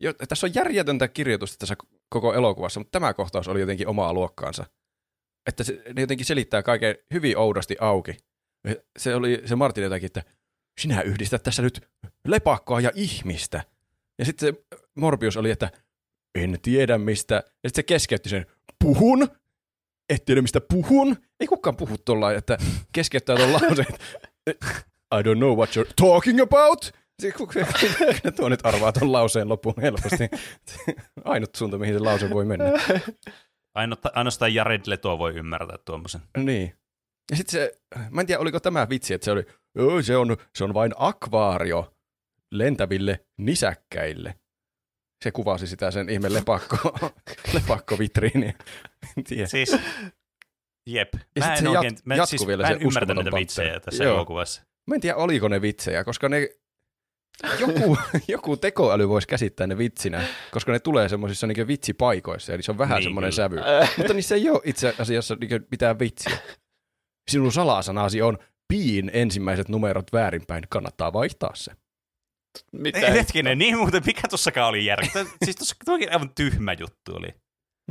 jo, tässä on järjetöntä kirjoitusta tässä koko elokuvassa, mutta tämä kohtaus oli jotenkin omaa luokkaansa. Että se, ne jotenkin selittää kaiken hyvin oudosti auki. Se oli se Martin jotakin, että sinä yhdistät tässä nyt lepakkoa ja ihmistä. Ja sitten se Morbius oli, että en tiedä mistä. Ja sitten se keskeytti sen, puhun? Et tiedä mistä puhun? Ei kukaan puhu tuolla, että keskeyttää tuon lauseen. I don't know what you're talking about. Tuo nyt arvaa tuon lauseen loppuun helposti. Ainut suunta, mihin se lause voi mennä. Ainoa- Ainoastaan Jared Leto voi ymmärtää tuommoisen. Niin. Ja sitten se, mä en tiedä oliko tämä vitsi, että se oli, "Joo, se on, se on vain akvaario lentäville nisäkkäille. Se kuvasi sitä sen ihme lepakko, lepakkovitriiniä. En tiedä. Siis, jep. Ja Mä en se oikein, jat- mä, jatkui siis, vielä mä en ymmärtänyt näitä vitsejä tässä Joo. elokuvassa. Mä en tiedä, oliko ne vitsejä, koska ne, joku, joku tekoäly voisi käsittää ne vitsinä, koska ne tulee semmoisissa niin vitsipaikoissa, eli se on vähän Niin, semmoinen kyllä. sävy. Mutta niissä ei ole itse asiassa niin mitään vitsiä. Sinun salasanasi on piin ensimmäiset numerot väärinpäin, kannattaa vaihtaa se. mitä? Ei, hetkinen, niin muuten, mikä tossakaan oli järki? Tää- Siis tuokin aivan tyhmä juttu oli.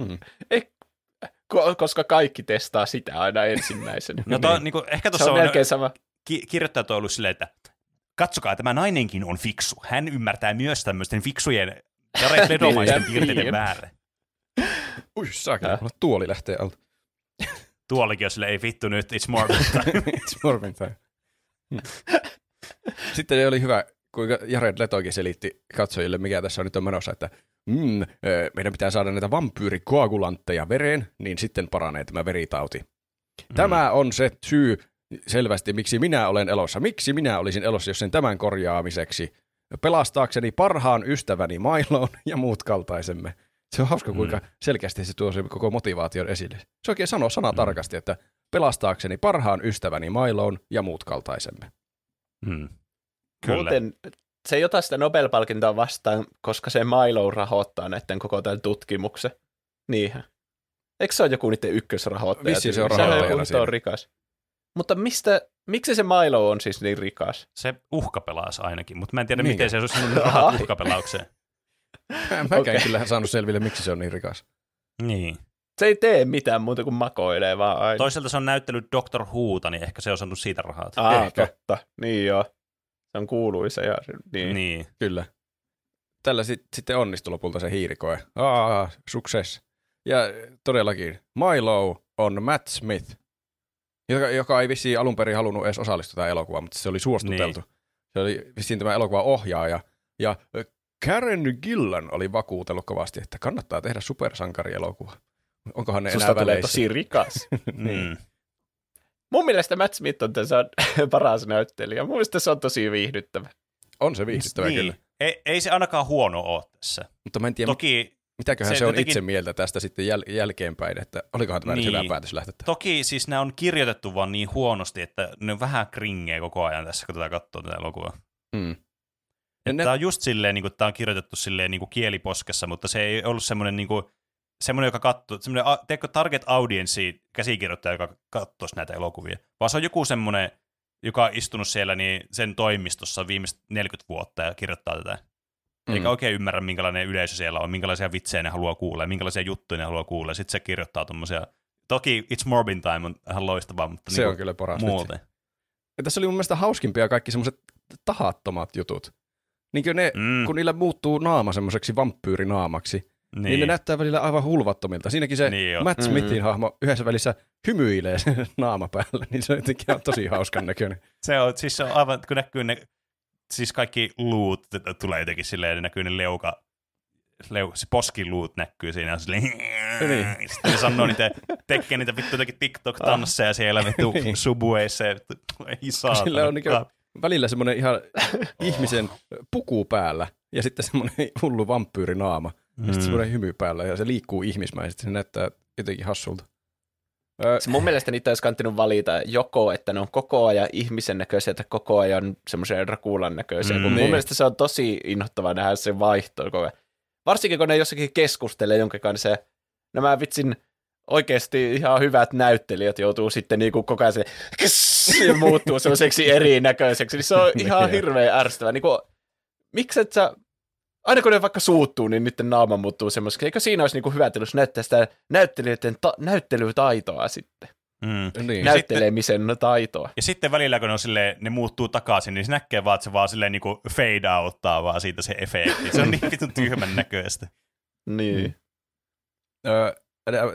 Hmm. Ko- koska kaikki testaa sitä aina ensimmäisenä. No to, niin kuin, ehkä se tuossa on on, melkein sama. ki- kirjoittajat on ollut silleen, että katsokaa, tämä nainenkin on fiksu. Hän ymmärtää myös tämmöisten fiksujen Jared Ledomaisten Niin, piirteiden niin. määrä. Ui, saakeli, Häh? mulla tuoli lähtee alta. Tuollakin on silleen, ei vittu nyt, it's more time. It's Morbin time. Sitten oli hyvä, kuinka Jared Letokin selitti katsojille, mikä tässä on nyt on menossa, että mm, meidän pitää saada näitä vampyyrikoagulantteja vereen, niin sitten paranee tämä veritauti. Tämä on se syy selvästi, miksi minä olen elossa. Miksi minä olisin elossa, jos sen tämän korjaamiseksi pelastaakseni parhaan ystäväni Mailon ja muut kaltaisemme. Se on hauska, kuinka selkeästi se tuo se koko motivaation esille. Se oikein sanoo sana Mm. tarkasti, että pelastaakseni parhaan ystäväni Mailoon ja muut kaltaisemme. Mm. Kyllä. Muuten se ei ota sitä Nobel-palkintoa vastaan, koska se Milo rahoittaa näiden koko tämän tutkimuksen. Niinhän. Eikö se ole joku niiden ykkösrahoittaja? Vissiin se on rahoittajana joku siinä. on rikas. Mutta mistä, miksi se Milo on siis niin rikas? Se uhkapelaas ainakin, mutta mä en tiedä, Niinkö? miten se olisi sinun rahat uhkapelaukseen. Mäkään okay. kyllä saanut selville, miksi se on niin rikas. Niin. Se ei tee mitään muuta kuin makoilee vaan aina. Toisaalta se on näyttänyt Dr. Whota, niin ehkä se on saanut siitä rahat. Ah, Ehkä. totta. Niin joo. Se on kuuluisa ja niin. niin. Niin. Kyllä. Tällä sit, sitten onnistui lopulta se hiirikoe. Aa, success. Ja todellakin, Milo on Matt Smith, joka, joka ei vissiin alun perin halunnut edes osallistua tähän elokuvaan, mutta se oli suostuteltu. Niin. Se oli vissiin tämä elokuvan ohjaaja. Ja Karen Gillan oli vakuutellut kovasti, että kannattaa tehdä supersankarielokuva. Onkohan ne Susta enää väleissä? tosi rikas. Mm. Mun mielestä Matt Smith on tässä paras näyttelijä. Mun mielestä se on tosi viihdyttävä. On se viihdyttävä niin. kyllä. Ei, ei se ainakaan huono ole tässä. Mutta mä en tiedä, Toki, mitäköhän se se, on jotenkin- itse mieltä tästä sitten jäl- jälkeenpäin, että olikohan tämä niin. Hyvä päätös lähteä toki siis nämä on kirjoitettu vaan niin huonosti, että ne on vähän kringeä koko ajan tässä, kun tätä katsoo tätä elokuvaa. Mm. Ne- Tämä on just silleen, niin kuin, tämä on kirjoitettu silleen niin kuin kieliposkessa, mutta se ei ollut semmoinen, niin kuin, semmoinen joka katsoo, semmoinen teekö target audience käsikirjoittaja, joka katsoisi näitä elokuvia, vaan se on joku semmoinen, joka on istunut siellä niin sen toimistossa viimeiset 40 vuotta ja kirjoittaa tätä. Mm. Eikä oikein ymmärrä, minkälainen yleisö siellä on, minkälaisia vitsejä ne haluaa kuulla ja minkälaisia juttuja ne haluaa kuulla. Sitten se kirjoittaa tuommoisia, toki It's Morbin Time on ihan loistavaa, mutta Se niin on kyllä paras. vitsi. muuten. Ja tässä oli mun mielestä hauskimpia kaikki semmoiset tahattomat jutut. Niin kuin ne, mm. kun niillä muuttuu naama semmoiseksi vampyyrinaamaksi, niin. niin ne näyttää välillä aivan hulvattomilta. Siinäkin se Niin jo. Matt Mm. Smithin hahmo yhdessä välissä hymyilee sen naama päällä, niin se on jotenkin ihan tosi hauskan näköinen. Se on, siis se on aivan, kun näkyy ne, siis kaikki luut tulee jotenkin silleen, ne näkyy ne leuka, leu, se poskiluut näkyy siinä, ja silleen, Niin. sitten ne sanoo niitä, tekee niitä vittu jotakin TikTok-tansseja siellä vittu Niin. subueissa, ei saatana. Sillä on niinku välillä semmoinen ihan ihmisen puku päällä ja sitten semmoinen hullu vampyyrinaama. Ja Mm. sitten semmoinen hymy päällä ja se liikkuu ihmismäisesti. Se näyttää jotenkin hassulta. Se mun mielestä niitä olisi kanttanut valita joko, että ne on koko ajan ihmisen näköisiä tai koko ajan semmoisen rakuulan näköisiä. Mm, mun niin. mielestä se on tosi inhottavaa nähdä se vaihto koko ajan. Varsinkin kun ne jossakin keskustelee jonkin kanssa ja nämä vitsin oikeasti ihan hyvät näyttelijät joutuu sitten niinku koko ajan se, ja muuttuu semmoiseksi erinäköiseksi, niin se on ihan Niin. hirveän ärsyttävää. Niinku, miksi et sä, aina kun ne vaikka suuttuu, niin niiden naama muuttuu semmoiseksi. Eikö siinä olisi niinku hyvä, että jos näyttää sitä näyttelijöiden ta- näyttelytaitoa sitten? Mm. niin. näyttelemisen taitoa. Ja sitten välillä, kun ne, on silleen, ne muuttuu takaisin, niin se näkee vaan, että se vaan silleen niinku fade outtaa vaan siitä se efekti. Se on niin vitun tyhmän näköistä. Niin. Öö,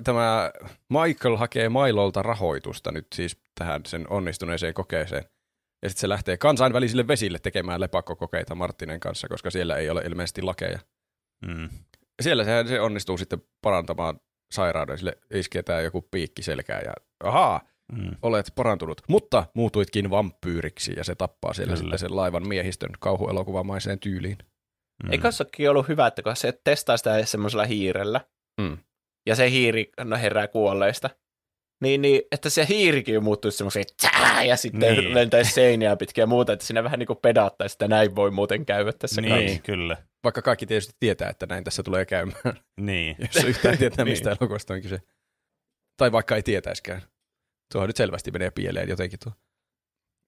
tämä Michael hakee Mailolta rahoitusta nyt siis tähän sen onnistuneeseen kokeeseen. Ja sitten se lähtee kansainvälisille vesille tekemään lepakkokokeita Martinen kanssa, koska siellä ei ole ilmeisesti lakeja. Mm. Ja siellä se, se onnistuu sitten parantamaan sairauden. Sille isketään joku piikki selkään ja ahaa, Mm. olet parantunut. Mutta muutuitkin vampyyriksi ja se tappaa siellä Kyllä. sitten sen laivan miehistön kauhuelokuvamaiseen tyyliin. Mm. Eikö sekin ollut hyvä, että kun se testaa sitä semmoisella hiirellä, Mm. ja se hiiri no, herää kuolleista, niin, niin, että se hiirikin muuttuisi semmoiseksi tää, ja sitten Niin. lentäisi seiniä pitkin ja muuta, että siinä vähän niin kuin pedattaisi, että näin voi muuten käydä tässä Niin, kanssa. kyllä. Vaikka kaikki tietysti tietää, että näin tässä tulee käymään, Niin. jos yhtään tietää, Niin. mistä elokuvasta on kyse. Tai vaikka ei tietäiskään. Tuohon nyt selvästi menee pieleen jotenkin tuo.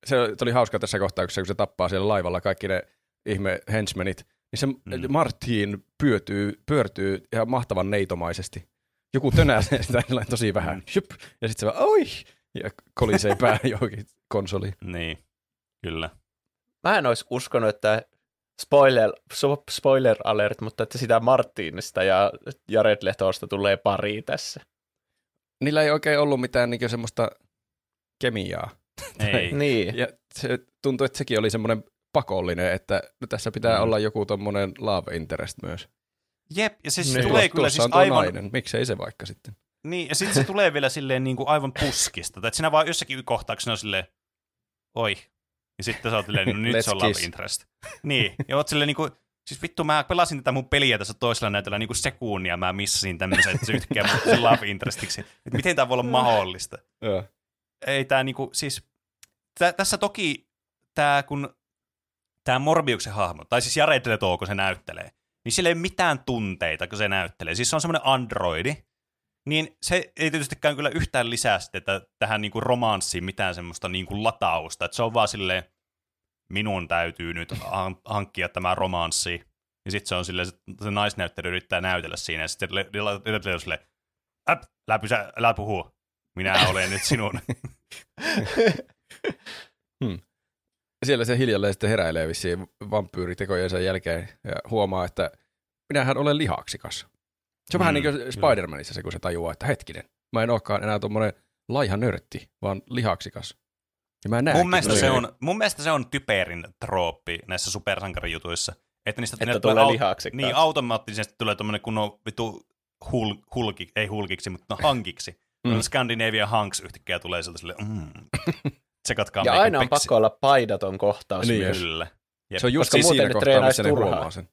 Se oli hauska tässä kohtauksessa, kun se tappaa siellä laivalla kaikki ne ihme henchmenit, niin se Mm. mm. Martin pyötyy, pyörtyy ihan mahtavan neitomaisesti. Joku tönää sitä tosi vähän. Mm. Shup, ja sitten se vaan, oi! Ja kolisee pää johonkin konsoliin. Niin, kyllä. Mä en olisi uskonut, että spoiler, spoiler alert, mutta että sitä Martinista ja Jared Letosta tulee pari tässä. Niillä ei oikein ollut mitään niin semmoista kemiaa. Ei. Niin. Ja se tuntui, että sekin oli semmoinen pakollinen, että no tässä pitää Mm. olla joku tommonen love interest myös. Jep, ja se siis Niin. tulee kyllä siis aivan, nainen. Miksei se vaikka sitten? niin, ja sitten se tulee vielä silleen niin kuin aivan puskista. Tai että siinä vaan jossakin kohtauksessa on silleen, oi. Ja sitten sä oot silleen, no nyt Let's se on love interest. Niin, ja oot silleen niin kuin, siis vittu mä pelasin tätä mun peliä tässä toisella näytöllä niin kuin sekunnia, mä missasin tämmöisen, että se yhtäkkiä muuttui love interestiksi. Että miten tämä voi olla mahdollista? Ei tämä niinku, siis tä, tässä toki tämä, kun tämä Morbiuksen hahmo, tai siis Jared Leto, kun se näyttelee, niin sillä ei ole mitään tunteita, kun se näyttelee. Siis se on semmoinen androidi, niin se ei tietystikään kyllä yhtään lisää sitä tähän niinku romanssiin mitään semmoista niinku latausta, että se on vaan silleen, minun täytyy nyt hankkia tämä romanssi, ja sitten se on silleen, se, se naisnäyttely yrittää näytellä siinä, ja sitten on silleen, äp, älä puhu, minä olen nyt sinun. hmm. Siellä se hiljalleen sitten heräilee vissiin vampyyritekojensa jälkeen ja huomaa, että minähän olen lihaksikas. Se on mm, vähän niin kuin Spider-Manissa se, kun se tajuaa, että hetkinen, mä en olekaan enää tuommoinen laiha nörtti, vaan lihaksikas. Ja mä mun, mielestä se on, mun mielestä se on typerin trooppi näissä supersankarijutuissa. Että niistä että tulee au- lihaksi. Niin, automaattisesti tulee tuommoinen kunnon vittu hul, hulki, ei hulkiksi, mutta no hankiksi. Mm. Scandinavian Hanks yhtäkkiä tulee sieltä sille, mm. Tsekatkaa ja aina on peksi. pakko olla paidaton kohtaus niin, myös. Kyllä. Jep. Se on just Koska siinä kohtaa, missä ne huomaa sen.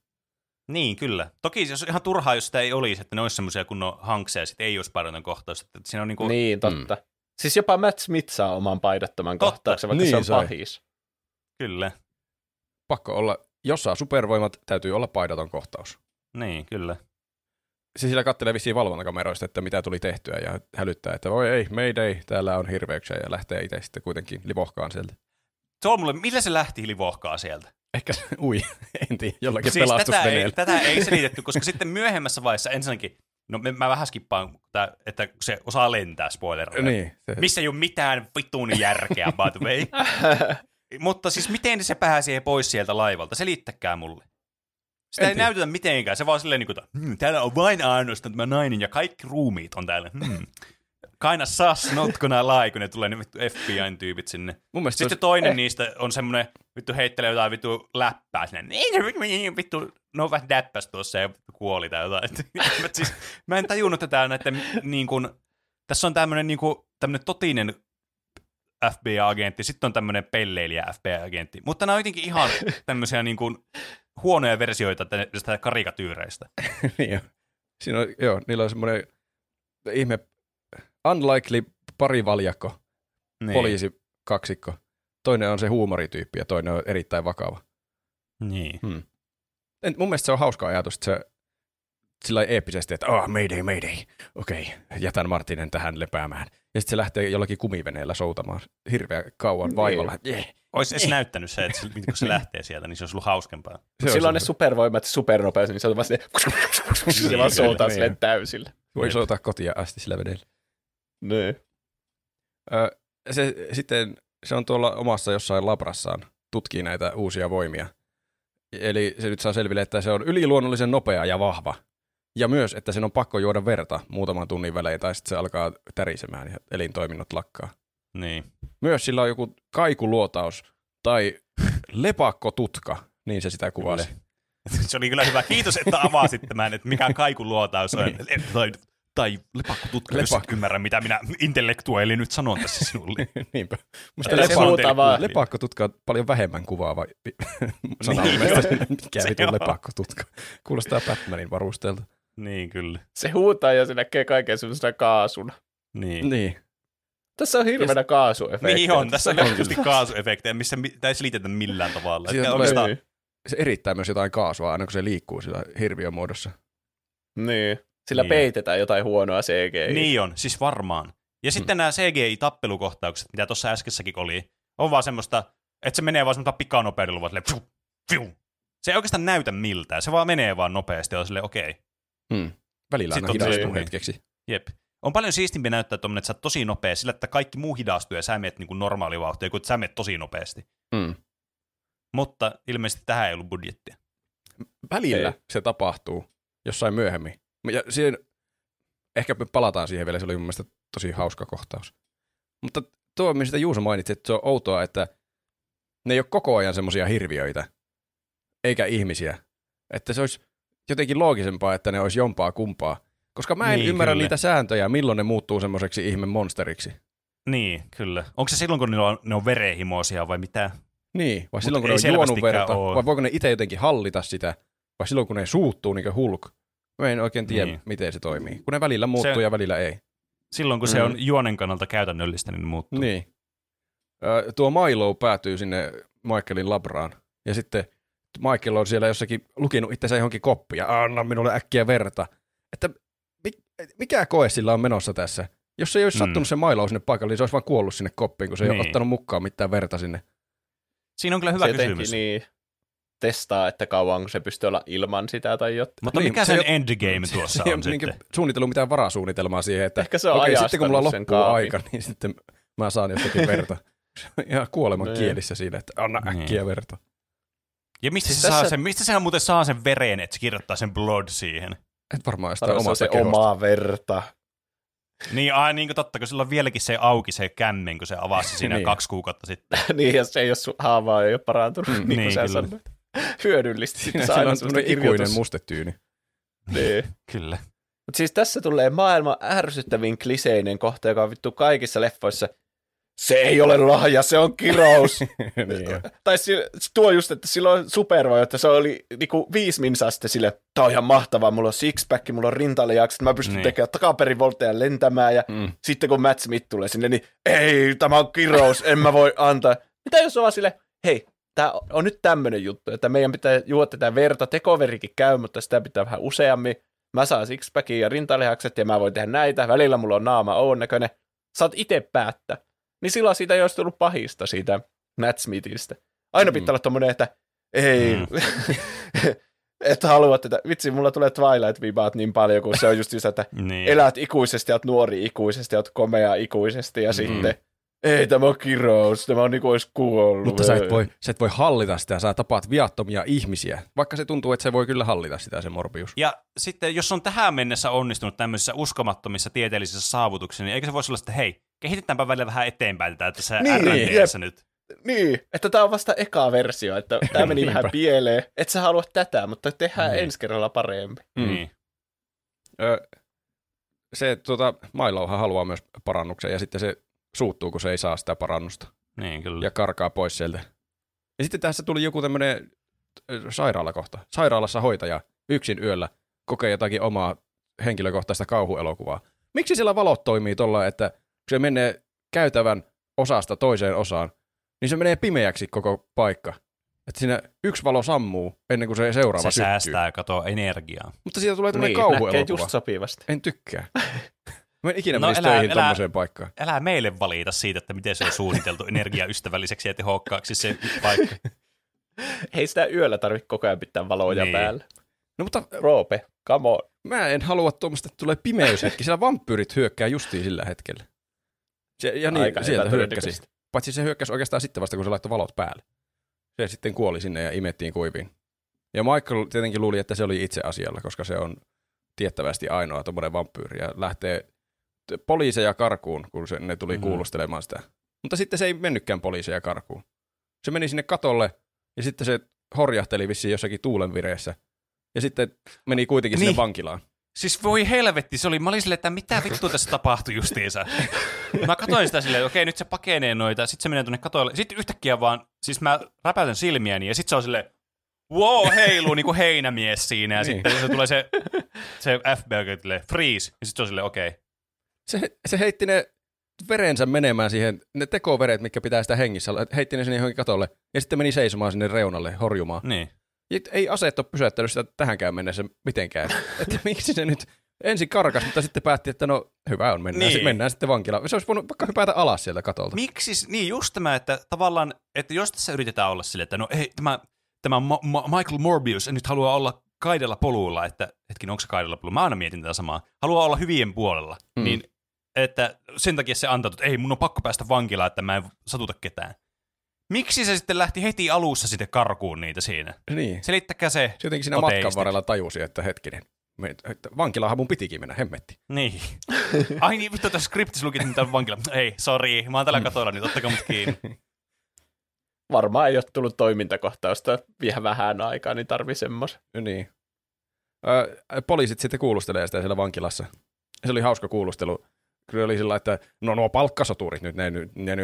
Niin, kyllä. Toki jos ihan turhaa, jos sitä ei olisi, että ne olisi semmoisia kunnon hankseja, sitten ei olisi paidaton kohtaus. Että siinä on niin, kuin... niin, totta. Mm. Siis jopa Matt Smith saa oman paidattoman totta. kohtauksen, vaikka niin, se on sai. pahis. Kyllä. Pakko olla, jos saa supervoimat, täytyy olla paidaton kohtaus. Niin, kyllä se sillä kattelee vissiin valvontakameroista, että mitä tuli tehtyä ja hälyttää, että voi ei, ei, täällä on hirveyksiä ja lähtee itse sitten kuitenkin livohkaan sieltä. Se on mulle, millä se lähti livohkaa sieltä? Ehkä ui, en tiedä, jollakin siis tätä ei, tätä ei selitetty, koska sitten myöhemmässä vaiheessa ensinnäkin, no mä vähän skippaan, että se osaa lentää, spoiler. Niin, se... Missä ei ole mitään vittuun järkeä, by the way. Mutta siis miten se pääsee pois sieltä laivalta? Selittäkää mulle. Sitä en ei tiedä. näytetä mitenkään, se vaan silleen, niin kuin, hmm, täällä on vain ainoastaan tämä nainen ja kaikki ruumiit on täällä. Hmm. Kaina sas, not gonna lie, kun ne tulee ne vittu FBI-tyypit sinne. Mun Sitten olisi... toinen eh. niistä on semmoinen, vittu heittelee jotain vittu läppää sinne. Niin, vittu, no vähän däppäs tuossa ja kuoli tai jotain. siis, mä en tajunnut tätä näiden niin kuin, tässä on tämmöinen niin kuin, tämmöinen totinen FBI-agentti, sitten on tämmöinen pelleilijä FBI-agentti. Mutta nämä on jotenkin ihan tämmöisiä niin kuin, huonoja versioita tästä karikatyyreistä. niin jo. Siinä on, joo, niillä on semmoinen ihme unlikely parivaljakko, niin. poliisi kaksikko. Toinen on se huumorityyppi ja toinen on erittäin vakava. Niin. Hmm. En, mun mielestä se on hauska ajatus, että se sillä eeppisesti, että oh, mayday, mayday, okei, okay, jätän Martinen tähän lepäämään. Ja sitten se lähtee jollakin kumiveneellä soutamaan hirveän kauan vaivalla. Yeah. Olisi edes näyttänyt se, että kun se lähtee sieltä, niin se olisi ollut hauskempaa. Se Silloin ne supervoimat supernopeasti, niin se on vaan se, se vaan soutaa niin. sille täysille. Voi soutaa kotia asti sillä vedellä. Niin. Se, sitten se on tuolla omassa jossain labrassaan, tutkii näitä uusia voimia. Eli se nyt saa selville, että se on yliluonnollisen nopea ja vahva. Ja myös, että sen on pakko juoda verta muutaman tunnin välein, tai sitten se alkaa tärisemään ja elintoiminnot lakkaa. Niin. Myös sillä on joku kaikuluotaus tai lepakkotutka, niin se sitä kuvasi. Se oli kyllä hyvä. Kiitos, että avasit tämän, että mikä kaikuluotaus on. niin. Tai, tai lepakkotutka, Lepakko. jos ymmärrä, mitä minä intellektuaali nyt sanon tässä sinulle. Niinpä. Musta lepakko, lepakkotutka on paljon vähemmän kuvaava sana niin, mikä vitu lepakkotutka. Kuulostaa Batmanin varusteelta. Niin, kyllä. Se huutaa ja se näkee kaiken semmoisena kaasuna. Niin. niin. Tässä on hirveänä kaasuefektejä. Niin on, tässä on helposti kaasuefektejä, missä ei selitetä millään tavalla. Siitä oikeastaan... Se erittää myös jotain kaasua aina, kun se liikkuu sillä hirviön muodossa. Niin. Sillä niin. peitetään jotain huonoa CGI. Niin on, siis varmaan. Ja sitten hmm. nämä CGI-tappelukohtaukset, mitä tuossa äskessäkin oli, on vaan semmoista, että se menee vaan semmoista pikanopeudella, vaan silleen, fiu, fiu. Se ei oikeastaan näytä miltään, se vaan menee vaan nopeasti ja on silleen okei. Okay. Hmm. Välillä aina hidastuu hetkeksi. Jep. On paljon siistimpi näyttää tuommoinen, että sä oot tosi nopea sillä, että kaikki muu hidastuu ja sä menet niin kuin normaalivauhtia, kun sä menet tosi nopeasti. Mm. Mutta ilmeisesti tähän ei ollut budjettia. Välillä ei. se tapahtuu jossain myöhemmin. Ja siihen, ehkä me palataan siihen vielä, se oli mun mielestä tosi hauska kohtaus. Mutta tuo, mistä Juuso mainitsi, että se on outoa, että ne ei ole koko ajan semmoisia hirviöitä, eikä ihmisiä. Että se olisi jotenkin loogisempaa, että ne olisi jompaa kumpaa. Koska mä en niin, ymmärrä kyllä. niitä sääntöjä, milloin ne muuttuu semmoiseksi ihme monsteriksi. Niin, kyllä. Onko se silloin, kun ne on, ne on verehimoisia vai mitä? Niin, vai Mut silloin, kun ne on juonut verta, ole. vai voiko ne itse jotenkin hallita sitä, vai silloin, kun ne suuttuu niin kuin Hulk. Mä en oikein tiedä, niin. miten se toimii. Kun ne välillä muuttuu se, ja välillä ei. Silloin, kun mm. se on juonen kannalta käytännöllistä, niin ne muuttuu. Niin. Äh, tuo Milo päätyy sinne Michaelin labraan Ja sitten Michael on siellä jossakin lukinut itsensä johonkin koppiin ja anna minulle äkkiä verta. Että mikä koe sillä on menossa tässä? Jos se ei olisi mm. sattunut se Milo sinne paikalle, niin se olisi vaan kuollut sinne koppiin, kun se niin. ei ole niin. ottanut mukaan mitään verta sinne. Siinä on kyllä hyvä se kysymys. Niin, testaa, että kauanko se pystyy olla ilman sitä tai jotain. Mutta niin, mikä sen se endgame tuossa on, on sitten? suunnitellut mitään varasuunnitelmaa siihen, että Ehkä se on okay, sitten kun mulla loppuu kaapin. aika, niin sitten mä saan jostakin verta. Ihan kuoleman niin. kielissä siinä, että anna niin. äkkiä verta. Ja mistä, siis se, tässä... saa sen, mistä se muuten saa sen veren, että se kirjoittaa sen blood siihen? Et varmaan sitä omaa se omaa verta. Niin, ai, niin kuin totta, kun sillä on vieläkin se auki se kämmen, kun se avasi siinä niin. kaksi kuukautta sitten. niin, ja se ei ole haavaa, ei ole parantunut, mm, niin, niin kuin sanoit. Hyödyllistä. Siinä, siinä on semmoinen ikuinen mustetyyni. niin. Kyllä. Mutta siis tässä tulee maailman ärsyttävin kliseinen kohta, joka on vittu kaikissa leffoissa se ei ole lahja, se on kirous. niin tai tuo just, että silloin supervoima, että se oli niinku viisi minsaa sitten sille, tää on ihan mahtavaa, mulla on sixpack, mulla on rintalijakset, mä pystyn niin. tekemään takaperin voltteja lentämään, ja mm. sitten kun Matt Smith tulee sinne, niin ei, tämä on kirous, en mä voi antaa. Mitä jos on vaan sille, hei, tämä on nyt tämmöinen juttu, että meidän pitää juoda tätä verta, tekoverikin käy, mutta sitä pitää vähän useammin. Mä saan sixpackin ja rintalihakset ja mä voin tehdä näitä, välillä mulla on naama oon näköinen. Saat itse päättää. Niin silloin siitä ei olisi tullut pahista siitä Matt Smithistä. Aina mm. pitää olla tommonen, että ei, mm. että haluat tätä. Vitsi, mulla tulee Twilight-vibaat niin paljon, kun se on just sitä, että niin. elät ikuisesti, oot nuori ikuisesti, oot komea ikuisesti, ja mm. sitten ei, tämä on kirous, tämä on niin kuin olisi kuollut. Mutta sä et, voi, sä et voi hallita sitä, sä tapaat viattomia ihmisiä, vaikka se tuntuu, että se voi kyllä hallita sitä se Morbius. Ja sitten, jos on tähän mennessä onnistunut tämmöisissä uskomattomissa tieteellisissä saavutuksissa, niin eikö se voisi olla, että hei, kehitetäänpä välillä vähän eteenpäin tätä tässä niin, R&Dssä nyt. Niin, että tämä on vasta eka versio, että tämä meni vähän pieleen, että sä haluat tätä, mutta tehdään niin. ensi kerralla paremmin. Mm. Niin. Ö, se, tuota, Mailohan haluaa myös parannuksen, ja sitten se suuttuu, kun se ei saa sitä parannusta. Niin, kyllä. Ja karkaa pois sieltä. Ja sitten tässä tuli joku tämmöinen sairaalakohta. Sairaalassa hoitaja yksin yöllä kokee jotakin omaa henkilökohtaista kauhuelokuvaa. Miksi siellä valot toimii tuolla, että kun se menee käytävän osasta toiseen osaan, niin se menee pimeäksi koko paikka. Että siinä yksi valo sammuu ennen kuin se seuraava Se syttyy. säästää, kato, energiaa. Mutta siitä tulee tämmöinen niin, kauhuelokuva. just sopivasti. En tykkää. Mä en ikinä no, menisi älä, töihin älä, paikkaan. Älä meille valita siitä, että miten se on suunniteltu energiaystävälliseksi ja tehokkaaksi se paikka. Hei sitä yöllä tarvitse koko ajan pitää valoja niin. päällä. No mutta... Roope, come on. Mä en halua tuommoista, että tulee pimeyshetki. Siellä vampyyrit hyökkää justiin sillä hetkellä. Se, ja niin, Aika sieltä hyökkäsi. Paitsi se hyökkäsi oikeastaan sitten vasta, kun se laittoi valot päälle. Se sitten kuoli sinne ja imettiin kuiviin. Ja Michael tietenkin luuli, että se oli itse asialla, koska se on tiettävästi ainoa tuommoinen vampyyri ja lähtee poliiseja karkuun, kun se, ne tuli mm-hmm. kuulustelemaan sitä. Mutta sitten se ei mennytkään poliiseja karkuun. Se meni sinne katolle ja sitten se horjahteli vissiin jossakin tuulenvireessä. Ja sitten meni kuitenkin niin. sinne vankilaan. Siis voi helvetti, se oli, mä olin silleen, että mitä vittu tässä tapahtui justiinsa. mä katsoin sitä silleen, okei nyt se pakenee noita, sitten se menee tuonne katolle. Sitten yhtäkkiä vaan, siis mä räpäytän silmiäni ja sitten se on silleen, wow, heiluu niin kuin heinämies siinä. Ja niin. sitten se tulee se, se FBI, freeze, ja sitten se on silleen, okei, okay, se, se heitti ne verensä menemään siihen, ne tekoveret, mikä pitää sitä hengissä, heitti ne sinne johonkin katolle ja sitten meni seisomaan sinne reunalle horjumaan. Niin. Ei aseet ole pysäyttänyt sitä tähänkään mennessä mitenkään. että miksi se nyt ensin karkas, mutta sitten päätti, että no hyvä on, mennään, niin. mennään sitten vankilaan. Se olisi voinut vaikka hypätä alas sieltä katolta. Miksi, niin just tämä, että tavallaan, että jos tässä yritetään olla sille, että no ei, tämä, tämä Ma- Ma- Michael Morbius nyt haluaa olla kaidella polulla, että hetkin, onko se kaidella polulla? Mä aina mietin tätä samaa. Haluaa olla hyvien puolella, mm. niin että sen takia se antoi, että ei, mun on pakko päästä vankilaan, että mä en satuta ketään. Miksi se sitten lähti heti alussa sitten karkuun niitä siinä? Niin. Selittäkää se. Se jotenkin siinä matkan varrella tajusi, että hetkinen, vankilahan mun pitikin mennä, hemmetti. Niin. Ai niin, vittu tässä skriptissä luki, että vankila. Ei, sori, mä oon tällä katolla, niin ottakaa mut kiinni. Varmaan ei ole tullut toimintakohtausta vielä vähän aikaa, niin tarvii semmos. Niin. Ö, poliisit sitten kuulustelee sitä siellä vankilassa. Se oli hauska kuulustelu kyllä oli sillä, että no nuo palkkasoturit nyt, ne, ne, ne,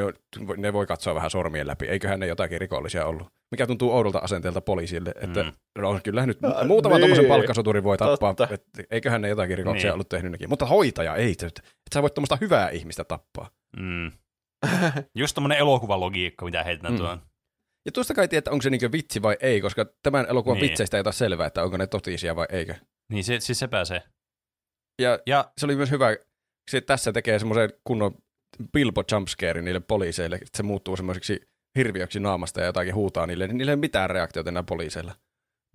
ne voi katsoa vähän sormien läpi, eiköhän ne jotakin rikollisia ollut. Mikä tuntuu oudolta asenteelta poliisille, että mm. no, kyllä nyt no, muutama niin. tuommoisen palkkasoturin voi tappaa, että eiköhän ne jotakin rikoksia niin. ollut tehnytkin. Mutta hoitaja ei, että et sä voit tuommoista hyvää ihmistä tappaa. Mm. Just tuommoinen elokuvalogiikka, mitä heitetään mm. tuon. Ja tuosta kai tiedät, onko se niinku vitsi vai ei, koska tämän elokuvan Niin. vitseistä ei ole selvää, että onko ne totisia vai eikö. Niin se, siis se pääsee. Ja Ja se oli myös hyvä, se tässä tekee semmoisen kunnon Bilbo jumpscare niille poliiseille, että se muuttuu semmoiseksi hirviöksi naamasta ja jotakin huutaa niille, niin niillä ei ole mitään reaktiota enää poliiseilla.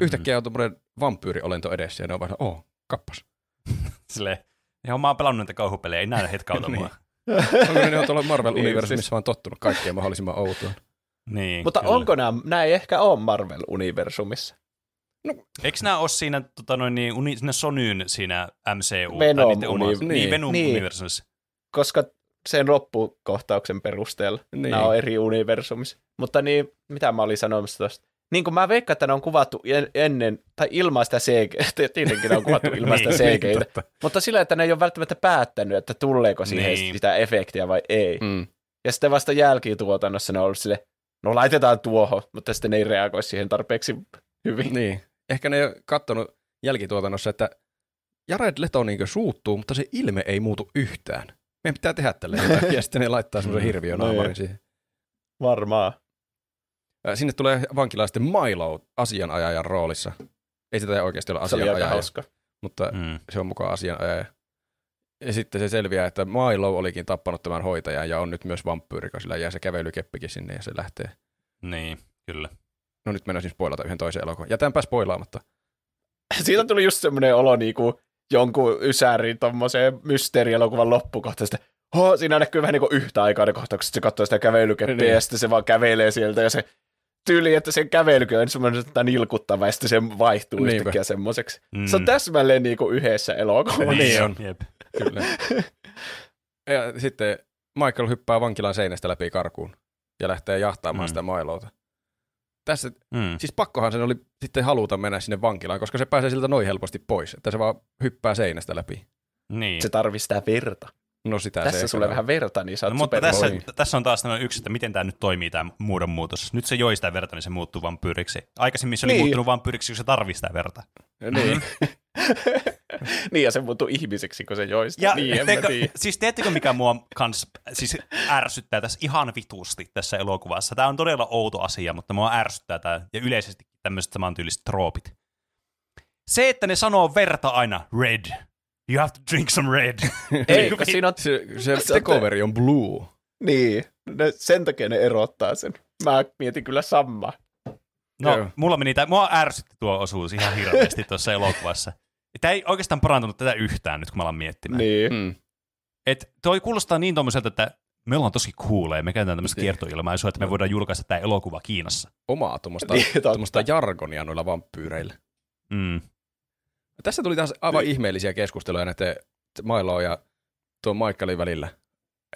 Yhtäkkiä on tuommoinen vampyyriolento edessä ja ne on vaan, oh, kappas. silleen, ihan mä oon pelannut näitä kauhupelejä, ei näitä hetkauta Niin. mua. Onko ne, on tuolla Niin, Marvel-universumissa siis- vaan tottunut kaikkeen mahdollisimman outoon. Niin, Mutta kyllä. onko nämä, nämä ei ehkä ole Marvel-universumissa. Eikö nämä ole siinä, tota noin, niin, uni, siinä Sonyn siinä MCU? Venom tai niiden oma- uni- niin, niin. Venom Niin. Universumissa. koska sen loppukohtauksen perusteella Niin. niin. nämä on eri universumissa. Mutta niin, mitä mä olin sanomassa tuosta? Niin kuin mä veikkaan, että ne on kuvattu en- ennen, tai ilman sitä CG, tietenkin ne on kuvattu ilman sitä Niin, CG, totta. mutta sillä, että ne ei ole välttämättä päättänyt, että tuleeko siihen Niin. sitä efektiä vai ei. Mm. Ja sitten vasta jälkituotannossa ne on ollut sille, no laitetaan tuohon, mutta sitten ne ei reagoi siihen tarpeeksi hyvin. Niin. Ehkä ne ei ole kattonut jälkituotannossa, että Jared Leto niin suuttuu, mutta se ilme ei muutu yhtään. Meidän pitää tehdä tälle jotakin, ja sitten ne laittaa semmoisen hirviönaamarin Niin. siihen. Varmaan. Sinne tulee vankilaan sitten Milo asianajajan roolissa. Ei sitä oikeasti ole asianajaja, mutta Mm. se on mukaan asianajaja. Ja sitten se selviää, että Milo olikin tappanut tämän hoitajan ja on nyt myös vampyyri, sillä jää se kävelykeppikin sinne ja se lähtee. Niin, kyllä. No nyt mennään siis spoilata yhden toisen elokuvan. Jätäänpä spoilaamatta. Siitä tuli just semmoinen olo niinku jonkun ysärin tommoseen mysteerielokuvan loppukohtaista. Ho, siinä näkyy vähän niinku yhtä aikaa ne kohtaukset, se katsoo sitä kävelykeppiä Niin. ja sitten se vaan kävelee sieltä ja se tyyli, että sen kävelykin on semmoinen että nilkuttava ja sitten se vaihtuu Niinpä. yhtäkkiä semmoiseksi. Mm. Se on täsmälleen niinku yhdessä elokuvassa. Niin on. Jep. Kyllä. ja sitten Michael hyppää vankilan seinästä läpi karkuun ja lähtee jahtaamaan Mm. sitä Milota. Tässä, Mm. siis pakkohan sen oli sitten haluta mennä sinne vankilaan, koska se pääsee siltä noin helposti pois, että se vaan hyppää seinästä läpi. Niin. Se tarvii sitä verta. No sitä se Tässä ehkä sulle on. vähän verta, niin sä oot No, mutta tässä, voi. tässä on taas tämmöinen yksi, että miten tämä nyt toimii tämä muodonmuutos. Nyt se joi sitä verta, niin se muuttuu vampyyriksi. Aikaisemmin se oli Niin. muuttunut vampyyriksi, kun se tarvii sitä verta. Niin. niin, ja se muuttuu ihmiseksi, kun se joista. Ja niin, teekö, siis tiedättekö, mikä mua kans, siis ärsyttää tässä ihan vitusti tässä elokuvassa? Tämä on todella outo asia, mutta mua ärsyttää tämä ja yleisesti tämmöiset samantyyliset troopit. Se, että ne sanoo verta aina red. You have to drink some red. Ei, kun siinä on Se, se Se on tekoveri on blue. Niin, ne, sen takia ne erottaa sen. Mä mietin kyllä samaa. No, Joo. mulla meni tää, mua ärsytti tuo osuus ihan hirveästi tuossa elokuvassa. Tämä ei oikeastaan parantunut tätä yhtään nyt, kun mä alan miettimään. Niin. Mm. Et toi kuulostaa niin tommoselta, että me ollaan tosi cooleja, me käytetään tämmöistä Niin. kiertoilmaisua, että me voidaan julkaista tämä elokuva Kiinassa. Omaa tuommoista Niin, tuommoista jargonia noilla vampyyreillä. Mm. Tässä tuli taas aivan ihmeellisiä keskusteluja näiden Milo ja tuon Michaelin välillä.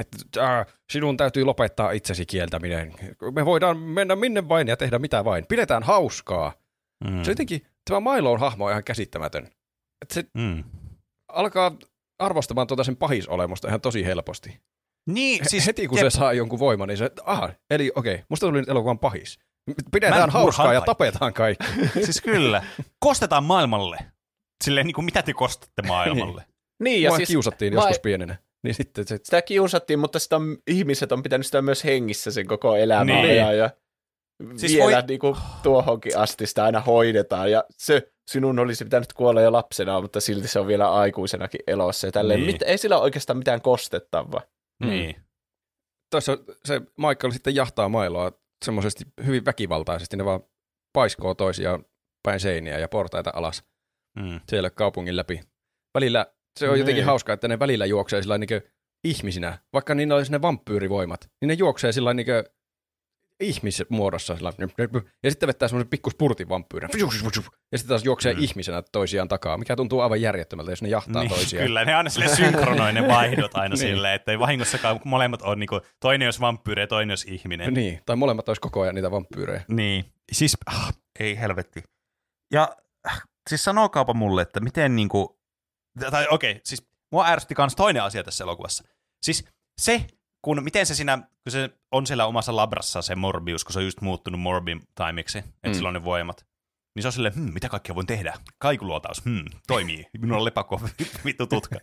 Että äh, sinun täytyy lopettaa itsesi kieltäminen. Me voidaan mennä minne vain ja tehdä mitä vain. Pidetään hauskaa. Mm. Se jotenkin, tämä Milon hahmo on ihan käsittämätön. Että se Mm. alkaa arvostamaan tuota sen pahisolemusta ihan tosi helposti. Niin, Siis siis Heti kun jep, se saa jonkun voiman, niin se, aha, eli okei, okay, musta tuli nyt elokuvan pahis. Pidetään hauskaa ja tapetaan kaikki. siis kyllä. Kostetaan maailmalle. Silleen niin kuin mitä te kostatte maailmalle. Niin, Ja Mua siis kiusattiin mä- joskus pienenä. Niin sitten se, sitä kiusattiin, mutta sitä on, ihmiset on pitänyt sitä myös hengissä sen koko elämän Niin. ajan. Ja Siis vielä voi- niin kuin, tuohonkin asti sitä aina hoidetaan. Ja se sinun olisi pitänyt kuolla jo lapsena, mutta silti se on vielä aikuisenakin elossa. Ja tälleen. Niin. Mit, ei sillä ole oikeastaan mitään kostettavaa. Mm. Niin. tuossa se Michael sitten jahtaa Mailoa semmoisesti hyvin väkivaltaisesti. Ne vaan paiskoo toisiaan päin seiniä ja portaita alas Mm. siellä kaupungin läpi. Välillä se on jotenkin Niin. hauskaa, että ne välillä juoksee sillä niin ihmisinä, vaikka niillä olisi ne vampyyrivoimat, niin ne juoksee sillä niin ihmismuodossa. Sillä, ja sitten vettää semmoisen pikku spurtin vampyyrin. Ja sitten taas juoksee Mm. ihmisenä toisiaan takaa, mikä tuntuu aivan järjettömältä, jos ne jahtaa Niin, toisiaan. kyllä, ne aina sille synkronoi ne vaihdot aina Niin. silleen, että ei vahingossakaan molemmat on niinku, toinen jos vampyyri ja toinen jos ihminen. Niin, tai molemmat olisi koko ajan niitä vampyyrejä. Niin. Siis, ah, ei helvetti. Ja siis sanokaapa mulle, että miten niinku, tai okei, okay, siis mua ärsytti kans toinen asia tässä elokuvassa. Siis se, kun miten se siinä, kun se on siellä omassa labrassa se Morbius, kun se on just muuttunut Morbin timeiksi, että Mm. sillä on ne voimat. Niin se on silleen, hm, mitä kaikkea voin tehdä? Kaikuluotaus, hmm, toimii. Minulla on lepakko, vittu tutka.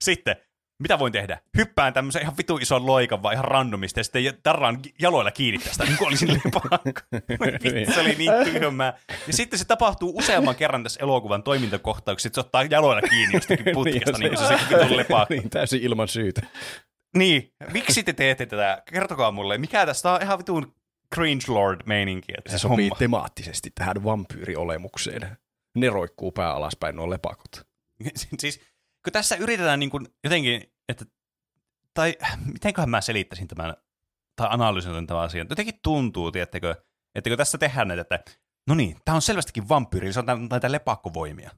Sitten mitä voin tehdä? Hyppään tämmöisen ihan vitu ison loikan vaan ihan randomista ja sitten tarraan jaloilla kiinni tästä, niin kuin olisin lepakko. Vittu, se oli niin tyhmää. Ja sitten se tapahtuu useamman kerran tässä elokuvan toimintakohtauksessa, että se ottaa jaloilla kiinni jostakin putkesta, niin, niin kuin se se lepakko. niin, täysin ilman syytä. Niin, miksi te teette tätä? Kertokaa mulle, mikä tästä on ihan vitun cringe lord meininki. Se sopii homma. temaattisesti tähän vampyyriolemukseen. Ne roikkuu pää alaspäin nuo lepakot. siis kun tässä yritetään niin kuin jotenkin, että, tai mitenköhän mä selittäisin tämän, tai analysoin tämän asian, jotenkin tuntuu, tiettekö, että kun tässä tehdään näitä, että no niin, tämä on selvästikin vampyyri, se on näitä lepakkovoimia.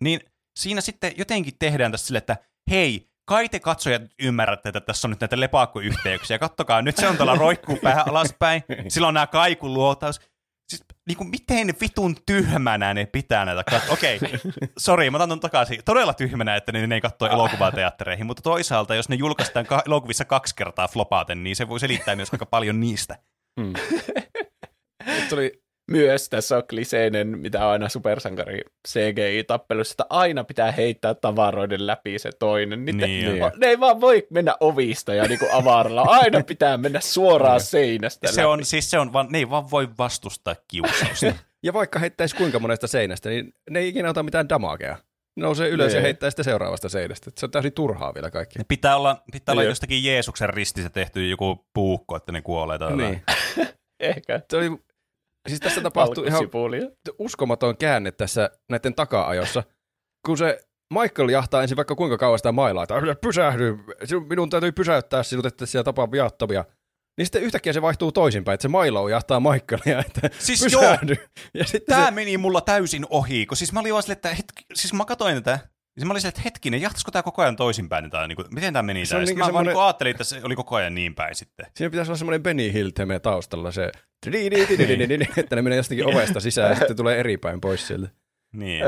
Niin siinä sitten jotenkin tehdään tässä sille, että hei, kai te katsojat ymmärrätte, että tässä on nyt näitä lepakkoyhteyksiä. Kattokaa, nyt se on tuolla roikkuu päähän alaspäin, sillä on nämä kaikuluotaus. Siis niin kuin, miten vitun tyhmänä ne pitää näitä katsoa? Okei, okay. sori, mä otan takaisin. Todella tyhmänä, että ne, ne ei katsoa elokuvateattereihin, mutta toisaalta, jos ne julkaistaan ka- elokuvissa kaksi kertaa flopaten, niin se voi selittää myös aika paljon niistä. Hmm. tuli myös tässä on kliseinen, mitä on aina supersankari CGI-tappelussa, että aina pitää heittää tavaroiden läpi se toinen. Niin niin, ne, ne ei vaan voi mennä ovista ja niinku avaralla. Aina pitää mennä suoraan seinästä se läpi. On, siis se on vaan, ne ei vaan voi vastustaa kiusausta. ja vaikka heittäisi kuinka monesta seinästä, niin ne ei ikinä ota mitään damagea. Ne nousee ylös ne. ja heittää sitten seuraavasta seinästä. Se on täysin turhaa vielä kaikki. Ne pitää olla, pitää olla jostakin Jeesuksen ristissä tehty joku puukko, että ne kuolee tai niin. Ehkä. Se oli Siis tässä tapahtuu ihan uskomaton käänne tässä näiden taka-ajossa, kun se Michael jahtaa ensin vaikka kuinka kauan sitä mailaa, että pysähdy, minun täytyy pysäyttää sinut, että siellä tapaa viattomia. Niin sitten yhtäkkiä se vaihtuu toisinpäin, että se Milo jahtaa Michaelia, että siis pysähdy. Joo, ja sitten tämä se... meni mulla täysin ohi, kun siis mä olin vaan sille, että hetki, siis mä katsoin tätä, ja mä olin sille, että hetkinen, jahtaisiko tämä koko ajan toisinpäin, tai niin kuin, miten tämä meni se tämä? Niin mä semmoinen... vaan niin ajattelin, että se oli koko ajan niin päin sitten. Siinä pitäisi olla semmoinen Benny Hill taustalla, se että ne menee jostakin ovesta sisään ja sitten tulee eri päin pois sieltä. Niin.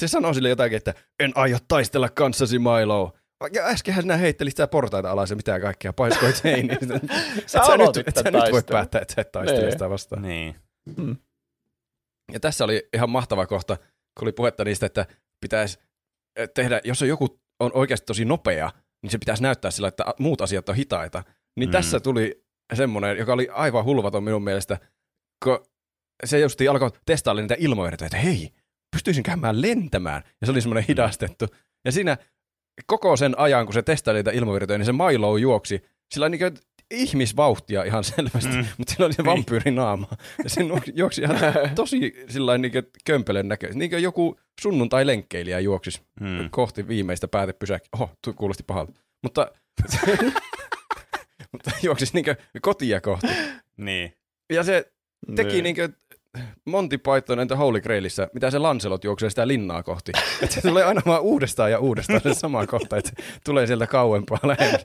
Se sanoo sille jotakin, että en aio taistella kanssasi Milo. Ja äskenhän sinä heittelit sitä portaita alas ja mitä kaikkea, paiskoit seiniin. sä, sä, nyt, et sä nyt voi päättää, että sä et taistele niin. sitä vastaan. Niin. Hmm. Ja tässä oli ihan mahtava kohta, kun oli puhetta niistä, että pitäisi tehdä, jos on joku on oikeasti tosi nopea, niin se pitäisi näyttää sillä, että muut asiat on hitaita. Niin mm. tässä tuli semmoinen, joka oli aivan hulvaton minun mielestä, kun se just alkoi testailla niitä ilmoja, että hei, pystyisin käymään lentämään. Ja se oli semmoinen mm. hidastettu. Ja siinä koko sen ajan, kun se testaili niitä ilmavirtoja, niin se Milo juoksi sillä niin ihmisvauhtia ihan selvästi, mm. mutta sillä oli se niin. vampyyrinaama. Ja se juoksi ihan tosi sillä niin kömpelön näköisesti. Niin kuin joku sunnuntai-lenkkeilijä juoksisi mm. kohti viimeistä päätepysäkkiä. Oho, kuulosti pahalta. Mutta mutta juoksisi niin kotia kohti. Niin. Ja se teki niin. niin Monty Python and the Holy Grailissä, mitä se Lancelot juoksee sitä linnaa kohti. Että se tulee aina vaan uudestaan ja uudestaan se sama kohta, että tulee sieltä kauempaa lähemmäs.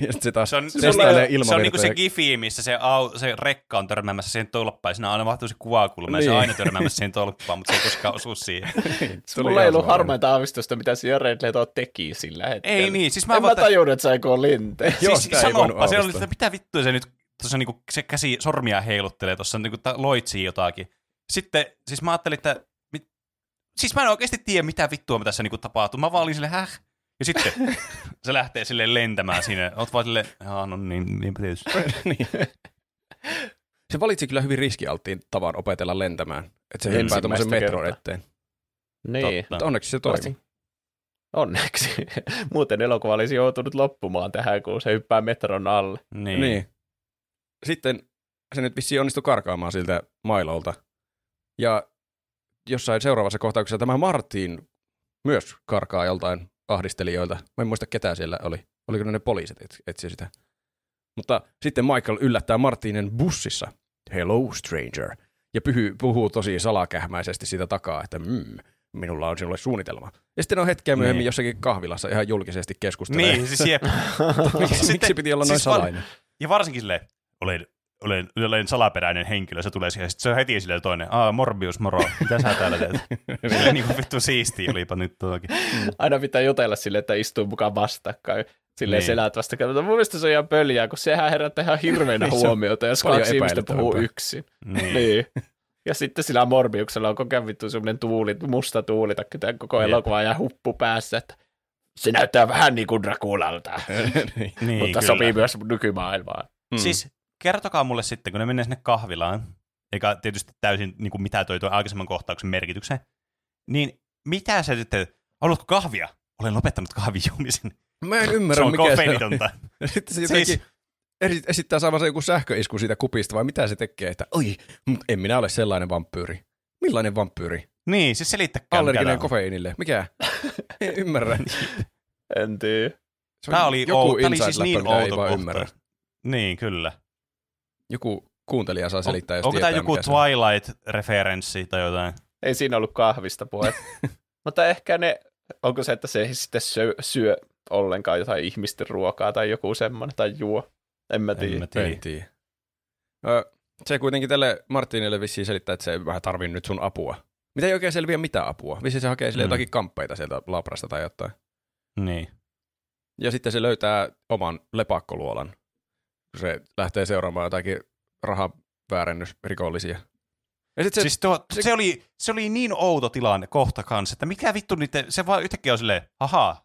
ja se taas se on, testailee ilmavirtoja. Se on niin kuin se gifi, missä se, au, se rekka on törmäämässä siihen tolppaan. Siinä aina mahtuu se kuvakulma niin. ja se on aina törmäämässä siihen tolppaan, mutta se ei koskaan osu siihen. niin, Mulla ei ollut harmainta aavistusta, mitä se Jared Leto teki sillä hetkellä. Ei niin, siis mä en mä tajunnut, että saiko linteen. Siis sanoppa, se oli, että mitä vittua se nyt tuossa niinku se käsi sormia heiluttelee tuossa niinku loitsii jotakin. Sitten, siis mä ajattelin, että mit, siis mä en oikeasti tiedä, mitä vittua tässä niinku tapahtuu. Mä vaan olin sille, häh? Ja sitten se lähtee sille lentämään sinne. Oot vaan silleen, no niin, niin tietysti. niin. Se valitsi kyllä hyvin riskialttiin tavan opetella lentämään. Että se hyppää tuommoisen metron eteen. Niin. Totta. Onneksi se toimi. Onneksi. Muuten elokuva olisi joutunut loppumaan tähän, kun se hyppää metron alle. Niin. niin sitten se nyt vissiin onnistui karkaamaan siltä mailolta. Ja jossain seuraavassa kohtauksessa tämä Martin myös karkaa joltain ahdistelijoilta. Mä en muista ketä siellä oli. Oliko ne, ne poliisit et, etsi sitä. Mutta sitten Michael yllättää Martinin bussissa. Hello stranger. Ja pyhy, puhuu tosi salakähmäisesti siitä takaa, että mm, minulla on sinulle suunnitelma. Ja sitten on hetkeä myöhemmin niin. jossakin kahvilassa ihan julkisesti keskustelee. Niin, siis jep. Miksi piti olla noin siis salainen? Ja varsinkin silleen, olen, olen, olen salaperäinen henkilö, se tulee siihen, sitten se on heti silleen toinen, aa Morbius, moro, mitä sä täällä teet? silleen niin kuin vittu siisti olipa nyt tuokin. Aina pitää jutella silleen, että istuu mukaan vastakkain. Silleen niin. selät vastakkain. Mutta mun mielestä se on ihan pöljää, kun sehän herättää ihan hirveänä niin, huomiota, jos kaksi ihmistä puhuu yksin. Niin. niin. Ja sitten sillä Morbiuksella on koko ajan vittu semmoinen tuuli, musta tuuli, tai koko elokuva ja huppu päässä, että se näyttää vähän niin kuin Draculalta, niin. Niin, mutta kyllä. sopii myös nykymaailmaan. Mm. Siis kertokaa mulle sitten, kun ne menee sinne kahvilaan, eikä tietysti täysin niin kuin mitä toi tuo aikaisemman kohtauksen merkityksen, niin mitä se sitten, haluatko kahvia? Olen lopettanut kahvin juomisen. Mä en Se ymmärrä, on mikä se on. kofeiinitonta. Sitten se jotenkin Siis- esi- esittää saavansa joku sähköisku siitä kupista, vai mitä se tekee, että oi, mut en minä ole sellainen vampyyri. Millainen vampyyri? Niin, siis selittäkää. Allerginen kofeiinille. Mikä? en ymmärrä. En tiedä. Se Tää oli, joku ou- tää oli siis niin outo ymmärrä. Niin, kyllä. Joku kuuntelija saa selittää, jos Onko tämä joku on. Twilight-referenssi tai jotain? Ei siinä ollut kahvista puhetta. mutta ehkä ne, onko se, että se ei sitten syö, syö ollenkaan jotain ihmisten ruokaa tai joku semmoinen, tai juo. En mä En tiedä. mä tiedä. En tiedä. Ö, se kuitenkin tälle Martinille vissiin selittää, että se ei vähän tarvii nyt sun apua. Mitä ei oikein selviä mitään apua. Vissiin se hakee sille Mm. jotakin kamppeita sieltä labrasta tai jotain. Niin. Ja sitten se löytää oman lepakkoluolan, se lähtee seuraamaan jotakin rahaväärennysrikollisia. Ja sitten se, siis tuo, se, se, oli, se oli niin outo tilanne kohta kanssa, että mikä vittu niiden, se vaan yhtäkkiä on silleen, ahaa,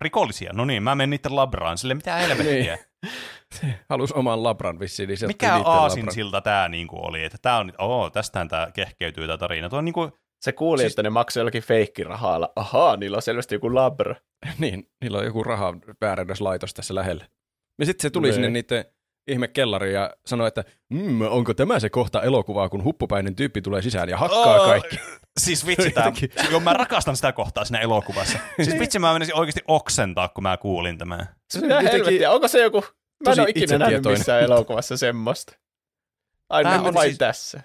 rikollisia, no niin, mä menen niiden labraan, sille mitä helvettiä. se halusi oman labran vissiin, niin Mikä niitten aasin labran. siltä tämä niinku oli, että tämä on, oo, tästähän tämä kehkeytyy tämä tarina. Tuo on niinku, Se kuuli, Siis- että ne maksoi jollakin feikkirahalla. Ahaa, niillä on selvästi joku labra. Niin, niillä on joku rahan väärännöslaitos tässä lähellä. Ja sitten se tuli Nee. sinne niiden ihme kellariin ja sanoi, että mmm, onko tämä se kohta elokuvaa, kun huppupäinen tyyppi tulee sisään ja hakkaa Oo, kaikki. Siis vitsi, Jotenkin. joo, mä rakastan sitä kohtaa siinä elokuvassa. Siis vitsi, mä menisin oikeasti oksentaa, kun mä kuulin tämän. Se on jotenkin. Onko se joku... Mä en tosi ole ikinä nähnyt missään elokuvassa semmoista. Aina vain siis- tässä.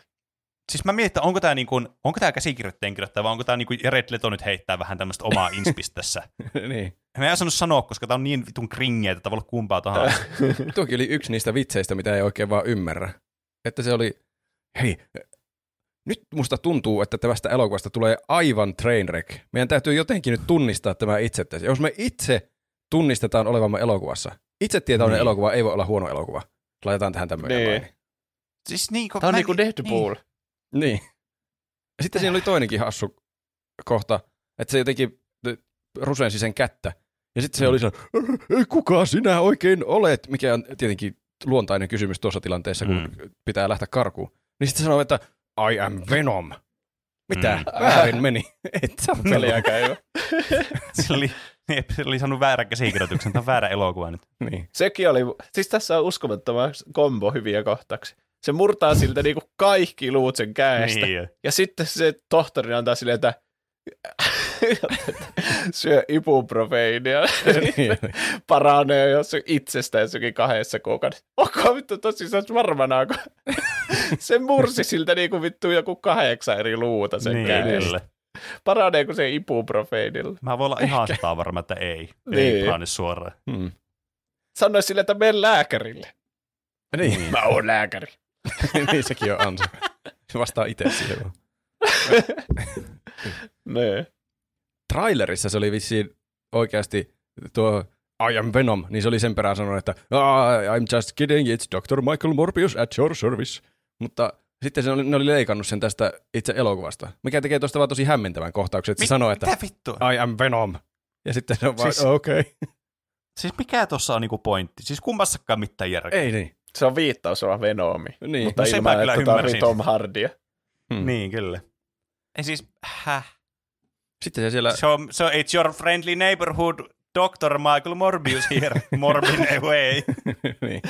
Siis mä mietin, että onko tämä niinku, onko tää käsikirjoittajien kirjoittaja, vai onko tämä niinku Jared Leto nyt heittää vähän tämmöistä omaa inspistä tässä. niin. Mä en osannut sanoa, koska tää on niin vitun kringiä, että voi olla kumpaa tahansa. Tuokin oli yksi niistä vitseistä, mitä ei oikein vaan ymmärrä. Että se oli, hei, nyt musta tuntuu, että tästä elokuvasta tulee aivan trainwreck. Meidän täytyy jotenkin nyt tunnistaa tämä itse. Jos me itse tunnistetaan olevamme elokuvassa, itse tietoinen Niin. elokuva ei voi olla huono elokuva. Laitetaan tähän tämmöinen Niin. niin. Siis niin, Tämä on niinku Deadpool. niin. Ja sitten siinä oli toinenkin hassu kohta, että se jotenkin rusensi sen kättä. Ja sitten se Mm. oli ei kuka sinä oikein olet, mikä on tietenkin luontainen kysymys tuossa tilanteessa, kun Mm. pitää lähteä karkuun. Niin sitten se sanoi, että I am Venom. Mitä? Mm. Väärin meni. Et sä ole Venom. Peliäkäivä. se oli, se oli saanut väärän käsikirjoituksen, tämä on väärä elokuva nyt. Niin. Sekin oli, siis tässä on uskomattoman kombo hyviä kohtauksia. Se murtaa siltä niinku kaikki luut sen käestä. Niin. Ja sitten se tohtori antaa silleen, että syö ibuprofeiinia. niin. Paranee jos itsestä jossakin kahdessa kuukaudessa. Onko vittu tosissaan varmana, kun se mursi siltä niinku vittu joku kahdeksan eri luuta sen Niin, kädestä. kyllä. Paraneeko se ibuprofeinilla? Mä voin olla ihan sataa varma, että ei. Ei Niin. parane suoraan. Hmm. Sanois sille, että mene lääkärille. Niin. Mä oon lääkäri. niin, sekin on ansa. Se vastaa itse siihen. Nee. trailerissa se oli vissiin oikeasti tuo I am Venom, niin se oli sen perään sanonut, että I'm just kidding, it's Dr. Michael Morbius at your service. Mutta sitten se oli, ne oli leikannut sen tästä itse elokuvasta, mikä tekee tuosta vaan tosi hämmentävän kohtauksen, että se Mi- sanoo, että? I am Venom. Ja sitten se on vaan, Siis- okei. Okay. Siis mikä tuossa on niinku pointti? Siis kummassakaan mitään järkeä. Ei niin. Se on viittaus on Venomi. Niin. Mutta No ilman, että tarvii ymmärsin. Tom Hardia. Hmm. Niin, kyllä. Ei siis, häh? Sitten se siellä, So, so it's your friendly neighborhood Dr. Michael Morbius here. Morbin away. niin.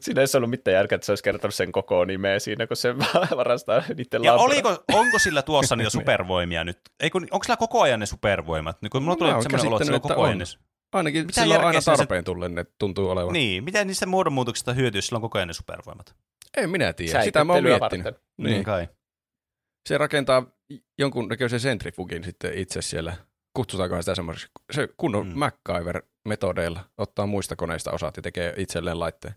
Siinä ei ollut mitään järkeä, että se olisi kertonut sen koko nimeä siinä, kun se varastaa niiden Ja labra. oliko, onko sillä tuossa niitä supervoimia nyt? Ei kun, onko sillä koko ajan ne supervoimat? Niin kun mulla Mä tulee sellainen olo, että sillä on koko ajan on. Ainakin Mitä sillä on järkeä aina siinä se- tarpeen tullen, ne tuntuu olevan. Niin, miten niistä muodonmuutoksista hyötyy, jos sillä on koko ajan ne supervoimat? En minä tiedä, sitä mä oon miettinyt. varten. Niin. kai. se rakentaa jonkun näköisen centrifugin sitten itse siellä. Kutsutaanko sitä semmoiseksi? Se kunnon Mm. MacGyver-metodeilla ottaa muista koneista osat ja tekee itselleen laitteen.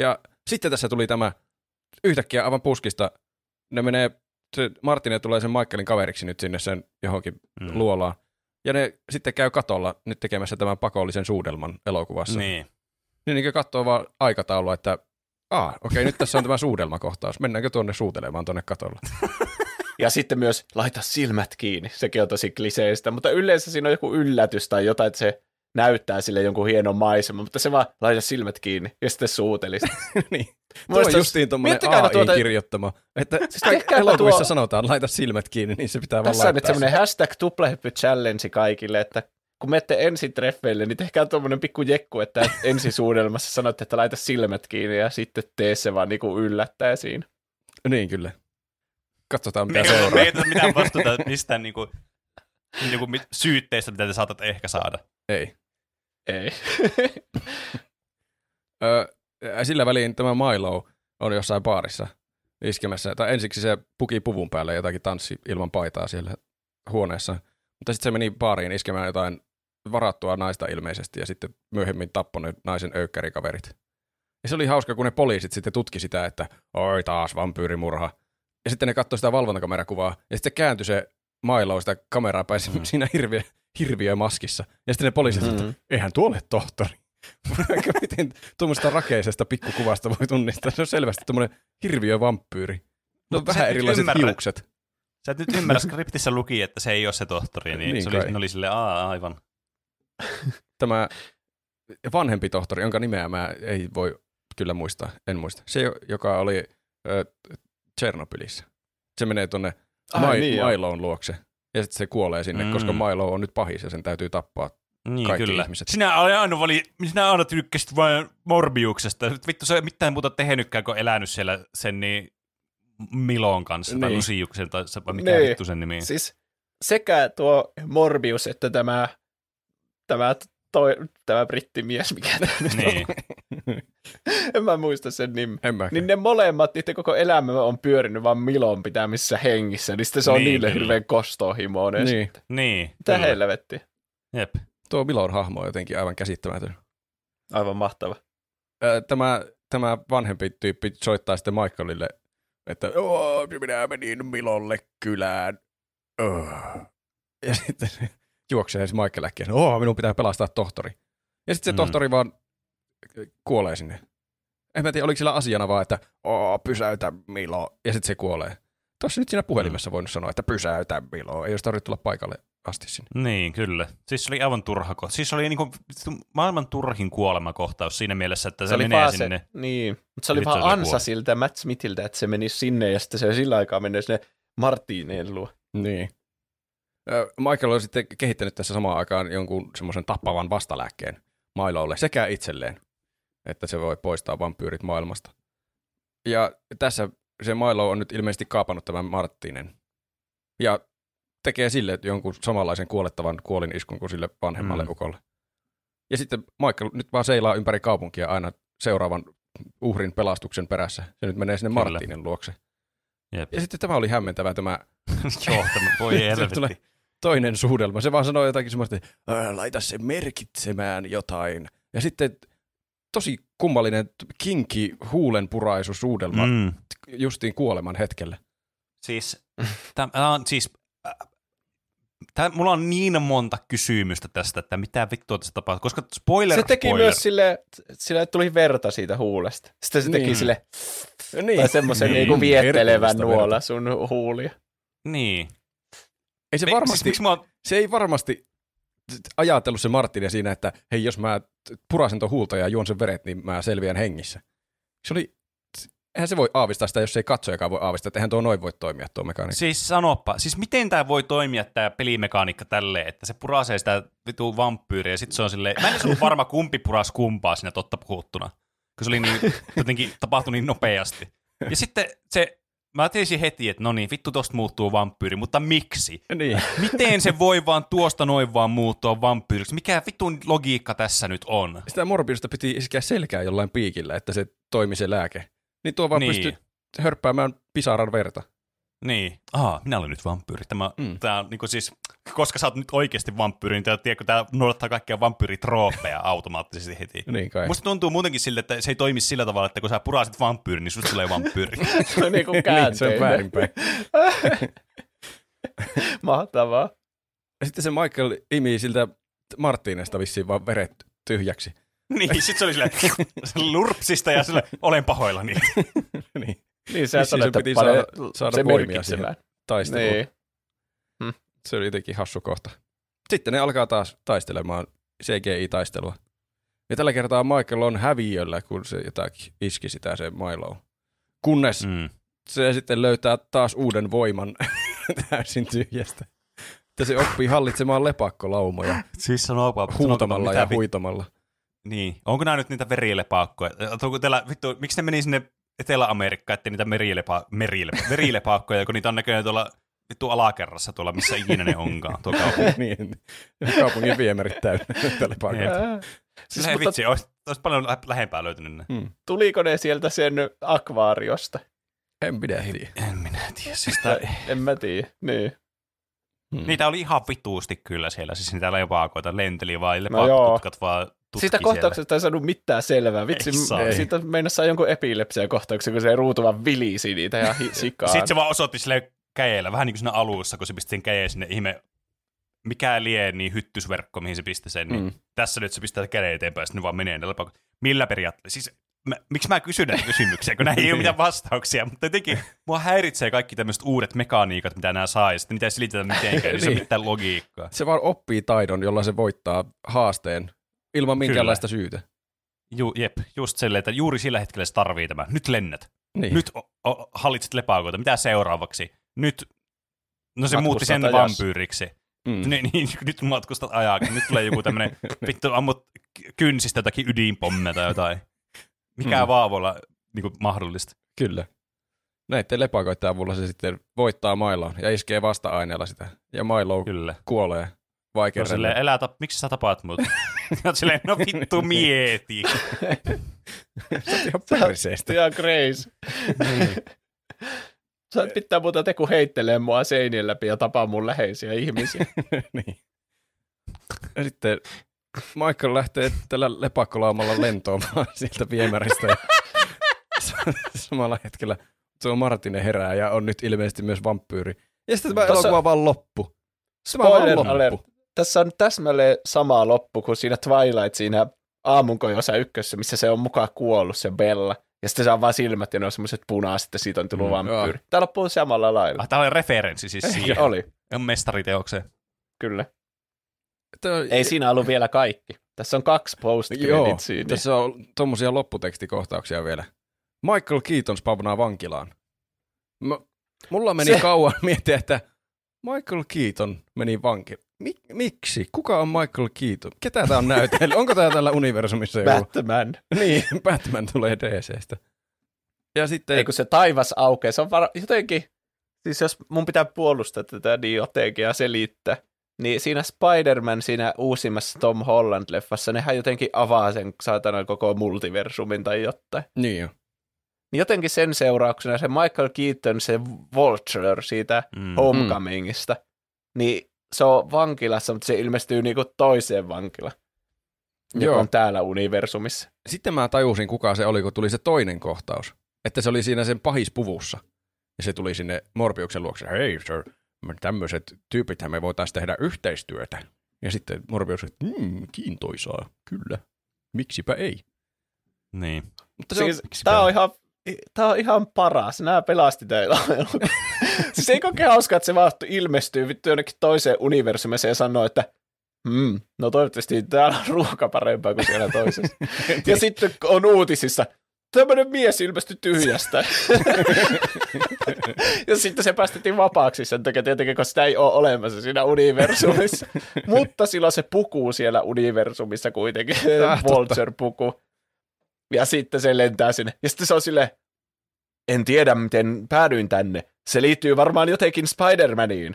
Ja sitten tässä tuli tämä yhtäkkiä aivan puskista. Ne menee, se Martin tulee sen Michaelin kaveriksi nyt sinne sen johonkin mm. luolaan. Ja ne sitten käy katolla nyt tekemässä tämän pakollisen suudelman elokuvassa. Niin. Niin, niin katsoo vaan aikataulua, että Aa, okei, nyt tässä on tämä suudelmakohtaus. Mennäänkö tuonne suutelemaan tuonne katolle? Ja sitten myös laita silmät kiinni, sekin on tosi kliseistä, mutta yleensä siinä on joku yllätys tai jotain, että se näyttää sille jonkun hienon maiseman, mutta se vaan laita silmät kiinni ja sitten suuteli. niin. Tuo on justiin tuommoinen AI kirjoittama, että siis kaikki elokuvissa tuo... sanotaan, laita silmät kiinni, niin se pitää vaan Tässä on nyt semmoinen hashtag tuplahyppy challenge kaikille, että kun menette ensin treffeille, niin tehkää tuommoinen pikku jekku, että ensisuudelmassa sanotte, että laita silmät kiinni ja sitten tee se vaan niin kuin yllättää siinä. Niin kyllä. Katsotaan, mitä me, seuraa. Me ei mitään vastuuta mistään niin kuin, niin kuin syytteistä, mitä te saatat ehkä saada. Ei. Ei. sillä väliin tämä Milo on jossain baarissa iskemässä. Tai ensiksi se puki puvun päälle jotakin tanssi ilman paitaa siellä huoneessa. Mutta sitten se meni baariin iskemään jotain varattua naista ilmeisesti ja sitten myöhemmin tappoi ne naisen öykkärikaverit. Ja se oli hauska, kun ne poliisit sitten tutki sitä, että oi taas vampyyrimurha. Ja sitten ne katsoi sitä valvontakamerakuvaa ja sitten kääntyi se Milo sitä kameraa päin mm. siinä hirviö, hirviö maskissa. Ja sitten ne poliisit, mm-hmm. että eihän tuo ole tohtori. Miten tuommoista rakeisesta pikkukuvasta voi tunnistaa? Se on selvästi tuommoinen hirviö vampyyri. No vähän erilaiset ymmärrä. hiukset. Sä et nyt ymmärrä, skriptissä luki, että se ei ole se tohtori, niin, niin se oli, oli silleen, aa, aivan. Tämä vanhempi tohtori, jonka nimeä mä ei voi kyllä muistaa, en muista. Se, joka oli äh, Tsernobylissä. Se menee tuonne Ai, niin, Miloon luokse. Ja sitten se kuolee sinne, mm. koska Milo on nyt pahis ja sen täytyy tappaa niin, kaikki kyllä. ihmiset. Sinä aina, vali, sinä aina tykkäsit vain Morbiuksesta. Vittu se ei mitään muuta tehnytkään, kun elänyt siellä sen niin Milon kanssa, niin. tai Lusiuksen, tai mikä niin. vittu sen nimi Siis sekä tuo Morbius, että tämä, tämä, toi, tämä brittimies, mikä tämä niin. on. en mä muista sen nimen. Niin ne molemmat, niiden koko elämä on pyörinyt vaan Milon pitämissä hengissä, niin sitten se on niin, niille kyllä. hirveän kostohimoinen. Niin. Sitten. niin Mitä helvetti. Jep. Tuo Milon hahmo on jotenkin aivan käsittämätön. Aivan mahtava. Tämä, tämä vanhempi tyyppi soittaa sitten Michaelille että minä menin Milolle kylään. Oh. Ja sitten se juoksee se Michael äkkiä, oh, minun pitää pelastaa tohtori. Ja sitten se mm. tohtori vaan kuolee sinne. En mä tiedä, oliko sillä asiana vaan, että pysäytä Milo, ja sitten se kuolee. Tuossa nyt siinä puhelimessa mm. voinut sanoa, että pysäytä Milo, ei olisi tarvitse tulla paikalle asti sinne. Niin, kyllä. Siis se oli aivan turha kohta. Siis se oli niinku maailman turhin kuolemakohtaus siinä mielessä, että se, se menee sinne. Se, niin, mutta se oli vaan ansa kuole. siltä Matt Smithiltä, että se meni sinne ja sitten se sillä aikaa menee sinne Martineen luo. Niin. Michael on sitten kehittänyt tässä samaan aikaan jonkun semmoisen tappavan vastalääkkeen Milolle sekä itselleen, että se voi poistaa vampyyrit maailmasta. Ja tässä se Milo on nyt ilmeisesti kaapannut tämän Martinen. Ja tekee sille jonkun samanlaisen kuolettavan kuoliniskun kuin sille vanhemmalle mm. ukolle. Ja sitten Michael nyt vaan seilaa ympäri kaupunkia aina seuraavan uhrin pelastuksen perässä. Se nyt menee sinne Kyllä. Martinin luokse. Jep. Ja sitten tämä oli hämmentävä tämä... Joo, tämä voi helvetti. toinen suudelma. Se vaan sanoi jotakin semmoista, että laita se merkitsemään jotain. Ja sitten tosi kummallinen kinki huulenpuraisu suudelma mm. justiin kuoleman hetkellä. Siis, tämä on siis Tää, mulla on niin monta kysymystä tästä, että mitä vittua tässä tapahtuu, koska spoiler, Se teki spoiler. myös sille, sille, että tuli verta siitä huulesta. Sitten se teki niin. sille, niin. tai semmoisen niin. niin viettelevän nuola sun huulia. Niin. Ei se varmasti, siis, mä... se ei varmasti ajatellut se Martin siinä, että hei, jos mä purasen tuon huulta ja juon sen veret, niin mä selviän hengissä. Se oli eihän se voi aavistaa sitä, jos ei katsojakaan voi aavistaa, että eihän tuo noin voi toimia tuo mekaniikka. Siis sanoppa, siis miten tämä voi toimia tämä pelimekaniikka tälleen, että se purasee sitä vitu vampyyriä ja sitten se on silleen, mä en ollut varma kumpi puras kumpaa siinä totta puhuttuna, kun se oli niin, jotenkin tapahtui niin nopeasti. Ja sitten se, mä tiesin heti, että no niin, vittu tosta muuttuu vampyyri, mutta miksi? Niin. Miten se voi vaan tuosta noin vaan muuttua vampyyriksi? Mikä vitun logiikka tässä nyt on? Sitä Morbiusta piti iskeä selkää jollain piikillä, että se toimi se lääke niin tuo vaan niin. pystyy hörppäämään pisaran verta. Niin. Aha, minä olen nyt vampyyri. Tämä, mm. tämä niin kuin siis, koska sä oot nyt oikeasti vampyyri, niin tiedätkö, tämä noudattaa kaikkia vampyyritroopeja automaattisesti heti. niin kai. Musta tuntuu muutenkin sille, että se ei toimi sillä tavalla, että kun sä purasit vampyyri, niin susta tulee vampyyri. se on niin kuin niin, se on väärinpäin. Mahtavaa. Ja sitten se Michael imi siltä Martinesta vissiin vaan veret tyhjäksi. Niin, sit se oli silleen lurpsista ja sille olen pahoillani. niin. Niin, se, niin, piti saada, saada voimia siihen. taistelu. Niin. Se oli jotenkin hassu kohta. Sitten ne alkaa taas taistelemaan CGI-taistelua. Ja tällä kertaa Michael on häviöllä, kun se jotakin iski sitä se Milo. Kunnes mm. Se sitten löytää taas uuden voiman täysin tyhjästä. Että se oppii hallitsemaan lepakkolaumoja Siis sanoo, huutamalla ja mitä, huitamalla. Niin. Onko nämä nyt niitä verilepaakkoja? Onko teillä, vittu, miksi ne meni sinne Etelä-Amerikkaan, ettei niitä merilepa, merilepa, verilepaakkoja, kun niitä on näköjään tuolla vittu alakerrassa tuolla, missä ikinä ne onkaan, tuo kaupunki. niin, kaupungin viemärit täynnä paikalle. Ää. Siis Siis, Hei, mutta vitsi, olisi, olisi paljon lä- lähempää löytynyt ne. Hmm. tuliko ne sieltä sen akvaariosta? En pidä tiedä. En minä tiedä. Siis tää, En mä tiedä. Niin. Hmm. niitä oli ihan vituusti kyllä siellä, siis niitä lepaakoita lenteli vaan, No joo. lepaakotutkat vaan Siitä kohtauksesta ei saanut mitään selvää. Vitsi, Ei siitä meinasi saa jonkun epilepsia kohtauksen, kun se ruutu vaan vilisi niitä ja sikaan. Sitten se vaan osoitti sille käjellä, vähän niin kuin siinä alussa, kun se pisti sen käjeen sinne ihme, mikä lie niin hyttysverkko, mihin se pisti sen, niin Mm. tässä nyt se pistää käden eteenpäin, ja sitten ne vaan menee ne. Millä periaatteella? Siis mä, miksi mä kysyn näitä kysymyksiä, kun näihin ei ole mitään vastauksia, mutta jotenkin mua häiritsee kaikki tämmöiset uudet mekaniikat, mitä nämä saa, ja sitten niitä ei selitetä mitenkään, niin se Niin. mitään logiikkaa. Se vaan oppii taidon, jolla se voittaa haasteen ilman minkäänlaista syytä. Ju, jep, just silleen, että juuri sillä hetkellä se tarvii tämä. Nyt lennät. Niin. Nyt o, o, hallitset lepaakoita. Mitä seuraavaksi? Nyt, no se Matkustat muutti sen ajassa. vampyyriksi. Mm. Niin, niin, nyt matkustat ajaksi. Nyt tulee joku tämmönen, vittu ammut kynsistä jotakin ydinpommeja tai jotain. Mikä Mm. vaan voi olla niin kuin, mahdollista. Kyllä. Näiden lepakoiden avulla se sitten voittaa Mailoon ja iskee vasta-aineella sitä. Ja Milo Kyllä. kuolee No vaikeudelle. silleen, elää tap, miksi sä tapaat mut? Oot silleen, no vittu mieti. ihan perseestä. Ihan crazy. Sä et pitää muuta te kun heittelee mua seinien läpi ja tapaa mun läheisiä ihmisiä. niin. Ja sitten Michael lähtee tällä lepakkolaumalla lentoamaan sieltä viemäristä. Ja samalla hetkellä tuo Martine herää ja on nyt ilmeisesti myös vampyyri. Ja sitten tämä Tossa- elokuva vaan loppu. Tämä Spoiler loppu. alert. Tässä on täsmälleen sama loppu kuin siinä Twilight siinä aamunkojossa ykkössä, missä se on mukaan kuollut, se Bella. Ja sitten se on vaan silmät ja ne on semmoiset punaiset ja siitä on tullut Mm, vampyyri. Tämä loppuu samalla lailla. Ah, tää oli referenssi siis siihen. Oli, On mestariteokseen. kyllä. Tämä- Ei siinä ollut vielä kaikki. Tässä on kaksi post Joo, creditsia. tässä on tommosia lopputekstikohtauksia vielä. Michael Keaton spavnaa vankilaan. M- mulla meni Se... kauan miettiä, että Michael Keaton meni vankilaan. Mik- miksi? Kuka on Michael Keaton? Ketä tämä on näytellyt? Onko tämä tällä universumissa joku? Batman. niin, Batman tulee DCstä. Ja sitten... Ei kun se taivas aukeaa. Se on var- jotenkin, siis jos mun pitää puolustaa tätä niin jotenkin ja selittää, niin siinä Spider-Man siinä uusimmassa Tom Holland-leffassa, nehän jotenkin avaa sen saatana koko multiversumin tai jotain. Niin jo. Niin jotenkin sen seurauksena se Michael Keaton, se Vulture siitä Mm. Homecomingista, niin se on vankilassa, mutta se ilmestyy niinku toiseen vankilaan, joka Joo. on täällä universumissa. Sitten mä tajusin, kuka se oli, kun tuli se toinen kohtaus. Että se oli siinä sen pahispuvussa. Ja se tuli sinne Morbiuksen luokse. Hei sir, me tämmöiset tyypithän me voitaisiin tehdä yhteistyötä. Ja sitten Morbius, että mm, kiintoisaa, kyllä. Miksipä ei. Niin. Mutta se on, Siis, tää on ihan Tämä on ihan paras. Nämä pelasti teillä. siis ei kokea hauskaa, että se vaan ilmestyy vittu jonnekin toiseen universumiin ja sanoo, että hmm, no toivottavasti täällä on ruoka parempaa kuin siellä toisessa. ja sitten on uutisissa, tämmöinen mies ilmestyi tyhjästä. ja sitten se päästettiin vapaaksi sen takia tietenkin, koska sitä ei ole olemassa siinä universumissa. Mutta silloin se pukuu siellä universumissa kuitenkin. Vulture-puku. Ja sitten se lentää sinne. Ja sitten se on sille en tiedä miten päädyin tänne. Se liittyy varmaan jotenkin Spider-Maniin.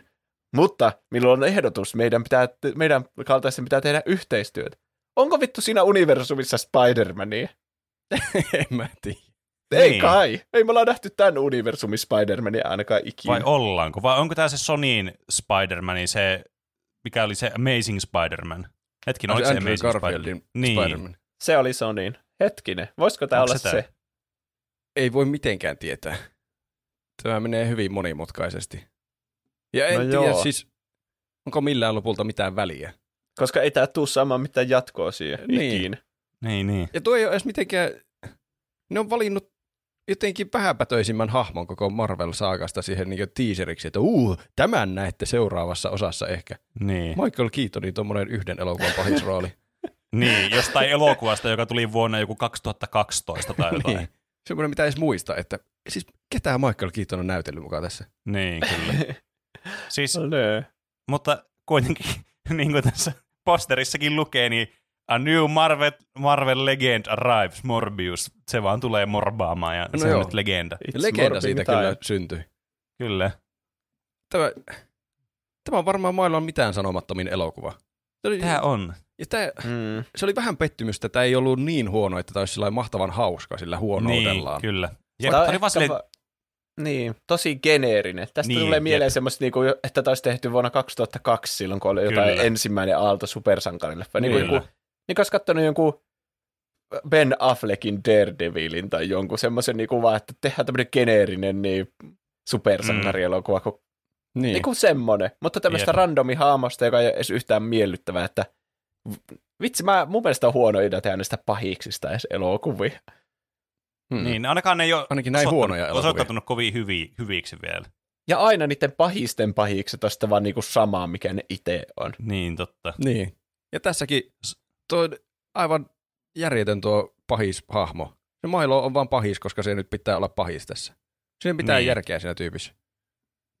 Mutta minulla on ehdotus, meidän, pitää, meidän kaltaisten pitää tehdä yhteistyötä. Onko vittu siinä universumissa Spider-Mania? en mä tiedä. Ei Niin. kai. Ei me ollaan nähty tämän universumin Spider-Mania ainakaan ikinä. Vai ollaanko? Vai onko tämä se Sonyin Spider-Man, se, mikä oli se Amazing Spider-Man? Hetkin, oliko se Amazing Garfieldin Spider-Man? Niin. Spider-Man. Se oli Sonyin. Hetkinen, voisiko tämä olla se se? Ei voi mitenkään tietää. Tämä menee hyvin monimutkaisesti. Ja en No tiedä joo. siis, onko millään lopulta mitään väliä. Koska ei tämä tuu saamaan mitään jatkoa siihen Niin. ikinä. Niin, niin. Ja tuo ei ole edes mitenkään, ne on valinnut jotenkin vähäpätöisimmän hahmon koko Marvel-saakasta siihen niin teaseriksi, että uu, tämän näette seuraavassa osassa ehkä. Niin. Michael Keatonin tuommoinen yhden elokuvan pahisrooli. niin, jostain elokuvasta, joka tuli vuonna joku 2012 tai jotain. niin. Semmoinen, mitä edes muista, että siis ketään Michael Keaton on näytellyt mukaan tässä. niin, kyllä. Siis, No, mutta kuitenkin, niin kuin tässä posterissakin lukee, niin A new Marvel, Marvel Legend arrives, Morbius. Se vaan tulee morbaamaan ja No se on joo. nyt legenda. It's legenda siitä time. kyllä syntyi. Kyllä. Tämä, tämä on varmaan maailman mitään sanomattomin elokuva. Tämä on. Ja tämä, Mm. se oli vähän pettymystä, että tämä ei ollut niin huono, että tämä olisi mahtavan hauska sillä Niin, huonoudellaan. kyllä. Ja Tää tämä oli vaan silleen, Niin, tosi geneerinen. Tästä Niin, niin, tulee mieleen jep. semmoista, niinku, että tämä olisi tehty vuonna 2002 silloin, kun oli jotain Kyllä. ensimmäinen aalto supersankarille. Niin, niin, joku, niin olisi katsonut jonkun Ben Affleckin Daredevilin tai jonkun semmoisen niin vaan, että tehdään tämmöinen geneerinen niin supersankarielokuva, kun Niin. niin kuin semmoinen, mutta tämmöistä Jep. randomi haamosta, joka ei ole edes yhtään miellyttävää, että vitsi, mä, mun mielestä on huono idea tehdä näistä pahiksista edes elokuvia. Hmm. niin, ainakaan ne ei ole Ainakin näin huonoja elokuvia. osoittautunut kovin hyvi, hyviksi vielä. Ja aina niiden pahisten pahikset on sitten vaan niinku samaa, mikä ne itse on. Niin, totta. Niin. Ja tässäkin tuo aivan järjetön tuo pahis-hahmo. Se Milo on vaan pahis, koska se nyt pitää olla pahis tässä. Siinä pitää Niin. järkeä siinä tyypissä.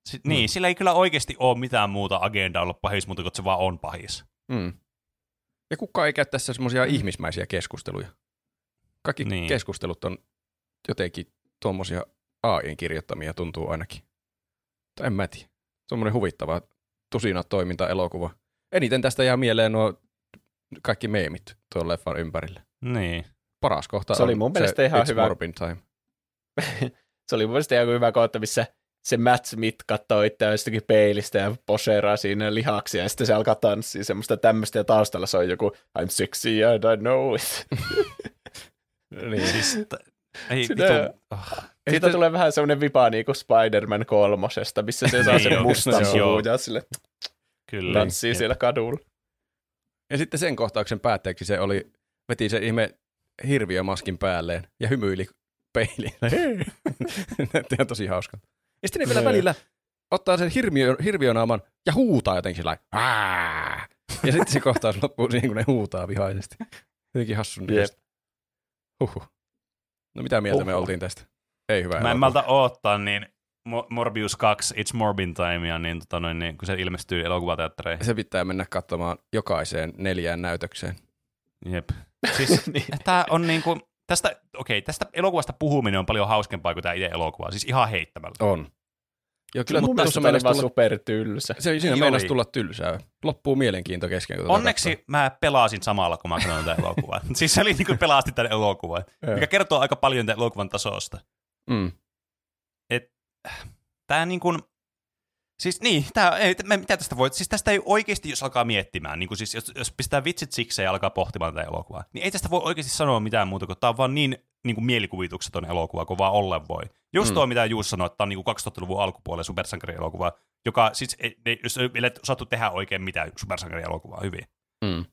Si- Niin, sillä ei kyllä oikeasti ole mitään muuta agendaa olla pahis, mutta kun se vaan on pahis. Mm. Ja kukaan ei käy tässä semmoisia ihmismäisiä keskusteluja. Kaikki Niin. keskustelut on jotenkin tuommoisia AIn kirjoittamia tuntuu ainakin. Tai en mä tiedä. Tuommoinen huvittava tusina toiminta elokuva. Eniten tästä jää mieleen nuo kaikki meemit tuon leffan ympärille. Niin. Paras kohta Se oli on mun mielestä ihan It's hyvä. Time. Se oli mun mielestä ihan hyvä kohta, missä se Matt Smith katsoo itseään jostakin peilistä ja poseeraa siinä lihaksia, ja sitten se alkaa tanssia semmoista tämmöistä, ja taustalla se on joku I'm sexy I know it. Niin. Siis, ei, vitu, oh. Siitä sitten- tulee vähän semmoinen vipa niin kuin Spider-Man kolmosesta, missä se saa Niin sen mustan ja sille Kyllä. tanssii Jep. siellä kadulla. Ja sitten sen kohtauksen päätteeksi se oli, veti se ihme hirviömaskin päälleen ja hymyili peiliin. Näytti ihan tosi hauska. Ja sitten ne vielä Nee. välillä ottaa sen hirviö, hirviönaaman ja huutaa jotenkin sillä lailla, "Ää!" Ja sitten se kohtaus loppuu siihen, kun ne huutaa vihaisesti. Jotenkin hassun näköistä. Huhhuh. No mitä mieltä me Huhhuh. oltiin tästä? Ei hyvä Mä en malta oottaa, niin Mo- Morbius 2, It's Morbin Time, niin, tota noin, niin, kun se ilmestyy elokuvateattereihin. Se pitää mennä katsomaan jokaiseen neljään näytökseen. Jep. Siis niin. tää on niinku, tästä, okei, tästä elokuvasta puhuminen on paljon hauskempaa kuin tämä itse elokuva, siis ihan heittämällä. On. Joo, kyllä Mun tuossa mielestä meinasi vaan tulla, supertylsä. se, siinä Niin meinasi tulla tylsää. Loppuu mielenkiinto kesken. kun tätä Onneksi katsoo. mä pelasin samalla, kun mä katsoin tätä elokuvaa. siis se oli niinku pelasti tämän elokuvan, mikä kertoo aika paljon tämän elokuvan tasosta. Mm. Tää niin kuin, siis niin, tää, ei, mä- mitä tästä voi, siis tästä ei oikeasti, jos alkaa miettimään, niin kuin siis, jos, jos pistää vitsit sikseen ja alkaa pohtimaan tätä elokuvaa, niin ei tästä voi oikeasti sanoa mitään muuta, kun tää on vaan niin, niin kuin mielikuvitukseton elokuva, kun vaan ollen voi. Just Mm. tuo, mitä Juus sanoi, että tää on niin kuin 2000-luvun alkupuolella supersankarielokuva, joka siis, ei, ei, jos ei vielä osattu tehdä oikein mitään supersankarielokuvaa hyvin. Mm.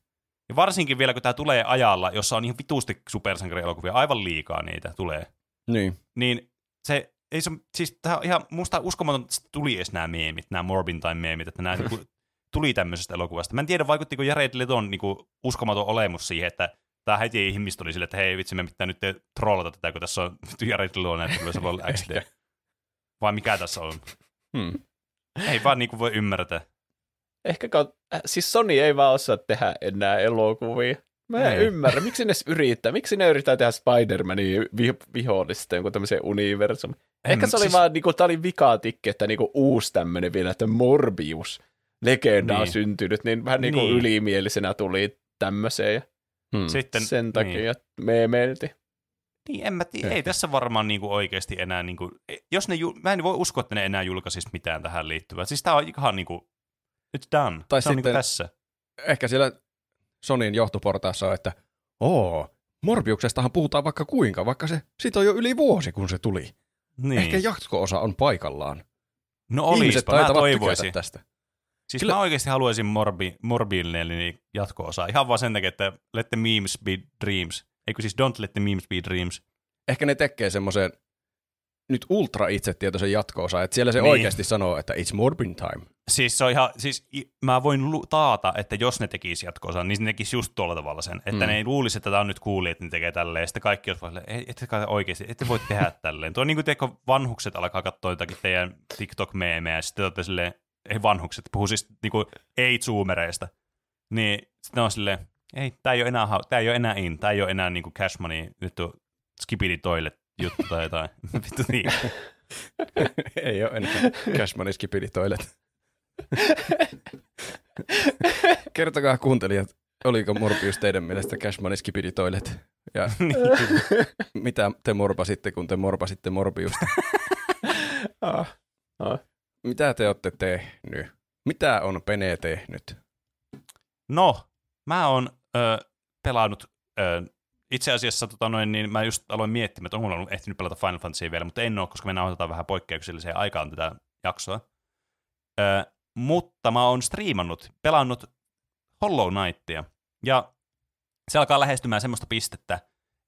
Ja varsinkin vielä, kun tämä tulee ajalla, jossa on ihan vitusti supersankarielokuvia, aivan liikaa niitä tulee Niin. niin se, ei se, siis tää on ihan musta uskomaton, että tuli edes nämä meemit, nämä Morbin time meemit, että nämä niinku, tuli tämmöisestä elokuvasta. Mä en tiedä, vaikuttiko Jared Leton niinku, uskomaton olemus siihen, että tämä heti ihmiset oli sille, että hei vitsi, me pitää nyt trollata tätä, kun tässä on Jared Leton näyttely, myös on XD. Vai mikä tässä on? Hmm. Ei vaan niinku voi ymmärtää. Ehkä siis Sony ei vaan osaa tehdä enää elokuvia. Mä en Ei. ymmärrä, miksi ne yrittää. Miksi ne yrittää tehdä Spider-Manin vi- vihollista jonkun tämmöisen universum. Ehkä se oli siis- vaan, niinku, tää oli vikatikki, että niinku uusi tämmöinen vielä, että Morbius legenda on Niin. syntynyt, niin vähän niinku Niin. ylimielisenä tuli tämmöiseen ja Hmm. Sitten, sen takia Niin. niin. meemelti. Niin, en mä tiedä. Ehkä. Ei tässä varmaan niinku oikeasti enää, niinku, jos ne, ju- mä en voi uskoa, että ne enää julkaisis mitään tähän liittyvää. Siis tää on ihan niinku, it's done. Tai se on niinku sitten- tässä. Ehkä siellä Sonin johtoportaassa on, että oo, Morbiuksestahan puhutaan vaikka kuinka, vaikka se, siitä on jo yli vuosi, kun se tuli. Niin. Ehkä jatko-osa on paikallaan. no Ihmiset olispa, mä toivoisin. tästä. Siis Kyllä- mä oikeasti haluaisin Morbi, Morbiilinen niin jatko-osaa. Ihan vaan sen takia, että let the memes be dreams. Eikö siis don't let the memes be dreams. Ehkä ne tekee semmoisen nyt ultra itsetietoisen jatko-osa, että siellä se Niin. oikeasti sanoo, että it's Morbin time. Siis se on ihan, siis mä voin lu- taata, että jos ne tekisi jatkoosa, niin ne tekisi just tuolla tavalla sen. Että Mm. ne ei luulisi, että tämä on nyt kuuli, että ne tekee tälleen. Sitten kaikki olisi vaan ei, ette kai oikeasti, ette voi tehdä tälleen. Tuo on niin kuin teekö vanhukset alkaa katsoa jotakin teidän TikTok-meemejä, ja sitten olette silleen, ei vanhukset, puhuu siis niin kuin ei-zoomereista. Niin sitten on silleen, ei, tämä ei ole enää, tää ei ole enää in, tämä ei ole enää niin kuin cash money, nyt on skipidi toilet juttu tai jotain. Vittu niin. ei ole enää Cash Money Skipidi Toilet. Kertokaa kuuntelijat, oliko Morbius teidän mielestä Cash Money Skipidi Toilet? Ja mitä te morbasitte, kun te morbasitte Morbiusta? Ah. Ah. Mitä te olette tehnyt? Mitä on Pene tehnyt? No, mä oon ö, pelannut, ö, itse asiassa tota noin, niin mä just aloin miettimään, että onko mulla ollut ehtinyt pelata Final Fantasy vielä, mutta en ole, koska me nauhoitetaan vähän poikkeukselliseen aikaan tätä jaksoa. Ö, mutta mä oon striimannut, pelannut Hollow Knightia, ja se alkaa lähestymään semmoista pistettä,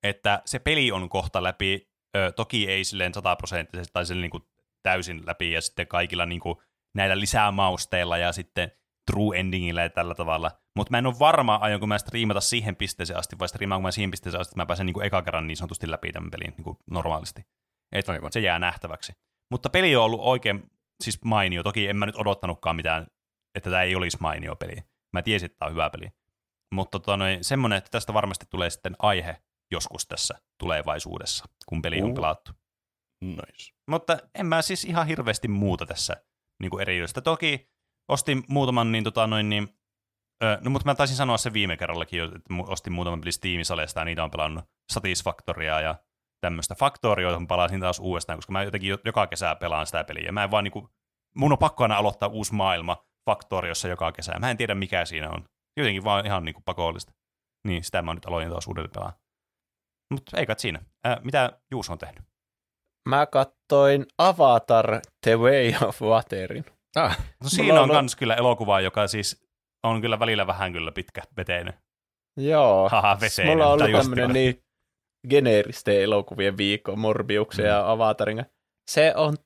että se peli on kohta läpi, ö, toki ei silleen sataprosenttisesti tai silleen niin kuin täysin läpi, ja sitten kaikilla niin kuin näillä lisämausteilla ja sitten true endingillä ja tällä tavalla. Mutta mä en ole varma, aionko mä striimata siihen pisteeseen asti, vai striimaanko mä siihen pisteeseen asti, että mä pääsen niin kuin eka kerran niin sanotusti läpi tämän pelin niin kuin normaalisti. Et Aivan. se jää nähtäväksi. Mutta peli on ollut oikein siis mainio. Toki en mä nyt odottanutkaan mitään, että tämä ei olisi mainio peli. Mä tiesin, että tämä on hyvä peli. Mutta tota, noin, semmoinen, että tästä varmasti tulee sitten aihe joskus tässä tulevaisuudessa, kun peli on Uh. pelattu. Nice. Mutta en mä siis ihan hirveästi muuta tässä niin erityistä. Toki ostin muutaman, niin, tota, noin, niin no mutta mä taisin sanoa se viime kerrallakin, jo, että ostin muutaman peli Steam-salesta ja niitä on pelannut Satisfactoria ja tämmöistä Factoria, johon palasin taas uudestaan, koska mä jotenkin jo- joka kesä pelaan sitä peliä. Mä en vaan niinku, mun on pakko aina aloittaa uusi maailma Factoriossa joka kesä. Mä en tiedä mikä siinä on. Jotenkin vaan ihan niinku pakollista. Niin, sitä mä nyt aloin taas uudelleen pelaa. Mutta ei kai siinä. Ää, mitä Juus on tehnyt? Mä kattoin Avatar The Way of Waterin. Ah, No siinä on on- kans kyllä elokuva, joka siis on kyllä välillä vähän kyllä pitkä veteinen. Joo. Haha, veseinen. Mulla on ollut kyllä. niin geneeristen elokuvien viikko Morbiuksen ja Avatarin. Se on,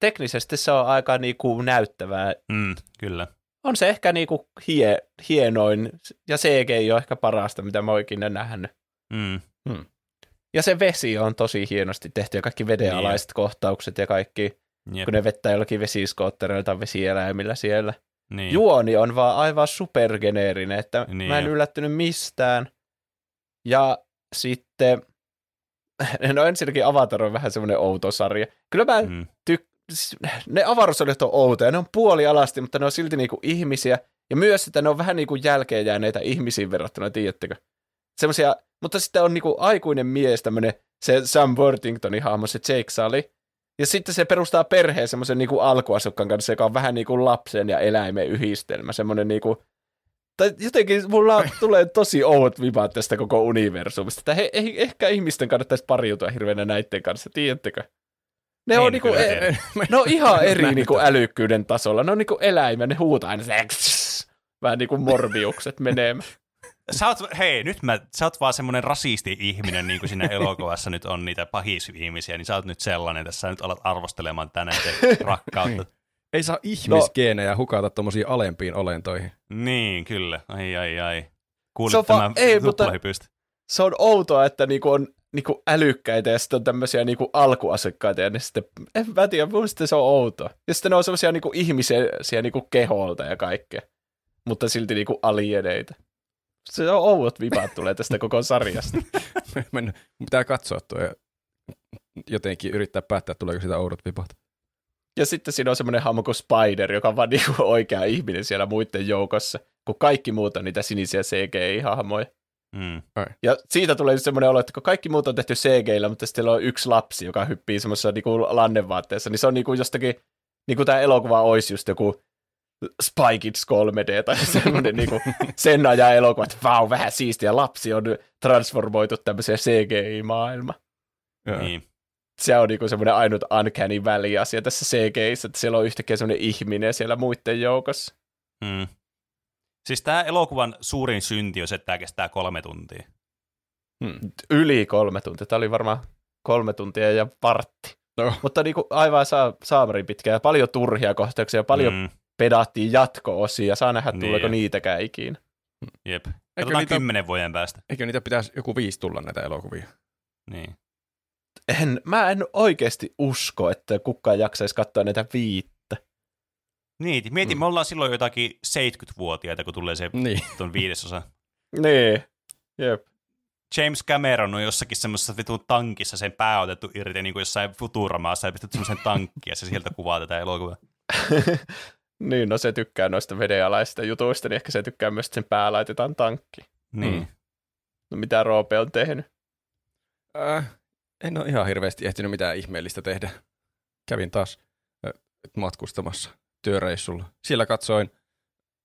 teknisesti se on aika niinku näyttävää. Mm, kyllä. On se ehkä niinku hie, hienoin, ja CG on ehkä parasta, mitä mä oon ikinä nähnyt. Mm. Ja se vesi on tosi hienosti tehty, ja kaikki vedenalaiset kohtaukset ja kaikki, Jep. kun ne vettää jollakin vesiskoottereilla tai vesieläimillä siellä. Niin. Juoni on vaan aivan supergeneerinen, että Niin mä en jo. yllättynyt mistään. Ja sitten, no ensinnäkin Avatar on vähän semmoinen outo sarja. Kyllä mä Mm. tyk- ne avaruusolijat on outoja, ne on puolialasti, mutta ne on silti niinku ihmisiä. Ja myös, että ne on vähän niinku jälkeen jääneitä ihmisiin verrattuna, tiedättekö? Semmoisia, mutta sitten on niinku aikuinen mies, tämmöinen se Sam Worthingtonin hahmo, se Jake Sully. Ja sitten se perustaa perheen semmoisen niinku alkuasukkaan kanssa, joka on vähän niin kuin lapsen ja eläimen yhdistelmä. Semmoinen niinku, tai jotenkin mulla tulee tosi oudot vibat tästä koko universumista. Että he, he, ehkä ihmisten kannattaisi pariutua hirveänä näiden kanssa, tiedättekö? Ne on, niinku, e, ne on ihan eri niinku älykkyyden tasolla. Ne on niinku eläimiä, ne huutaa aina vähän niin kuin morbiukset menee. Sä oot, hei, nyt mä, sä oot vaan semmonen rasisti-ihminen, niin kuin siinä elokuvassa nyt on niitä pahis-ihmisiä, niin sä oot nyt sellainen, tässä sä nyt alat arvostelemaan tänään te rakkautta. ei saa ihmisgeenejä hukata tuommoisiin alempiin olentoihin. niin, kyllä. Ai, ai, ai. Se Kuulit on tämän va- ei, mutta-. Se on outoa, että niinku on niinku älykkäitä ja sitten on tämmöisiä niinku alkuasukkaita ja ne sitten, en mä tiedä, mun se on outoa. Ja sitten ne on semmoisia niinku ihmisiä niinku keholta ja kaikkea, mutta silti niinku alieneita. Se on oudot vipat tulee tästä koko sarjasta. Men pitää katsoa tuo ja jotenkin yrittää päättää, tuleeko sitä oudot vipat. Ja sitten siinä on semmoinen hahmo kuin Spider, joka on vaan niinku oikea ihminen siellä muiden joukossa, kun kaikki muut on niitä sinisiä CGI-hahmoja. Mm. Ja siitä tulee semmoinen olo, että kun kaikki muut on tehty CGillä, mutta sitten on yksi lapsi, joka hyppii semmoisessa niinku lannevaatteessa, niin se on niinku jostakin, niinku tämä elokuva olisi just joku Spy Kids 3D tai semmoinen niinku sen ajan elokuva, että vau, vähän siistiä, lapsi on transformoitu tämmöiseen CGI-maailma. Joo. Niin. Se on niinku semmoinen ainut uncanny väliasia tässä CGIssä, että siellä on yhtäkkiä semmoinen ihminen siellä muiden joukossa. Mm. Siis tämä elokuvan suurin synti on se, että tämä kestää kolme tuntia. Hmm. Yli kolme tuntia. Tämä oli varmaan kolme tuntia ja vartti. No. Mutta niin kuin aivan saa, saamarin pitkään ja paljon turhia kohtauksia, paljon mm. Pedattiin jatko-osia. Saa nähdä, Niin. tuleeko niitäkään ikinä. jep. Eikö Katsotaan niitä- kymmenen vuoden päästä. Eikö niitä pitäisi joku viisi tulla näitä elokuvia? Niin. En, mä en oikeasti usko, että kukaan jaksaisi katsoa näitä viittä. Niin, mieti, Mm. me ollaan silloin jotakin 70-vuotiaita, kun tulee se Niin. ton viidesosa. Niin, jep. James Cameron on jossakin semmoisessa vitun tankissa sen pää otettu irti, niin kuin jossain Futuramaassa ja pistetty semmoisen tankkiin, ja se sieltä kuvaa tätä elokuvaa. niin, no se tykkää noista vedenalaisista jutuista, niin ehkä se tykkää myös, että sen pää laitetaan tankkiin. Niin. Mm. No mitä Roope on tehnyt? Äh, en ole ihan hirveästi ehtinyt mitään ihmeellistä tehdä. Kävin taas äh, matkustamassa työreissulla. Siellä katsoin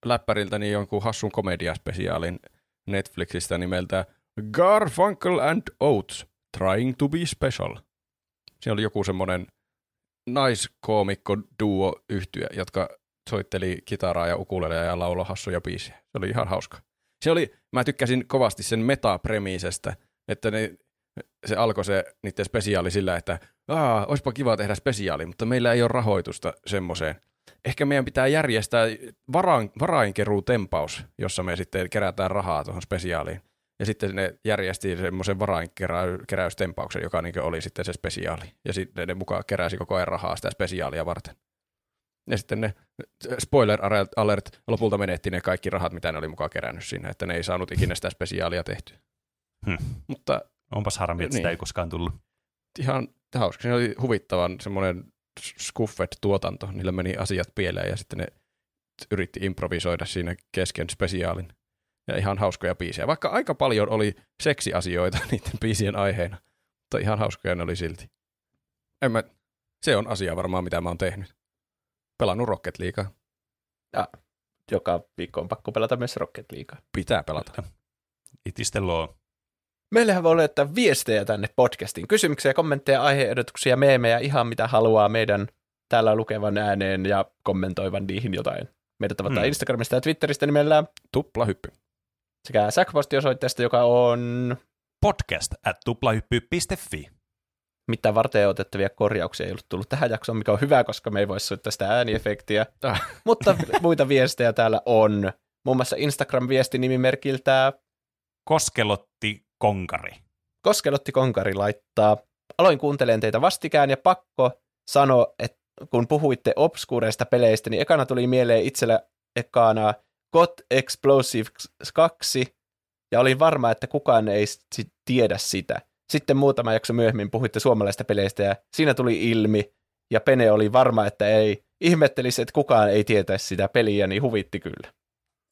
läppäriltäni jonkun hassun komediaspesiaalin Netflixistä nimeltä Garfunkel and Oates Trying to be Special. Siinä oli joku semmoinen naiskoomikko duo yhtyä, jotka soitteli kitaraa ja ukulelea ja lauloi hassuja biisejä. Se oli ihan hauska. Se oli, mä tykkäsin kovasti sen metapremiisestä, että ne, se alkoi se niiden spesiaali sillä, että Aa, olisipa kiva tehdä spesiaali, mutta meillä ei ole rahoitusta semmoiseen. Ehkä meidän pitää järjestää varain, varainkeruutempaus, jossa me sitten kerätään rahaa tuohon spesiaaliin. Ja sitten ne järjesti semmoisen varainkeräystempauksen, joka niin oli sitten se spesiaali. Ja sitten ne mukaan keräsi koko ajan rahaa sitä spesiaalia varten. Ja sitten ne, spoiler alert, lopulta menetti ne kaikki rahat, mitä ne oli mukaan kerännyt siinä, että ne ei saanut ikinä sitä spesiaalia tehtyä. Hmm. Mutta Onpas harmi, että sitä Niin. ei koskaan tullut. ihan hauska. Se oli huvittavan semmoinen Skuffet-tuotanto. Niillä meni asiat pieleen ja sitten ne yritti improvisoida siinä kesken spesiaalin. Ja ihan hauskoja biisejä. Vaikka aika paljon oli seksiasioita niiden biisien aiheena. Mutta ihan hauskoja ne oli silti. En mä, se on asia varmaan, mitä mä oon tehnyt. Pelannut Rocket Leaguea. Joka viikko on pakko pelata myös Rocket Leaguea. Pitää pelata. It is the law. Meillähän voi laittaa viestejä tänne podcastiin. Kysymyksiä, kommentteja, aiheehdotuksia, meemejä, ihan mitä haluaa meidän täällä lukevan ääneen ja kommentoivan niihin jotain. Meidät tavoittaa Hmm. Instagramista ja Twitteristä nimellä Tupla hyppy. sekä sähköpostiosoitteesta, joka on Podcast at tuplahyppy.fi. mitä varten otettavia korjauksia ei ollut tullut tähän jaksoon, mikä on hyvä, koska me ei voi soittaa sitä ääniefektiä. Ah. Mutta muita viestejä täällä on. Muun muassa Instagram-viesti nimimerkiltä Koskelotti Konkari. Koskelotti Konkari laittaa. Aloin kuuntelemaan teitä vastikään ja pakko sanoa, että kun puhuitte obskureista peleistä, niin ekana tuli mieleen itsellä ekana God Explosive 2, ja olin varma, että kukaan ei tiedä sitä. Sitten muutama jakso myöhemmin puhuitte suomalaisista peleistä, ja siinä tuli ilmi, ja Pene oli varma, että ei. Ihmettelisi, että kukaan ei tietäisi sitä peliä, niin huvitti kyllä.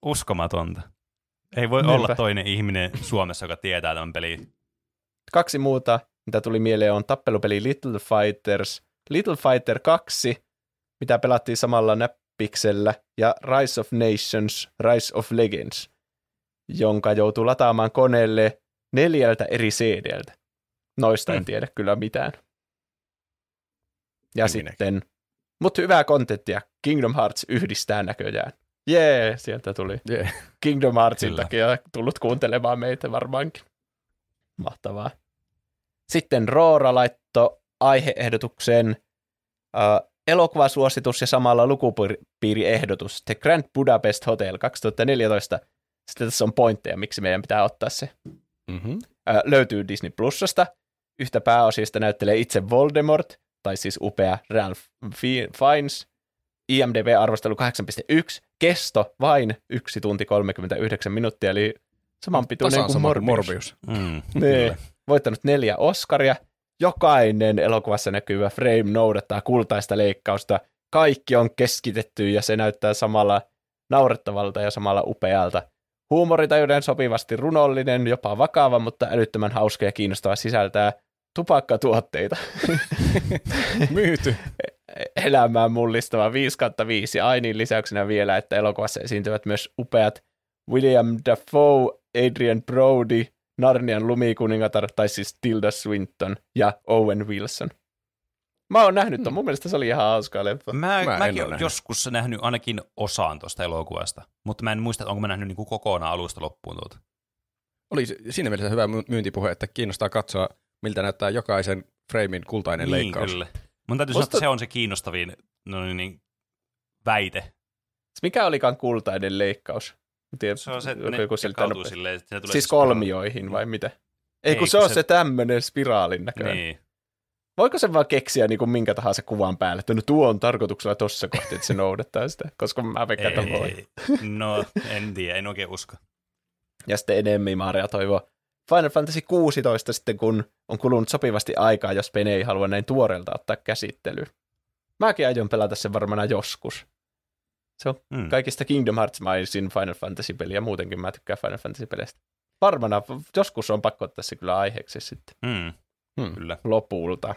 Uskomatonta. Ei voi Niinpä. olla toinen ihminen Suomessa, joka tietää tämän pelin. Kaksi muuta, mitä tuli mieleen, on tappelupeli Little Fighters, Little Fighter 2, mitä pelattiin samalla näppiksellä, ja Rise of Nations, Rise of Legends, jonka joutuu lataamaan koneelle neljältä eri CDltä. Noista en Hmm. tiedä kyllä mitään. Ja En minäkään. sitten, mutta hyvää kontenttia, Kingdom Hearts yhdistää näköjään. Jee, sieltä tuli. Yeah. Kingdom Heartsin Kyllä. takia tullut kuuntelemaan meitä varmaankin. Mahtavaa. Sitten Roora laitto aiheehdotuksen uh, elokuvasuositus ja samalla lukupiiriehdotus. The Grand Budapest Hotel 2014. Sitten tässä on pointteja, miksi meidän pitää ottaa se. Mm-hmm. Ö, löytyy Disney Plusasta. Yhtä pääosista näyttelee itse Voldemort, tai siis upea Ralph Fi- Fiennes. IMDb-arvostelu 8.1, kesto vain 1 tunti 39 minuuttia, eli saman pituinen Tasan kuin sama kuin Morbius. Morbius. Mm, Niin. Voittanut neljä Oscaria. Jokainen elokuvassa näkyvä frame noudattaa kultaista leikkausta. Kaikki on keskitetty ja se näyttää samalla naurettavalta ja samalla upealta. Huumoritajuuden sopivasti runollinen, jopa vakava, mutta älyttömän hauska ja kiinnostava sisältää tupakkatuotteita. Myyty. Elämään mullistava 5 kautta 5 ja ainiin lisäyksenä vielä, että elokuvassa esiintyvät myös upeat William Dafoe, Adrian Brody, Narnian lumikuningatar, tai siis Tilda Swinton ja Owen Wilson. Mä oon nähnyt ton, mun mielestä se oli ihan hauska leffa. Mä, Mä mäkin olen nähnyt. joskus nähnyt ainakin osaan tuosta elokuvasta, mutta mä en muista, että onko mä nähnyt niinku kokonaan alusta loppuun tuota. Oli siinä mielessä hyvä my- myyntipuhe, että kiinnostaa katsoa, miltä näyttää jokaisen framein kultainen niin, leikkaus. kyllä. Mun täytyy sanoa, Musta- että se on se kiinnostavin no niin, niin, väite. Mikä olikaan kultainen leikkaus? En Tiedä, Se on se, että joku- ne joku jakautuu silleen, että tulee Siis se spiraali. kolmioihin vai mitä? Ei, Ei, kun se kun on se- se tämmöinen spiraalin näköinen. Niin. Voiko se vaan keksiä niin kuin minkä tahansa kuvan päälle, että no tuo on tarkoituksella tossa kohti, että se noudattaa sitä, koska mä veikkaan, että voi. No, en tiedä, en oikein usko. Ja sitten enemmän Maria toivoo Final Fantasy 16 sitten, kun on kulunut sopivasti aikaa, jos Pene ei halua näin tuoreelta ottaa käsittelyyn. Mäkin aion pelata sen varmaan joskus. Se on Mm. kaikista Kingdom Hearts-maisin Final Fantasy-peliä, muutenkin mä tykkään Final Fantasy-peleistä. Varmana joskus on pakko ottaa se kyllä aiheeksi sitten Mm. Hmm. Kyllä. lopulta.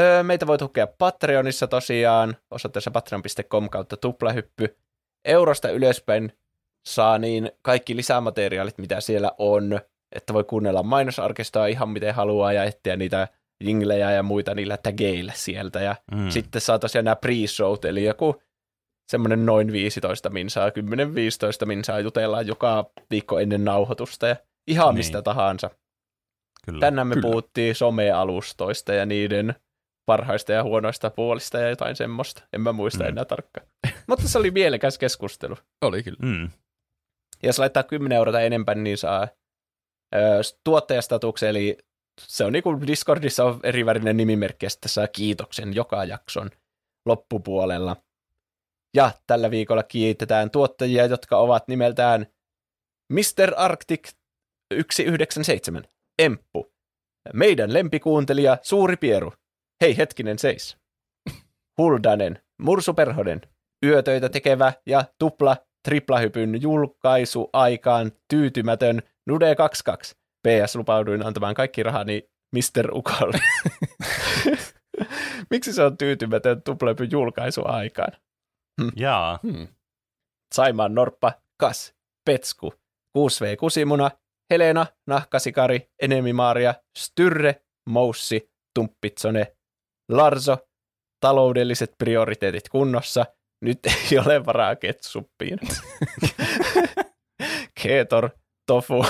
Öö, meitä voi tukea Patreonissa tosiaan, osoitteessa patreon.com kautta tuplahyppy. Eurosta ylöspäin saa niin kaikki lisämateriaalit, mitä siellä on, että voi kuunnella mainosarkistoa ihan miten haluaa ja etsiä niitä jinglejä ja muita niillä tageilla sieltä. Ja Mm. sitten saa tosiaan nämä pre-showt, eli joku semmoinen noin 15 minsaa, 10-15 minsaa jutellaan joka viikko ennen nauhoitusta ja ihan Niin. mistä tahansa. Kyllä. Tänään me Kyllä. puhuttiin somealustoista ja niiden parhaista ja huonoista puolista ja jotain semmoista. En mä muista Mm. enää tarkkaan. Mutta se oli mielekäs keskustelu. Oli kyllä. Mm. Ja jos laittaa 10 euroa tai enemmän, niin saa tuottajastatuksen, eli se on niin kuin Discordissa on erivärinen nimimerkki, sitten saa kiitoksen joka jakson loppupuolella. Ja tällä viikolla kiitetään tuottajia, jotka ovat nimeltään Mr. Arctic 197, Emppu, meidän lempikuuntelija Suuri Pieru, hei hetkinen seis, Huldanen, Mursu Perhonen, yötöitä tekevä ja tupla triplahypyn julkaisu aikaan tyytymätön Nude 22. PS lupauduin antamaan kaikki rahani Mr. Ukolle. Miksi se on tyytymätön tuplahypyn julkaisu aikaan? Jaa. Hmm. Saimaan Norppa, Kas, Petsku, 6V Kusimuna, Helena, Nahkasikari, Enemi Maaria, Styrre, Moussi, Tumppitsone, Larso, taloudelliset prioriteetit kunnossa, nyt ei ole varaa ketsuppiin. Keetor, Tofu,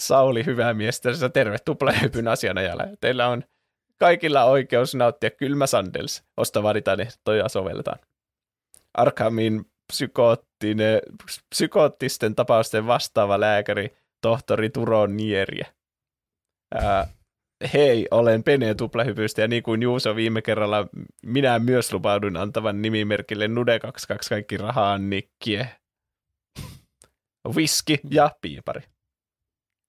Sauli hyvää miestä, terve tuplahypyn asianajalle. Teillä on kaikilla oikeus nauttia kylmä sandels. Osta vaaditaan ehtoja ja sovelletaan. Arkhamin psykoottinen, psykoottisten tapausten vastaava lääkäri, tohtori Turo Nieriä. Ää, hei, olen Pene Tuplahypystä ja niin kuin Juuso viime kerralla, minä myös lupaudun antavan nimimerkille Nude22 kaikki rahaa nikkie. Whisky ja piipari.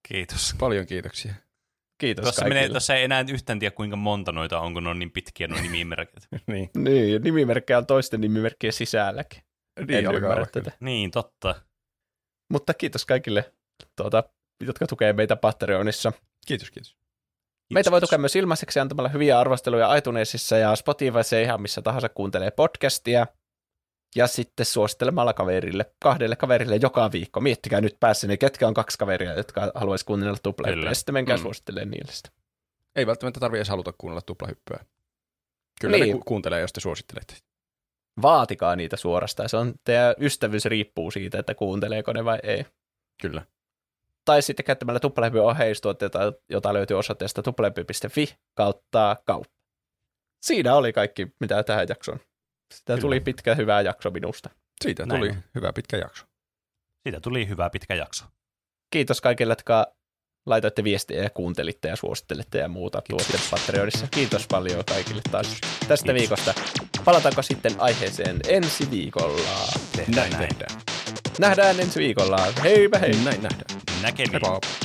Kiitos. Paljon kiitoksia. Kiitos Tuossa, kaikille. menee, tuossa ei enää yhtään tiedä, kuinka monta noita on, kun ne on niin pitkiä nuo nimimerkit. niin. Niin, ja nimimerkkejä on toisten nimimerkkien sisälläkin. Niin en ymmärrä tätä. niin, totta. Mutta kiitos kaikille, tuota, jotka tukee meitä Patreonissa. Kiitos, kiitos. Meitä voi tukea myös ilmaiseksi antamalla hyviä arvosteluja iTunesissa ja Spotifyssa ja ihan missä tahansa kuuntelee podcastia. Ja sitten suosittelemalla kaverille, kahdelle kaverille joka viikko. Miettikää nyt päässäni, ketkä on kaksi kaveria, jotka haluaisi kuunnella tuplahyppyä. Ja sitten menkää mm. suosittelemaan niille sitä. Ei välttämättä tarvitse edes haluta kuunnella tuplahyppyä. Kyllä Niin. ne ku- kuuntelee, jos te suosittelette. Vaatikaa niitä suorastaan. Se on, teidän ystävyys riippuu siitä, että kuunteleeko ne vai ei. Kyllä. Tai sitten käyttämällä tuplahyppy oheistuotteita, jota löytyy osoitteesta tuplahyppy.fi kautta kauppa. Siinä oli kaikki, mitä tähän jaksoon. Sitä Kyllä. tuli pitkä hyvä jakso minusta. Siitä Näin tuli on. hyvä pitkä jakso. Siitä tuli hyvä pitkä jakso. Kiitos kaikille, jotka laitoitte viestiä ja kuuntelitte ja suosittelette ja muuta tuotte Patreonissa. Kiitos paljon kaikille taas tästä Kiitos. viikosta. Palataanko sitten aiheeseen ensi viikolla? Tehdään Näin tehdään. Nähdään ensi viikolla. Heipä hei! Näin nähdään. Näkemiin. Heippa.